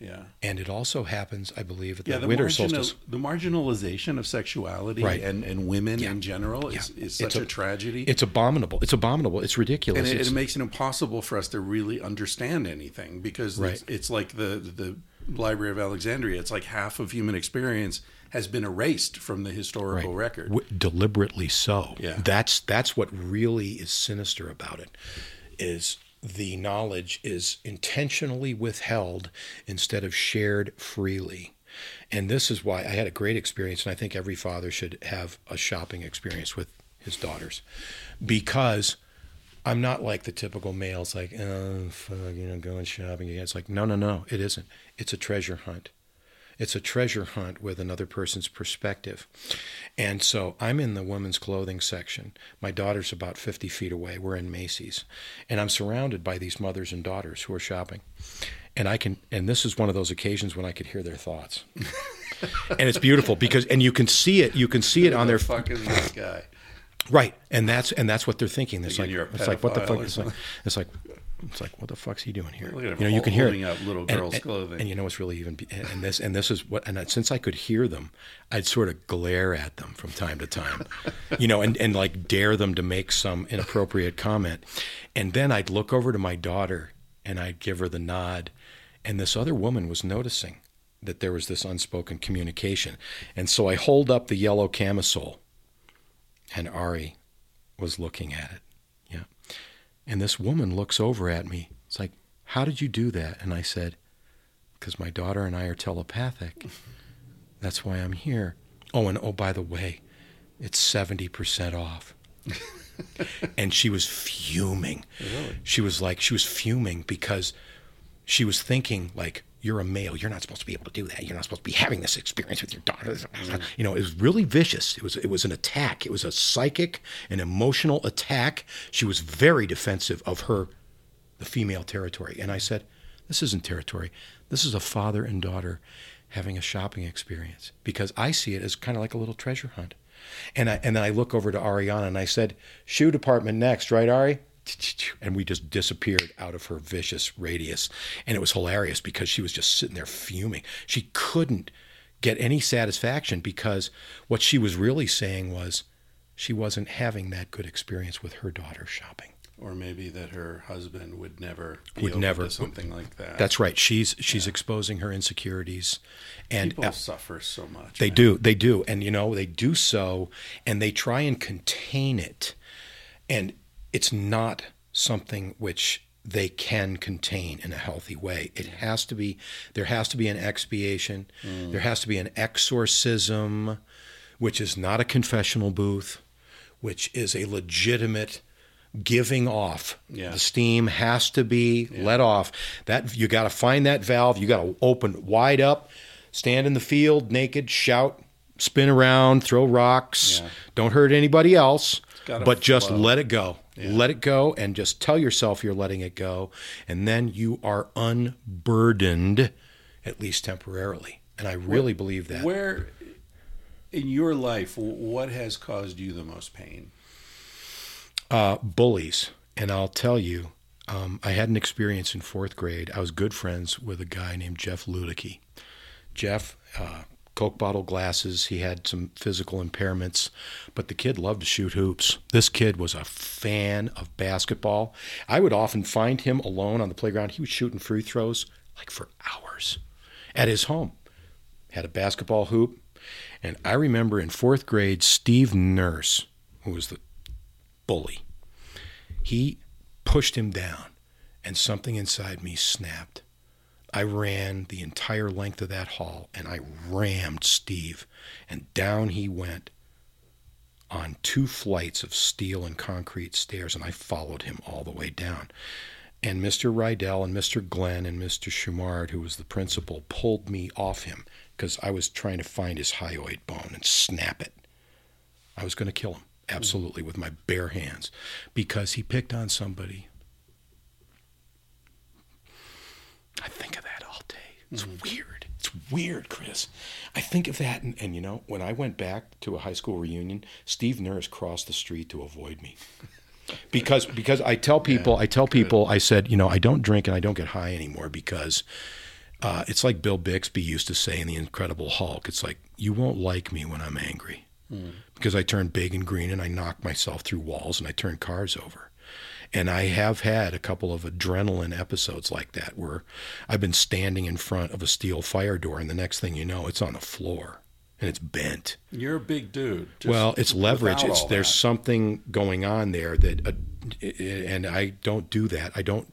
Yeah. and it also happens i believe at the, Yeah, the, winter marginal, solstice the marginalization of sexuality Right. and, and women Yeah. in general is, is It's such a, a- tragedy. it's abominable it's abominable it's ridiculous and it, It's- it makes it impossible for us to really understand anything because it's, it's like the the Library of Alexandria. It's like half of human experience has been erased from the historical record. W- deliberately so. Yeah. That's that's what really is sinister about it. Is the knowledge is intentionally withheld instead of shared freely. And this is why I had a great experience and I think every father should have a shopping experience with his daughters. Because I'm not like the typical male. It's like, oh, fuck, you know, going shopping again. It's like, no, no, no, it isn't. It's a treasure hunt. It's a treasure hunt with another person's perspective. And so I'm in the women's clothing section. My daughter's about 50 feet away. We're in Macy's. And I'm surrounded by these mothers and daughters who are shopping. And I can, and this is one of those occasions when I could hear their thoughts. and it's beautiful because, and you can see it, you can see it on their fuck is this guy? Right, and that's and that's what they're thinking. It's Thinking like you're a it's like what the pedophile fuck? or It's like something. it's like it's like what the fuck's he doing here? Look at him you know, you can hear it. little And- girls' and, clothing. And you know what's really even and and this and this is what and since I could hear them, I'd sort of glare at them from time to time, you know, and and like dare them to make some inappropriate comment, and then I'd look over to my daughter and I'd give her the nod, and this other woman was noticing that there was this unspoken communication, and so I hold up the yellow camisole, and Ari was looking at it. And this woman looks over at me. It's like, How did you do that? And I said, Because my daughter and I are telepathic. That's why I'm here. Oh, and oh, by the way, it's 70% off. and she was fuming. Really? She was like, she was fuming because she was thinking, like, you're a male. You're not supposed to be able to do that. You're not supposed to be having this experience with your daughter. Mm-hmm. You know, it was really vicious. It was it was an attack. It was a psychic and emotional attack. She was very defensive of her, the female territory. And I said, this isn't territory. This is a father and daughter having a shopping experience because I see it as kind of like a little treasure hunt. And I and then I look over to Ariana and I said, shoe department next, right, Ari? And we just disappeared out of her vicious radius. And it was hilarious because she was just sitting there fuming. She couldn't get any satisfaction because what she was really saying was she wasn't having that good experience with her daughter shopping. Or maybe that her husband would never Would never- something like that. That's right. She's she's exposing her insecurities, and people uh, suffer so much. They man. do. They do. And you know, they do so and they try and contain it. And it's not something which they can contain in a healthy way. It has to be there has to be an expiation. Mm. There has to be an exorcism, which is not a confessional booth, which is a legitimate giving off. Yeah. The steam has to be let off. That you got to find that valve. You got to open wide up, stand in the field naked, shout, spin around, throw rocks. Yeah. Don't hurt anybody else, but just let it go. Yeah. Let it go and just tell yourself you're letting it go and then you are unburdened at least temporarily. And I really believe that. Where in your life, what has caused you the most pain? uh, bullies. And I'll tell you, um, I had an experience in fourth grade. I was good friends with a guy named Jeff Ludicky. Jeff, uh, Coke bottle glasses. He had some physical impairments, but the kid loved to shoot hoops. This kid was a fan of basketball. I would often find him alone on the playground. He was shooting free throws like for hours at his home. Had a basketball hoop. And I remember in fourth grade, Steve Nurse, who was the bully. He pushed him down, and something inside me snapped. I ran the entire length of that hall and I rammed Steve, and down he went on two flights of steel and concrete stairs, and I followed him all the way down. And Mr. Rydell and Mr. Glenn and Mr. Schumard, who was the principal, pulled me off him because I was trying to find his hyoid bone and snap it. I was going to kill him, absolutely, with my bare hands, because he picked on somebody. I think of that all day. It's weird. It's weird, Chris. I think of that, and, and you know, when I went back to a high school reunion, Steve Nurse crossed the street to avoid me. Because because I tell people I tell people I said you know I don't drink and I don't get high anymore because uh, it's like Bill Bixby used to say in The Incredible Hulk. It's like you won't like me when I'm angry because I turn big and green and I knock myself through walls and I turn cars over. And I have had a couple of adrenaline episodes like that where I've been standing in front of a steel fire door and the next thing you know, it's on the floor and it's bent. You're a big dude. well, it's leverage. It's there's that. something going on there that, uh, and I don't do that. I don't.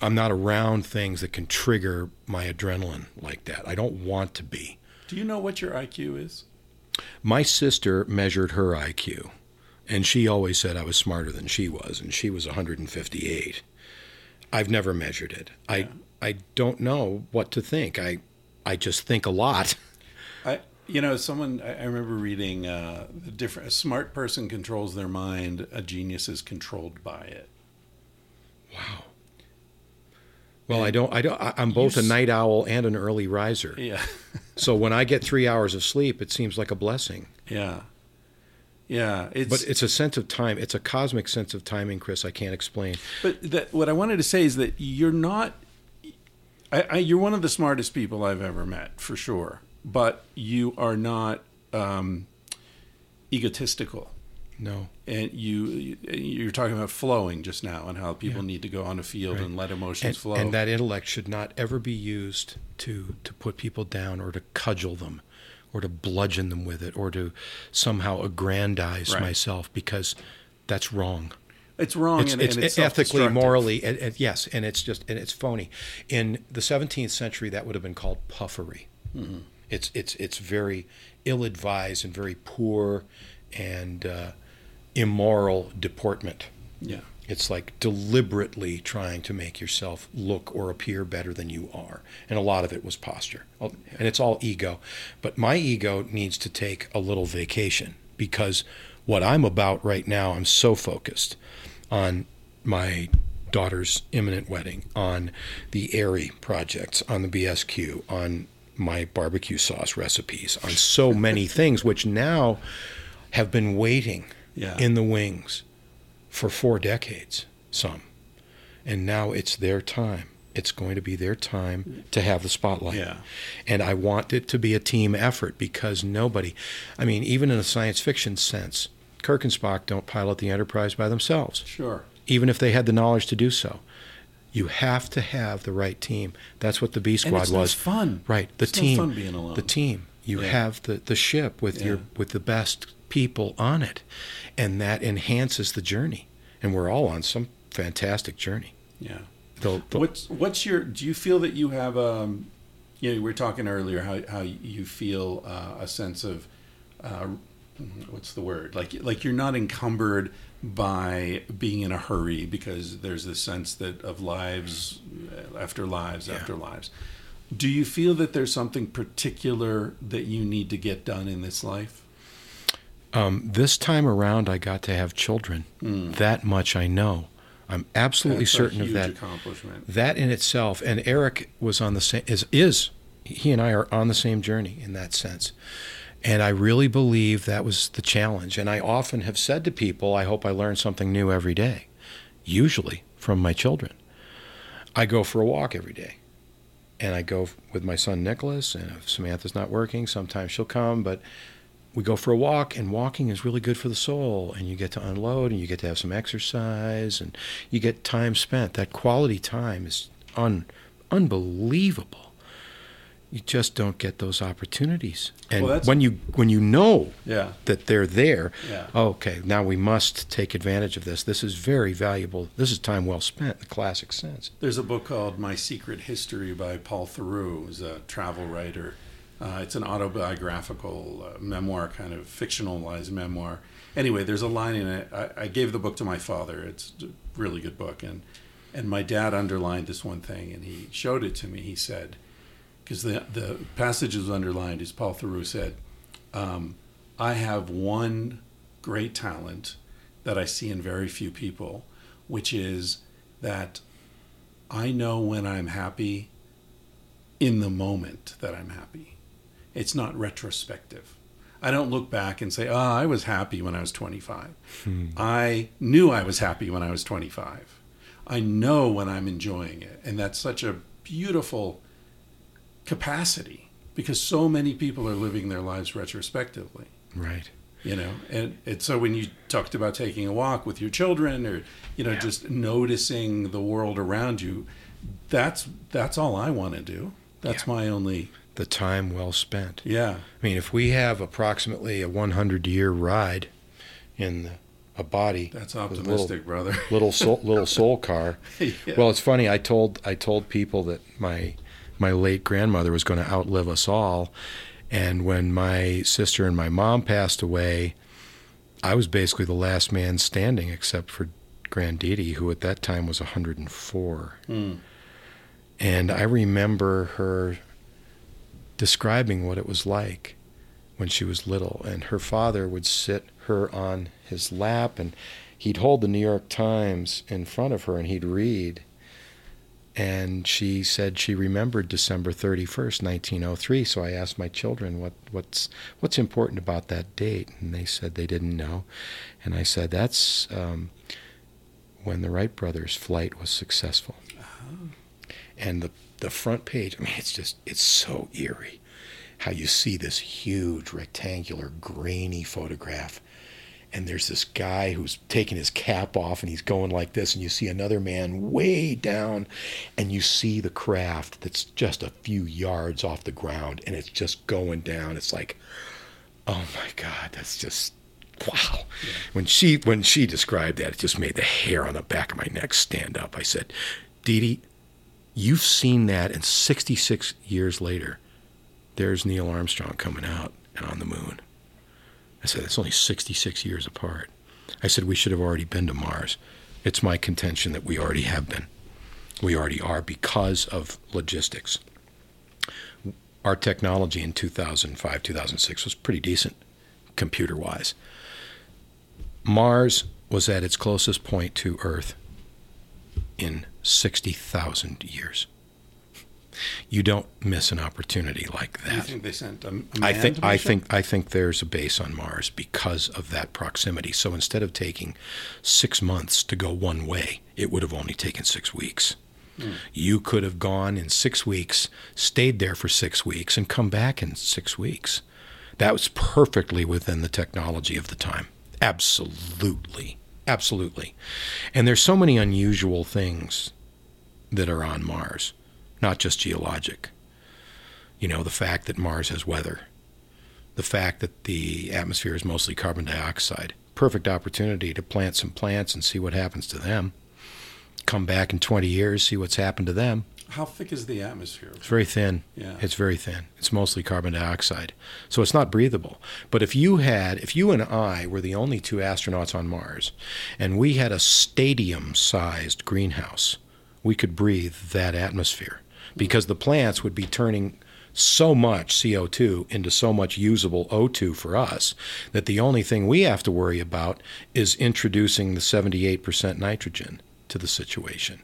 I'm not around things that can trigger my adrenaline like that. I don't want to be. Do you know what your IQ is? My sister measured her IQ, And she always said I was smarter than she was, and she was 158. I've never measured it. I I don't know what to think. I I just think a lot. I, you know, someone I remember reading uh, the different. A smart person controls their mind. A genius is controlled by it. Wow. Well, I don't. I don't. I- I'm both a night owl and an early riser. Yeah, So when I get three hours of sleep, it seems like a blessing. yeah, yeah. It's But it's a sense of time. It's a cosmic sense of timing, Chris. I can't explain. But that, what I wanted to say is that you're not. I, I, you're one of the smartest people I've ever met, for sure. But you are not um, egotistical, No. and you you're talking about flowing just now, and how people need to go on a field Right. and let emotions And, flow. and that intellect should not ever be used to to put people down or to cudgel them or to bludgeon them with it or to somehow aggrandize Right. myself because that's wrong. it's wrong. it's, and, it's, and it's ethically, morally, and, and yes, and it's just and it's phony. In the 17th century, that would have been called puffery. Mm-hmm. It's it's it's very ill-advised and very poor and uh, immoral deportment. Yeah, It's like deliberately trying to make yourself look or appear better than you are. And a lot of it was posture. Oh, and it's all ego. But my ego needs to take a little vacation because what I'm about right now, I'm so focused on my daughter's imminent wedding, on the Airy projects, on the BSQ, on my barbecue sauce recipes, on so many things, which now have been waiting Yeah. in the wings for four decades, some. And now it's their time. It's going to be their time to have the spotlight. Yeah. And I want it to be a team effort because nobody, I mean, even in a science fiction sense, Kirk and Spock don't pilot the Enterprise by themselves, sure. even if they had the knowledge to do so. You have to have the right team. That's what the B Squad it's was. fun. Right. The It's team. fun being alone. The team. You Yeah. have the, the ship with your with the best people on it. And that enhances the journey. And we're all on some fantastic journey. Yeah. The, the- What's what's your? Do you feel that you have? Um, you know, we were talking earlier how how you feel uh, a sense of, uh, what's the word? Like like you're not encumbered by being in a hurry because there's this sense that of lives after lives after lives. Do you feel that there's something particular that you need to get done in this life? Um, this time around, I got to have children. That much I know. I'm absolutely. That's certain of that. accomplishment. That in itself, and Eric was on the same is is he and I are on the same journey in that sense. And I really believe that was the challenge. And I often have said to people, I hope I learn something new every day, usually from my children. I go for a walk every day. And I go with my son Nicholas, and if Samantha's not working, sometimes she'll come, but we go for a walk, and walking is really good for the soul. And you get to unload, and you get to have some exercise, and you get time spent. That quality time is un, unbelievable. You just don't get those opportunities. And Well, when you when you know Yeah. that they're there, Yeah. Oh, okay, now we must take advantage of this. This is very valuable. This is time well spent in the classic sense. There's a book called My Secret History by Paul Theroux, who's a travel writer. Uh, it's an autobiographical uh, memoir, kind of fictionalized memoir. Anyway, there's a line in it. I, I gave the book to my father. It's a really good book, and and my dad underlined this one thing, and he showed it to me. He said, because the the passage was underlined, is Paul Theroux said, um, "I have one great talent that I see in very few people, which is that." I know when I'm happy in the moment that I'm happy. It's not retrospective. I don't look back and say, oh, I was happy when I was 25. Hmm. I knew I was happy when I was 25. I know when I'm enjoying it. And that's such a beautiful capacity because so many people are living their lives retrospectively Right. you know and, and so when you talked about taking a walk with your children or you know just noticing the world around you that's that's all i want to do that's Yeah. my only The time well spent. yeah I mean, if we have approximately a 100 year ride in the, a body, that's a little- optimistic brother little soul, little soul car. Yeah. Well, it's funny. I told I told people that my my late grandmother was going to outlive us all, and when my sister and my mom passed away, I was basically the last man standing except for Granditi, who at that time was 104. Hmm. And I remember her describing what it was like when she was little. And her father would sit her on his lap and he'd hold the New York Times in front of her and he'd read. And she said she remembered December 31st, 1903. So I asked my children what, what's, what's important about that date. And they said they didn't know. And I said, that's um, when the Wright brothers' flight was successful. And the, the front page, I mean, it's just, it's so eerie how you see this huge rectangular grainy photograph and there's this guy who's taking his cap off and he's going like this and you see another man way down and you see the craft that's just a few yards off the ground and it's just going down. It's like oh my god that's just wow. When she when she described that it just made the hair on the back of my neck stand up. I said Dee Dee, you've seen that and 66 years later there's neil armstrong coming out and on the moon I said, it's only 66 years apart. I said, we should have already been to Mars. It's my contention that we already have been. We already are because of logistics. Our technology in 2005, 2006 was pretty decent, computer wise. Mars was at its closest point to Earth in 60,000 years. You don't miss an opportunity like Do you that. think they sent a, a I think I think I think there's a base on Mars because of that proximity. So instead of taking six months to go one way, it would have only taken six weeks. Hmm. You could have gone in six weeks, stayed there for six weeks, and come back in six weeks. That was perfectly within the technology of the time. Absolutely. Absolutely. And there's so many unusual things that are on Mars, not just geologic. You know, the fact that Mars has weather, the fact that the atmosphere is mostly carbon dioxide. Perfect opportunity to plant some plants and see what happens to them. Come back in 20 years, see what's happened to them. How thick is the atmosphere? It's very thin. Yeah. It's very thin. It's mostly carbon dioxide. So it's not breathable. But if you had, if you and I were the only two astronauts on Mars and we had a stadium sized greenhouse, we could breathe that atmosphere because the plants would be turning so much CO2 into so much usable O2 for us that the only thing we have to worry about is introducing the 78% nitrogen to the situation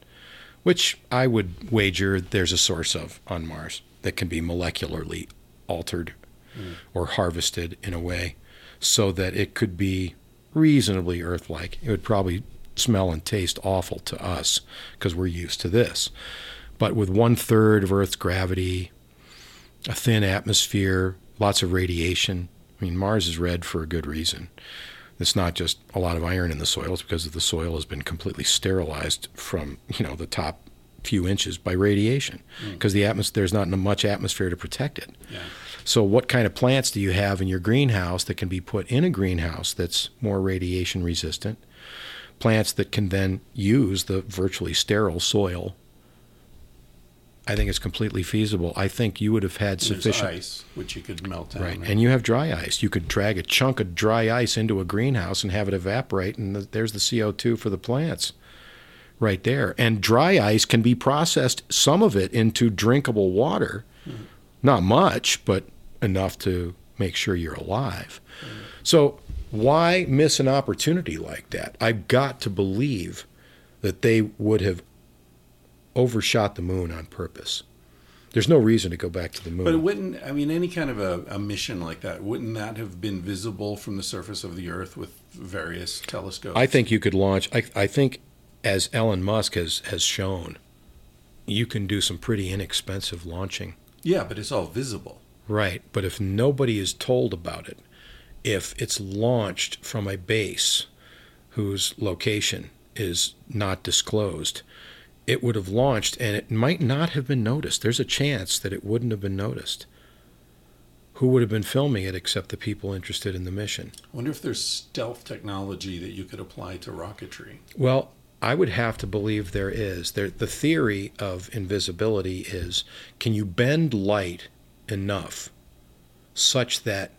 which I would wager there's a source of on Mars that can be molecularly altered hmm. or harvested in a way so that it could be reasonably Earth like. It would probably smell and taste awful to us because we're used to this. But with one third of Earth's gravity, a thin atmosphere, lots of radiation, I mean, Mars is red for a good reason. It's not just a lot of iron in the soil, it's because the soil has been completely sterilized from, you know, the top few inches by radiation hmm. because the atmos- there's not much atmosphere to protect it. Yeah. So, what kind of plants do you have in your greenhouse that can be put in a greenhouse that's more radiation resistant? Plants that can then use the virtually sterile soil. I think it's completely feasible. I think you would have had There's sufficient. ice, which you could melt down. Right, and you have dry ice. You could drag a chunk of dry ice into a greenhouse and have it evaporate, and the, there's the CO2 for the plants right there. And dry ice can be processed, some of it, into drinkable water. Mm-hmm. Not much, but enough to make sure you're alive. So, why miss an opportunity like that? I've got to believe that they would have overshot the moon on purpose. There's no reason to go back to the moon. But it wouldn't, I mean, any kind of a, a mission like that, wouldn't that have been visible from the surface of the Earth with various telescopes? I think you could launch. I, I think, as Elon Musk has has shown, you can do some pretty inexpensive launching. Yeah, but it's all visible. Right, but if nobody is told about it, if it's launched from a base whose location is not disclosed, it would have launched and it might not have been noticed. There's a chance that it wouldn't have been noticed. Who would have been filming it except the people interested in the mission? I wonder if there's stealth technology that you could apply to rocketry. Well, I would have to believe there is. There, the theory of invisibility is can you bend light enough such that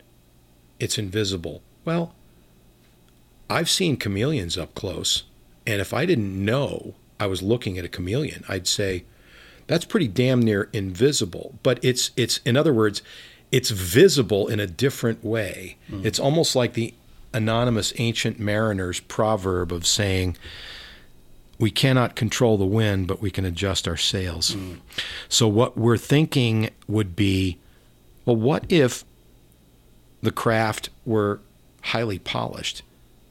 it's invisible? Well, I've seen chameleons up close, and if I didn't know I was looking at a chameleon, I'd say that's pretty damn near invisible. But it's it's in other words, it's visible in a different way. Hmm. It's almost like the anonymous ancient mariner's proverb of saying, "We cannot control the wind, but we can adjust our sails." Hmm. So what we're thinking would be, well, what if the craft were highly polished?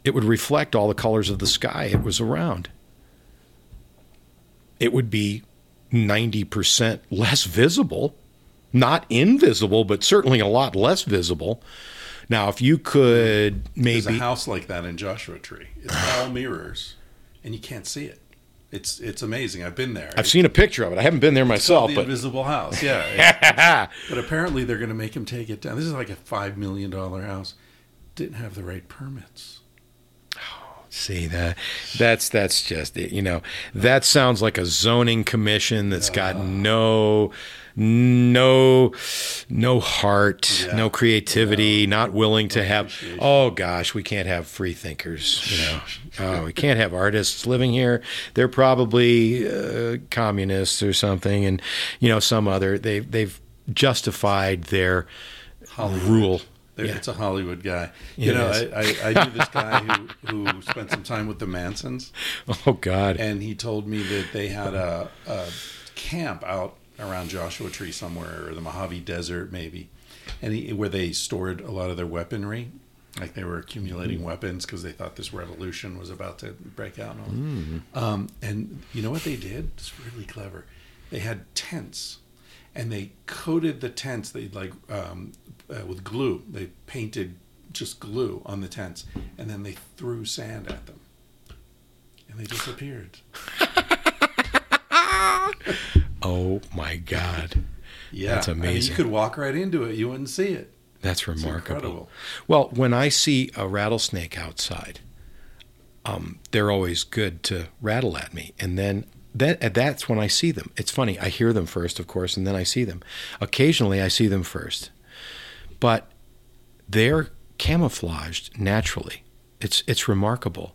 It would reflect all the colors of the sky it was around. It would be 90% less visible, not invisible, but certainly a lot less visible. Now, if you could There's maybe a house like that in Joshua Tree. It's all mirrors, and you can't see it. It's it's amazing. I've been there. I've seen a picture of it. I haven't been there It's myself, the but invisible house. Yeah, but apparently they're going to make him take it down. This is like a five million dollar house. Didn't have the right permits. See that that's that's just it. You know, that sounds like a zoning commission that's got no no no heart, Yeah. no creativity, not willing to have oh gosh, we can't have free thinkers, you know. oh, we can't have artists living here. They're probably uh, communists or something and you know some other they they've justified their rule. Yeah. It's a Hollywood guy. It You know. I, I, I knew this guy who, who spent some time with the Mansons, Oh god. and he told me that they had a, a camp out around Joshua Tree somewhere, or the Mojave Desert, maybe, and he, where they stored a lot of their weaponry. Like they were accumulating Mm-hmm. weapons because they thought this revolution was about to break out. And, all. Mm-hmm. um, and you know what they did? It's really clever. They had tents, and they coated the tents. They like um, uh, with glue. They painted just glue on the tents, and then they threw sand at them, and they disappeared. oh my god. Yeah, That's I mean, amazing. you could walk right into it; you wouldn't see it. That's remarkable. Well, when I see a rattlesnake outside, um, they're always good to rattle at me, and then that that's when I see them. It's funny. I hear them first, of course, and then I see them. Occasionally, I see them first, but they're camouflaged naturally. It's it's remarkable.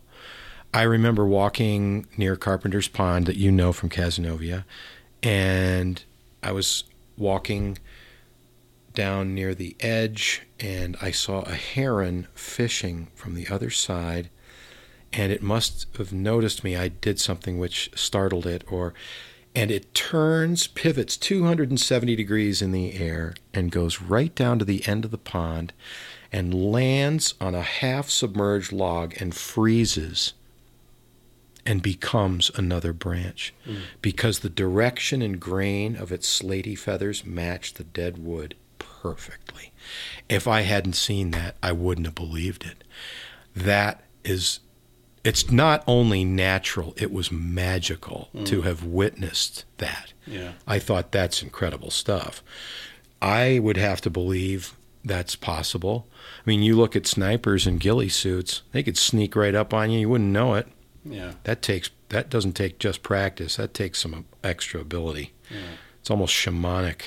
I remember walking near Carpenter's Pond that you know from Cazenovia, and I was walking down near the edge and I saw a heron fishing from the other side and it must have noticed me I did something which startled it or and it turns pivots 270 degrees in the air and goes right down to the end of the pond and lands on a half submerged log and freezes and becomes another branch hmm. because the direction and grain of its slaty feathers match the dead wood perfectly. If I hadn't seen that, I wouldn't have believed it. That is, it's not only natural, it was magical mm. to have witnessed that. Yeah. I thought that's incredible stuff. I would have to believe that's possible. I mean, you look at snipers in ghillie suits, they could sneak right up on you, you wouldn't know it Yeah, that takes that doesn't take just practice that takes some extra ability yeah, it's almost shamanic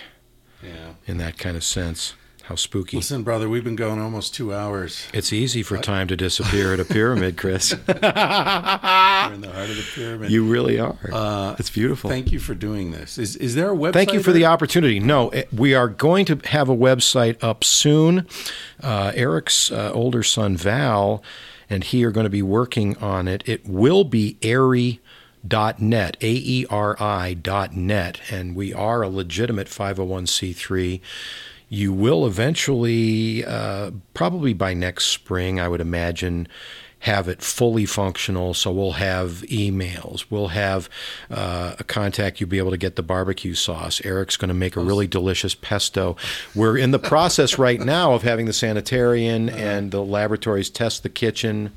yeah. in that kind of sense how spooky Listen, brother, we've been going almost two hours. it's easy for time to disappear at a pyramid chris We're in the heart of the pyramid. you really are Uh, it's beautiful Thank you for doing this. Is is there a website? Thank you for or- the opportunity. No, eh, we are going to have a website up soon. Uh, Eric's uh, older son, Val, and he are going to be working on it. It will be aeri.net, A E R I dot net, and we are a legitimate 501c3. You will eventually, uh, probably by next spring, I would imagine, have it fully functional. So we'll have emails, we'll have uh, a contact you'll be able to get the barbecue sauce. Eric's going to make a really delicious pesto. We're in the process right now of having the sanitarian and the laboratories test the kitchen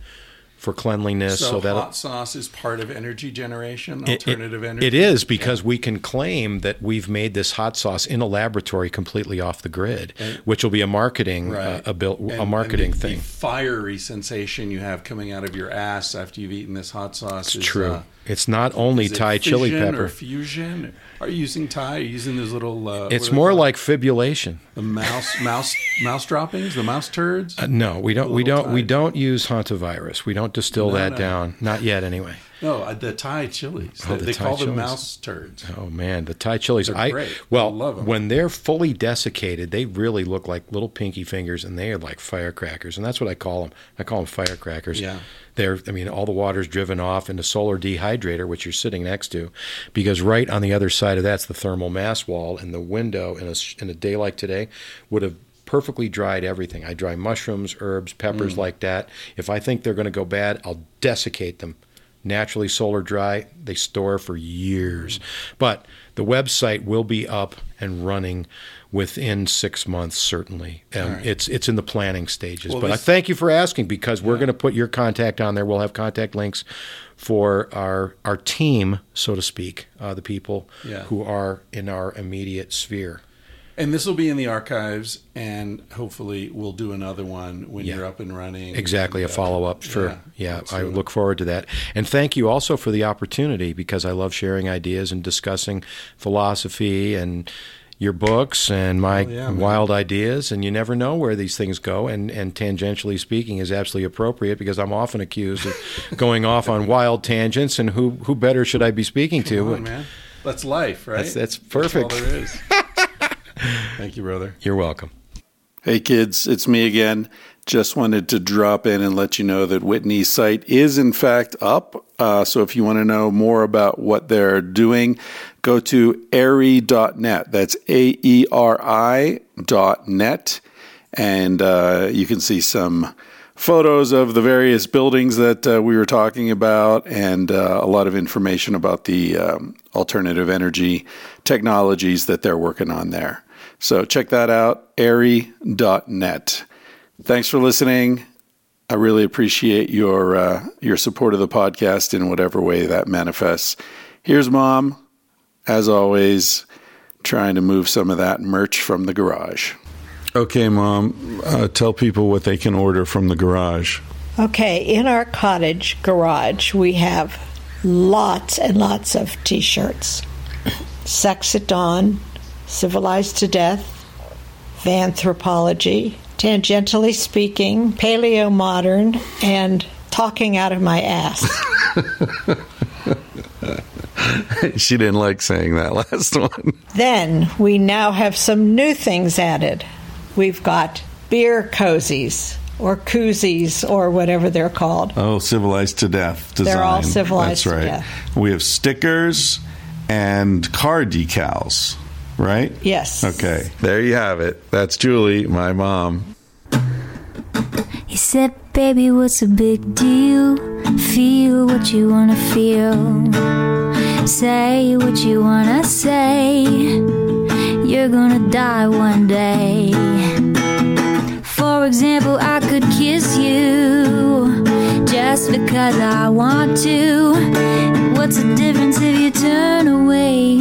for cleanliness. So, So, that hot sauce is part of energy generation, It- it- alternative energy. It is because we can claim that we've made this hot sauce in a laboratory completely off the grid, which will be a marketing uh, a, built, And- a marketing and the, thing. The fiery sensation you have coming out of your ass after you've eaten this hot sauce is True. uh, it's not only it Thai chili pepper. fusion. Are you using Thai? Are you using those little? Uh, It's more like fibulation. the mouse, mouse, mouse droppings, the mouse turds. Uh, no, we don't. We don't. We don't use hantavirus. We don't distill No, that no. down. Not yet, anyway. No, uh, the Thai chilies. Oh, they the they Thai call them mouse turds. Oh man, the Thai chilies. They're I great. well, I love 'em. when they're fully desiccated, they really look like little pinky fingers, and they are like firecrackers, and that's what I call them. I call them firecrackers. Yeah. They're. I mean, all the water's driven off in the solar dehydrator, which you're sitting next to, because right on the other side of that's the thermal mass wall, and the window in a in a day like today would have perfectly dried everything. I dry mushrooms, herbs, peppers Mm. like that. If I think they're going to go bad, I'll desiccate them naturally solar dry. They store for years. But the website will be up and running within six months, certainly. Um, It's it's in the planning stages. Well, but I thank you for asking because we're going to put your contact on there. We'll have contact links for our our team, so to speak, uh, the people Yeah. who are in our immediate sphere. And this will be in the archives, and hopefully we'll do another one when Yeah. you're up and running. Exactly, a And, uh, follow up. Sure. Yeah, let's I look forward to that. And thank you also for the opportunity because I love sharing ideas and discussing philosophy and your books and my Oh, yeah, wild ideas. And you never know where these things go. And, and tangentially speaking is absolutely appropriate because I'm often accused of going off on wild tangents. And who, who better should I be speaking to? On, man. That's life, right? That's- that's perfect. all there is. Thank you, brother. You're welcome. Hey kids, it's me again. Just wanted to drop in and let you know that Whitney's site is in fact up. Uh, so if you want to know more about what they're doing, go to aeri.net. That's A E R I dot net. And uh, you can see some photos of the various buildings that uh, we were talking about and uh, a lot of information about the um, alternative energy technologies that they're working on there. So check that out, aeri.net. Thanks for listening. I really appreciate your uh, your support of the podcast in whatever way that manifests. Here's mom, as always, trying to move some of that merch from the garage. Okay, mom, uh, tell people what they can order from the garage. Okay, in our cottage garage, we have lots and lots of t shirts Sex at Dawn, Civilized to Death, Anthropology, Tangentially Speaking, Paleo Modern, and Talking Out of My Ass. she didn't like saying that last one. then we now have some new things added. We've got beer cozies or koozies or whatever they're called. Oh, civilized to death design. They're all civilized That's to right. death. We have stickers and car decals, right? Yes. Okay, there you have it. That's Julie, my mom. He said, Baby, what's a big deal? Feel what you wanna feel. Say what you wanna say. You're gonna die one day. For example, I could kiss you just because I want to. What's the difference if you turn away?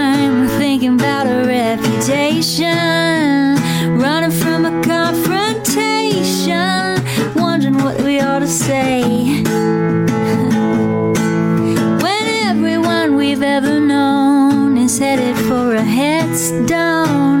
bragging about a reputation, running from a confrontation, wondering what we ought to say. when everyone we've ever known is headed for a headstone.